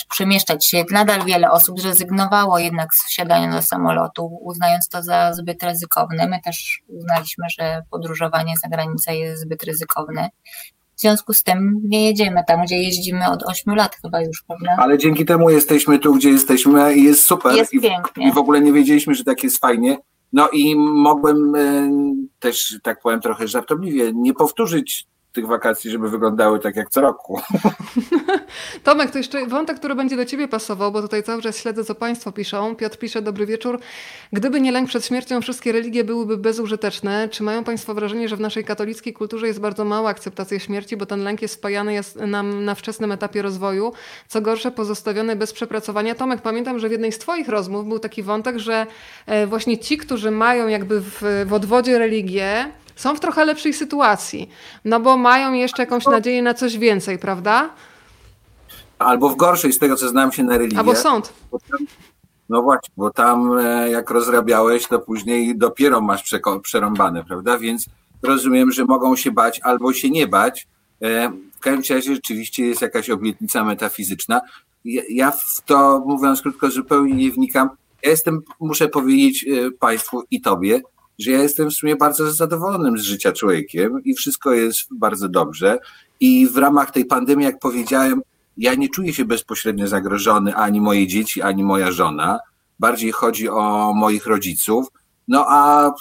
czy przemieszczać się. Nadal wiele osób zrezygnowało jednak z wsiadania do samolotu, uznając to za zbyt ryzykowne. My też uznaliśmy, że podróżowanie za granicę jest zbyt ryzykowne. W związku z tym nie jedziemy tam, gdzie jeździmy od 8 lat chyba już, prawda? ale dzięki temu jesteśmy tu, gdzie jesteśmy i jest super. Jest i, pięknie. I w ogóle nie wiedzieliśmy, że tak jest fajnie. No i mogłem e, też, tak powiem trochę żartobliwie, nie powtórzyć tych wakacji, żeby wyglądały tak jak co roku. *laughs* Tomek, to jeszcze wątek, który będzie do Ciebie pasował, bo tutaj cały czas śledzę, co Państwo piszą. Piotr pisze, dobry wieczór. Gdyby nie lęk przed śmiercią, wszystkie religie byłyby bezużyteczne. Czy mają Państwo wrażenie, że w naszej katolickiej kulturze jest bardzo mała akceptacja śmierci, bo ten lęk jest spajany jest nam na wczesnym etapie rozwoju, co gorsze pozostawiony bez przepracowania? Tomek, pamiętam, że w jednej z Twoich rozmów był taki wątek, że e, właśnie ci, którzy mają jakby w, w odwodzie religię, są w trochę lepszej sytuacji, no bo mają jeszcze jakąś nadzieję na coś więcej, prawda? Albo w gorszej, z tego co znam się na religii. Albo sąd. No właśnie, bo tam e, jak rozrabiałeś, to później dopiero masz przerąbane, prawda? Więc rozumiem, że mogą się bać albo się nie bać. E, W każdym razie rzeczywiście jest jakaś obietnica metafizyczna. Ja, ja w to, mówiąc krótko, zupełnie nie wnikam. Ja jestem, muszę powiedzieć e, Państwu i Tobie, że ja jestem w sumie bardzo zadowolonym z życia człowiekiem i wszystko jest bardzo dobrze. I w ramach tej pandemii, jak powiedziałem, ja nie czuję się bezpośrednio zagrożony ani moje dzieci, ani moja żona. Bardziej chodzi o moich rodziców. No a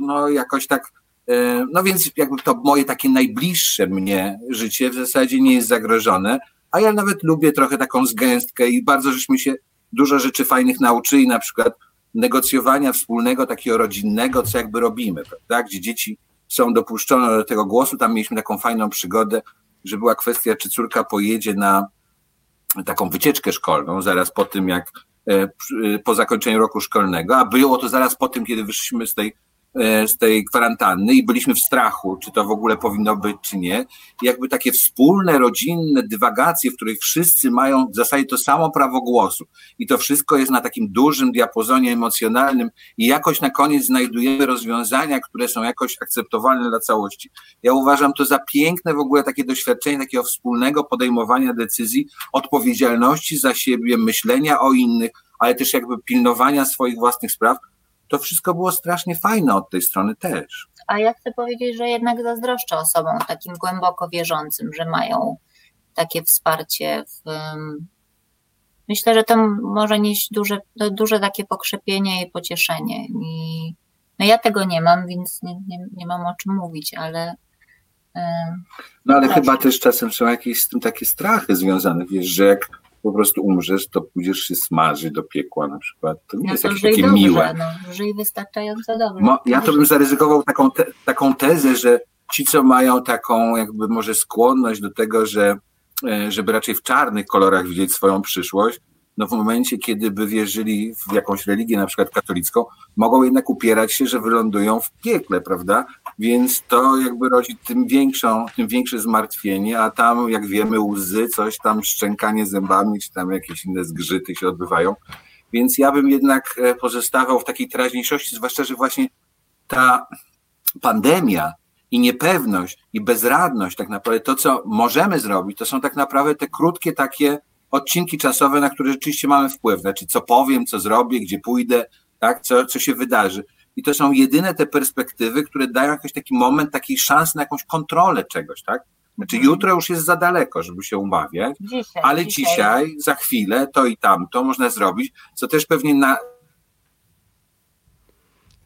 no jakoś tak, e, no więc jakby to moje takie najbliższe mnie życie w zasadzie nie jest zagrożone, a ja nawet lubię trochę taką zgęstkę i bardzo żeśmy się dużo rzeczy fajnych nauczyli, na przykład negocjowania wspólnego, takiego rodzinnego, co jakby robimy, prawda? Gdzie dzieci są dopuszczone do tego głosu. Tam mieliśmy taką fajną przygodę, że była kwestia, czy córka pojedzie na taką wycieczkę szkolną zaraz po tym, jak e, przy- po zakończeniu roku szkolnego, a było to zaraz po tym, kiedy wyszliśmy z tej, e, z tej kwarantanny i byliśmy w strachu, czy to w ogóle powinno być, czy nie. I jakby takie wspólne, rodzinne dywagacje, w których wszyscy mają w zasadzie to samo prawo głosu i to wszystko jest na takim dużym diapozonie emocjonalnym i jakoś na koniec znajdujemy rozwiązania, które są jakoś akceptowalne dla całości. Ja uważam to za piękne w ogóle takie doświadczenie takiego wspólnego podejmowania decyzji, odpowiedzialności za siebie, myślenia o innych, ale też jakby pilnowania swoich własnych spraw. To wszystko było strasznie fajne od tej strony też. A ja chcę powiedzieć, że jednak zazdroszczę osobom takim głęboko wierzącym, że mają takie wsparcie. W, myślę, że to może nieść duże, duże takie pokrzepienie i pocieszenie. I, no ja tego nie mam, więc nie, nie, nie mam o czym mówić, ale No ale Proszę. chyba też czasem są jakieś z tym takie strachy związane, wiesz, że jak po prostu umrzesz, to pójdziesz się smażyć do piekła na przykład. To nie no jest jakieś takie dobrze, miłe. no, żyj wystarczająco dobrze. Ja to bym zaryzykował taką, te, taką tezę, że ci, co mają taką jakby może skłonność do tego, że e, żeby raczej w czarnych kolorach widzieć swoją przyszłość, no w momencie, kiedy by wierzyli w jakąś religię, na przykład katolicką, mogą jednak upierać się, że wylądują w piekle, prawda? Więc to jakby rodzi tym, większą, tym większe zmartwienie, a tam, jak wiemy, łzy, coś tam, szczękanie zębami, czy tam jakieś inne zgrzyty się odbywają. Więc ja bym jednak e, pozostawał w takiej teraźniejszości, zwłaszcza, że właśnie ta pandemia i niepewność i bezradność, tak naprawdę to, co możemy zrobić, to są tak naprawdę te krótkie takie odcinki czasowe, na które rzeczywiście mamy wpływ. Znaczy, co powiem, co zrobię, gdzie pójdę, tak? co, co się wydarzy. I to są jedyne te perspektywy, które dają jakiś taki moment, takiej szans na jakąś kontrolę czegoś, tak? Znaczy mhm. jutro już jest za daleko, żeby się umawiać, dzisiaj, ale dzisiaj. dzisiaj, za chwilę, to i tamto można zrobić, co też pewnie na,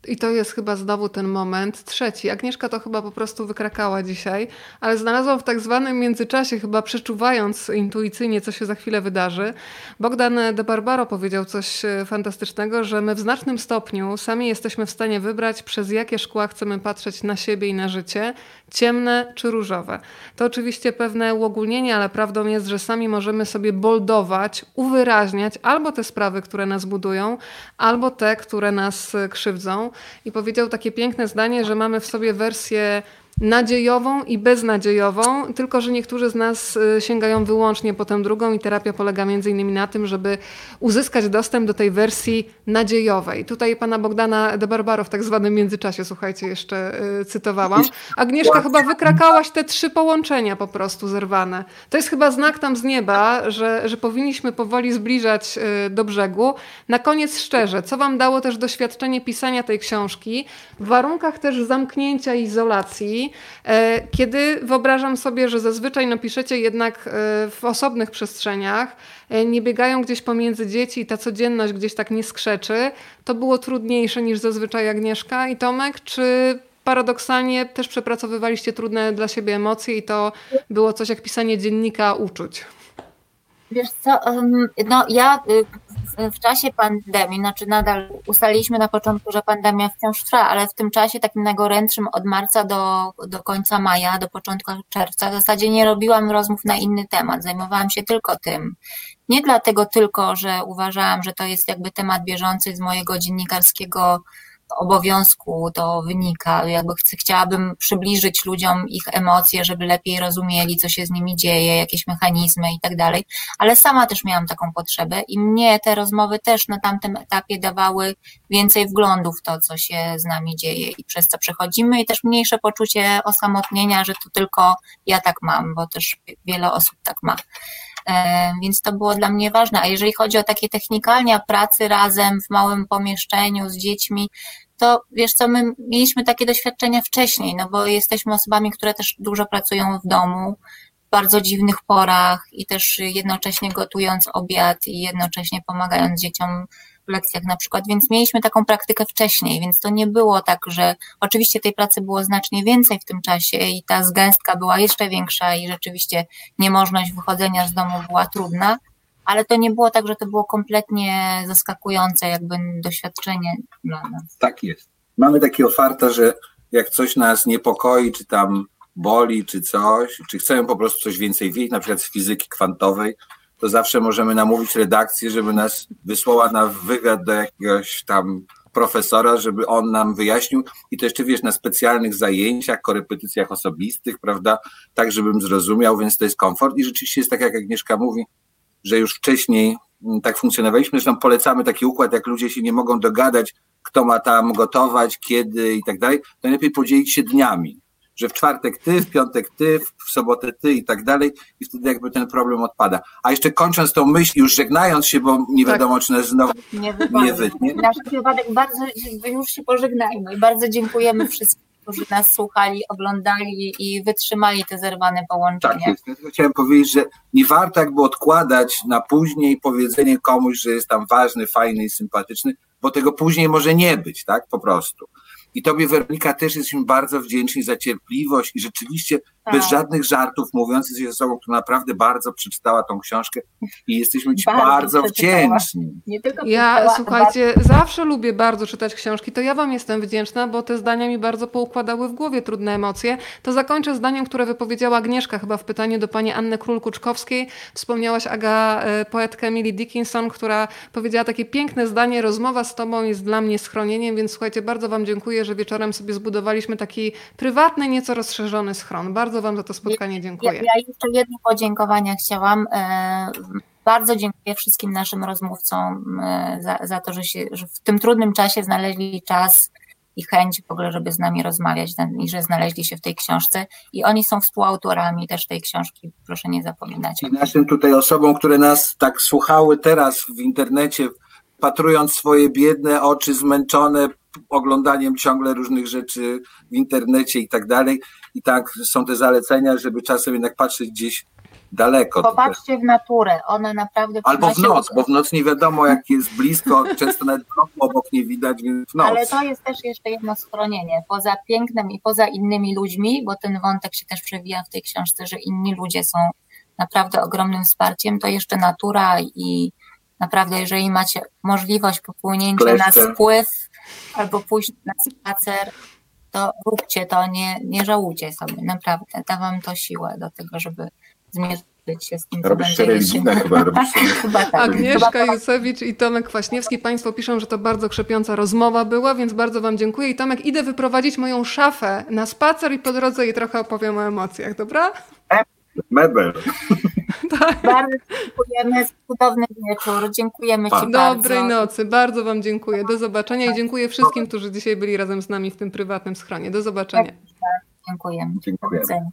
i to jest chyba znowu ten moment. Trzeci. Agnieszka to chyba po prostu wykrakała dzisiaj, ale znalazłam w tak zwanym międzyczasie, chyba przeczuwając intuicyjnie, co się za chwilę wydarzy. Bogdan de Barbaro powiedział coś e, fantastycznego, że my w znacznym stopniu sami jesteśmy w stanie wybrać, przez jakie szkła chcemy patrzeć na siebie i na życie, ciemne czy różowe. To oczywiście pewne uogólnienie, ale prawdą jest, że sami możemy sobie boldować, uwyraźniać albo te sprawy, które nas budują, albo te, które nas e, krzywdzą i powiedział takie piękne zdanie, że mamy w sobie wersję nadziejową i beznadziejową, tylko że niektórzy z nas y, sięgają wyłącznie po tę drugą i terapia polega między innymi na tym, żeby uzyskać dostęp do tej wersji nadziejowej. Tutaj pana Bogdana de Barbaro w tak zwanym międzyczasie, słuchajcie, jeszcze y, cytowałam. Agnieszka, chyba wykrakałaś te trzy połączenia po prostu zerwane. To jest chyba znak tam z nieba, że, że powinniśmy powoli zbliżać y, do brzegu. Na koniec szczerze, co wam dało też doświadczenie pisania tej książki w warunkach też zamknięcia i izolacji, E, kiedy wyobrażam sobie, że zazwyczaj napiszecie jednak e, w osobnych przestrzeniach, e, nie biegają gdzieś pomiędzy dzieci i ta codzienność gdzieś tak nie skrzeczy, to było trudniejsze niż zazwyczaj Agnieszka i Tomek, czy paradoksalnie też przepracowywaliście trudne dla siebie emocje i to było coś jak pisanie dziennika uczuć? Wiesz co, no ja w czasie pandemii, znaczy nadal ustaliliśmy na początku, że pandemia wciąż trwa, ale w tym czasie takim najgorętszym od marca do, do końca maja, do początku czerwca w zasadzie nie robiłam rozmów na inny temat, zajmowałam się tylko tym. Nie dlatego tylko, że uważałam, że to jest jakby temat bieżący z mojego dziennikarskiego obowiązku to wynika. Jakby chcę, chciałabym przybliżyć ludziom ich emocje, żeby lepiej rozumieli, co się z nimi dzieje, jakieś mechanizmy i tak dalej, ale sama też miałam taką potrzebę i mnie te rozmowy też na tamtym etapie dawały więcej wglądu w to, co się z nami dzieje i przez co przechodzimy i też mniejsze poczucie osamotnienia, że to tylko ja tak mam, bo też wiele osób tak ma. E, więc to było dla mnie ważne. A jeżeli chodzi o takie technikalnia pracy razem w małym pomieszczeniu z dziećmi, to wiesz co, my mieliśmy takie doświadczenia wcześniej, no bo jesteśmy osobami, które też dużo pracują w domu, w bardzo dziwnych porach i też jednocześnie gotując obiad i jednocześnie pomagając dzieciom lekcjach na przykład, więc mieliśmy taką praktykę wcześniej, więc to nie było tak, że oczywiście tej pracy było znacznie więcej w tym czasie i ta zgęstka była jeszcze większa i rzeczywiście niemożność wychodzenia z domu była trudna, ale to nie było tak, że to było kompletnie zaskakujące jakby doświadczenie dla nas. Tak jest. Mamy takie otwarte, że jak coś nas niepokoi, czy tam boli, czy coś, czy chcemy po prostu coś więcej wiedzieć, na przykład z fizyki kwantowej, to zawsze możemy namówić redakcję, żeby nas wysłała na wywiad do jakiegoś tam profesora, żeby on nam wyjaśnił i to jeszcze wiesz, na specjalnych zajęciach, korepetycjach osobistych, prawda, tak żebym zrozumiał, więc to jest komfort i rzeczywiście jest tak, jak Agnieszka mówi, że już wcześniej mm, tak funkcjonowaliśmy, zresztą polecamy taki układ, jak ludzie się nie mogą dogadać, kto ma tam gotować, kiedy i tak dalej, to najlepiej podzielić się dniami, że w czwartek ty, w piątek ty, w sobotę ty i tak dalej i wtedy jakby ten problem odpada. A jeszcze kończąc tą myśl, już żegnając się, bo nie tak. wiadomo, czy nas znowu nie, nie wytnie. Nasz wypadek bardzo, już się pożegnajmy i bardzo dziękujemy wszystkim którzy nas słuchali, oglądali i wytrzymali te zerwane połączenia. Tak. Ja chciałem powiedzieć, że nie warto jakby odkładać na później powiedzenie komuś, że jest tam ważny, fajny i sympatyczny, bo tego później może nie być, tak? Po prostu. I Tobie, Weronika, też jesteśmy bardzo wdzięczni za cierpliwość i rzeczywiście tak. bez żadnych żartów, mówiąc jesteś osobą, która naprawdę bardzo przeczytała tą książkę i jesteśmy Ci bardzo, bardzo wdzięczni. Nie tylko ja, słuchajcie, bardzo... zawsze lubię bardzo czytać książki, to ja Wam jestem wdzięczna, bo te zdania mi bardzo poukładały w głowie trudne emocje. To zakończę zdaniem, które wypowiedziała Agnieszka chyba w pytaniu do Pani Anny Król-Kuczkowskiej. Wspomniałaś, Aga, e, poetkę Emily Dickinson, która powiedziała takie piękne zdanie, rozmowa z Tobą jest dla mnie schronieniem, więc słuchajcie, bardzo Wam dziękuję, że wieczorem sobie zbudowaliśmy taki prywatny, nieco rozszerzony schron. Bardzo Wam za to spotkanie dziękuję. Ja, ja jeszcze jedno podziękowania chciałam. E, bardzo dziękuję wszystkim naszym rozmówcom e, za, za to, że, się, że w tym trudnym czasie znaleźli czas i chęć w ogóle, żeby z nami rozmawiać i że znaleźli się w tej książce. I oni są współautorami też tej książki, proszę nie zapominać. I naszym tutaj osobom, które nas tak słuchały teraz w internecie, patrując swoje biedne oczy zmęczone oglądaniem ciągle różnych rzeczy w internecie i tak dalej. I tak są te zalecenia, żeby czasem jednak patrzeć gdzieś daleko. Popatrzcie w naturę, one naprawdę... Albo w noc, bo w noc nie wiadomo jak jest blisko, często nawet obok nie widać, więc w noc. Ale to jest też jeszcze jedno schronienie, poza pięknem i poza innymi ludźmi, bo ten wątek się też przewija w tej książce, że inni ludzie są naprawdę ogromnym wsparciem, to jeszcze natura i naprawdę jeżeli macie możliwość popłynięcia na spływ albo pójść na spacer, to róbcie to, nie, nie żałujcie sobie, naprawdę, da wam to siłę do tego, żeby zmierzyć się z tym, co robisz będzie religijne chyba. Robisz *laughs* chyba tak. Agnieszka Jusewicz i Tomek Kwaśniewski, Państwo piszą, że to bardzo krzepiąca rozmowa była, więc bardzo Wam dziękuję. I Tomek, idę wyprowadzić moją szafę na spacer i po drodze jej trochę opowiem o emocjach, dobra? Mebel. *laughs* Tak. Bardzo dziękujemy, cudowny wieczór. Dziękujemy Ci Dobrej bardzo. Dobrej nocy, bardzo Wam dziękuję. Do zobaczenia i dziękuję wszystkim, którzy dzisiaj byli razem z nami w tym prywatnym schronie. Do zobaczenia. Tak, dziękujemy. Dziękujemy.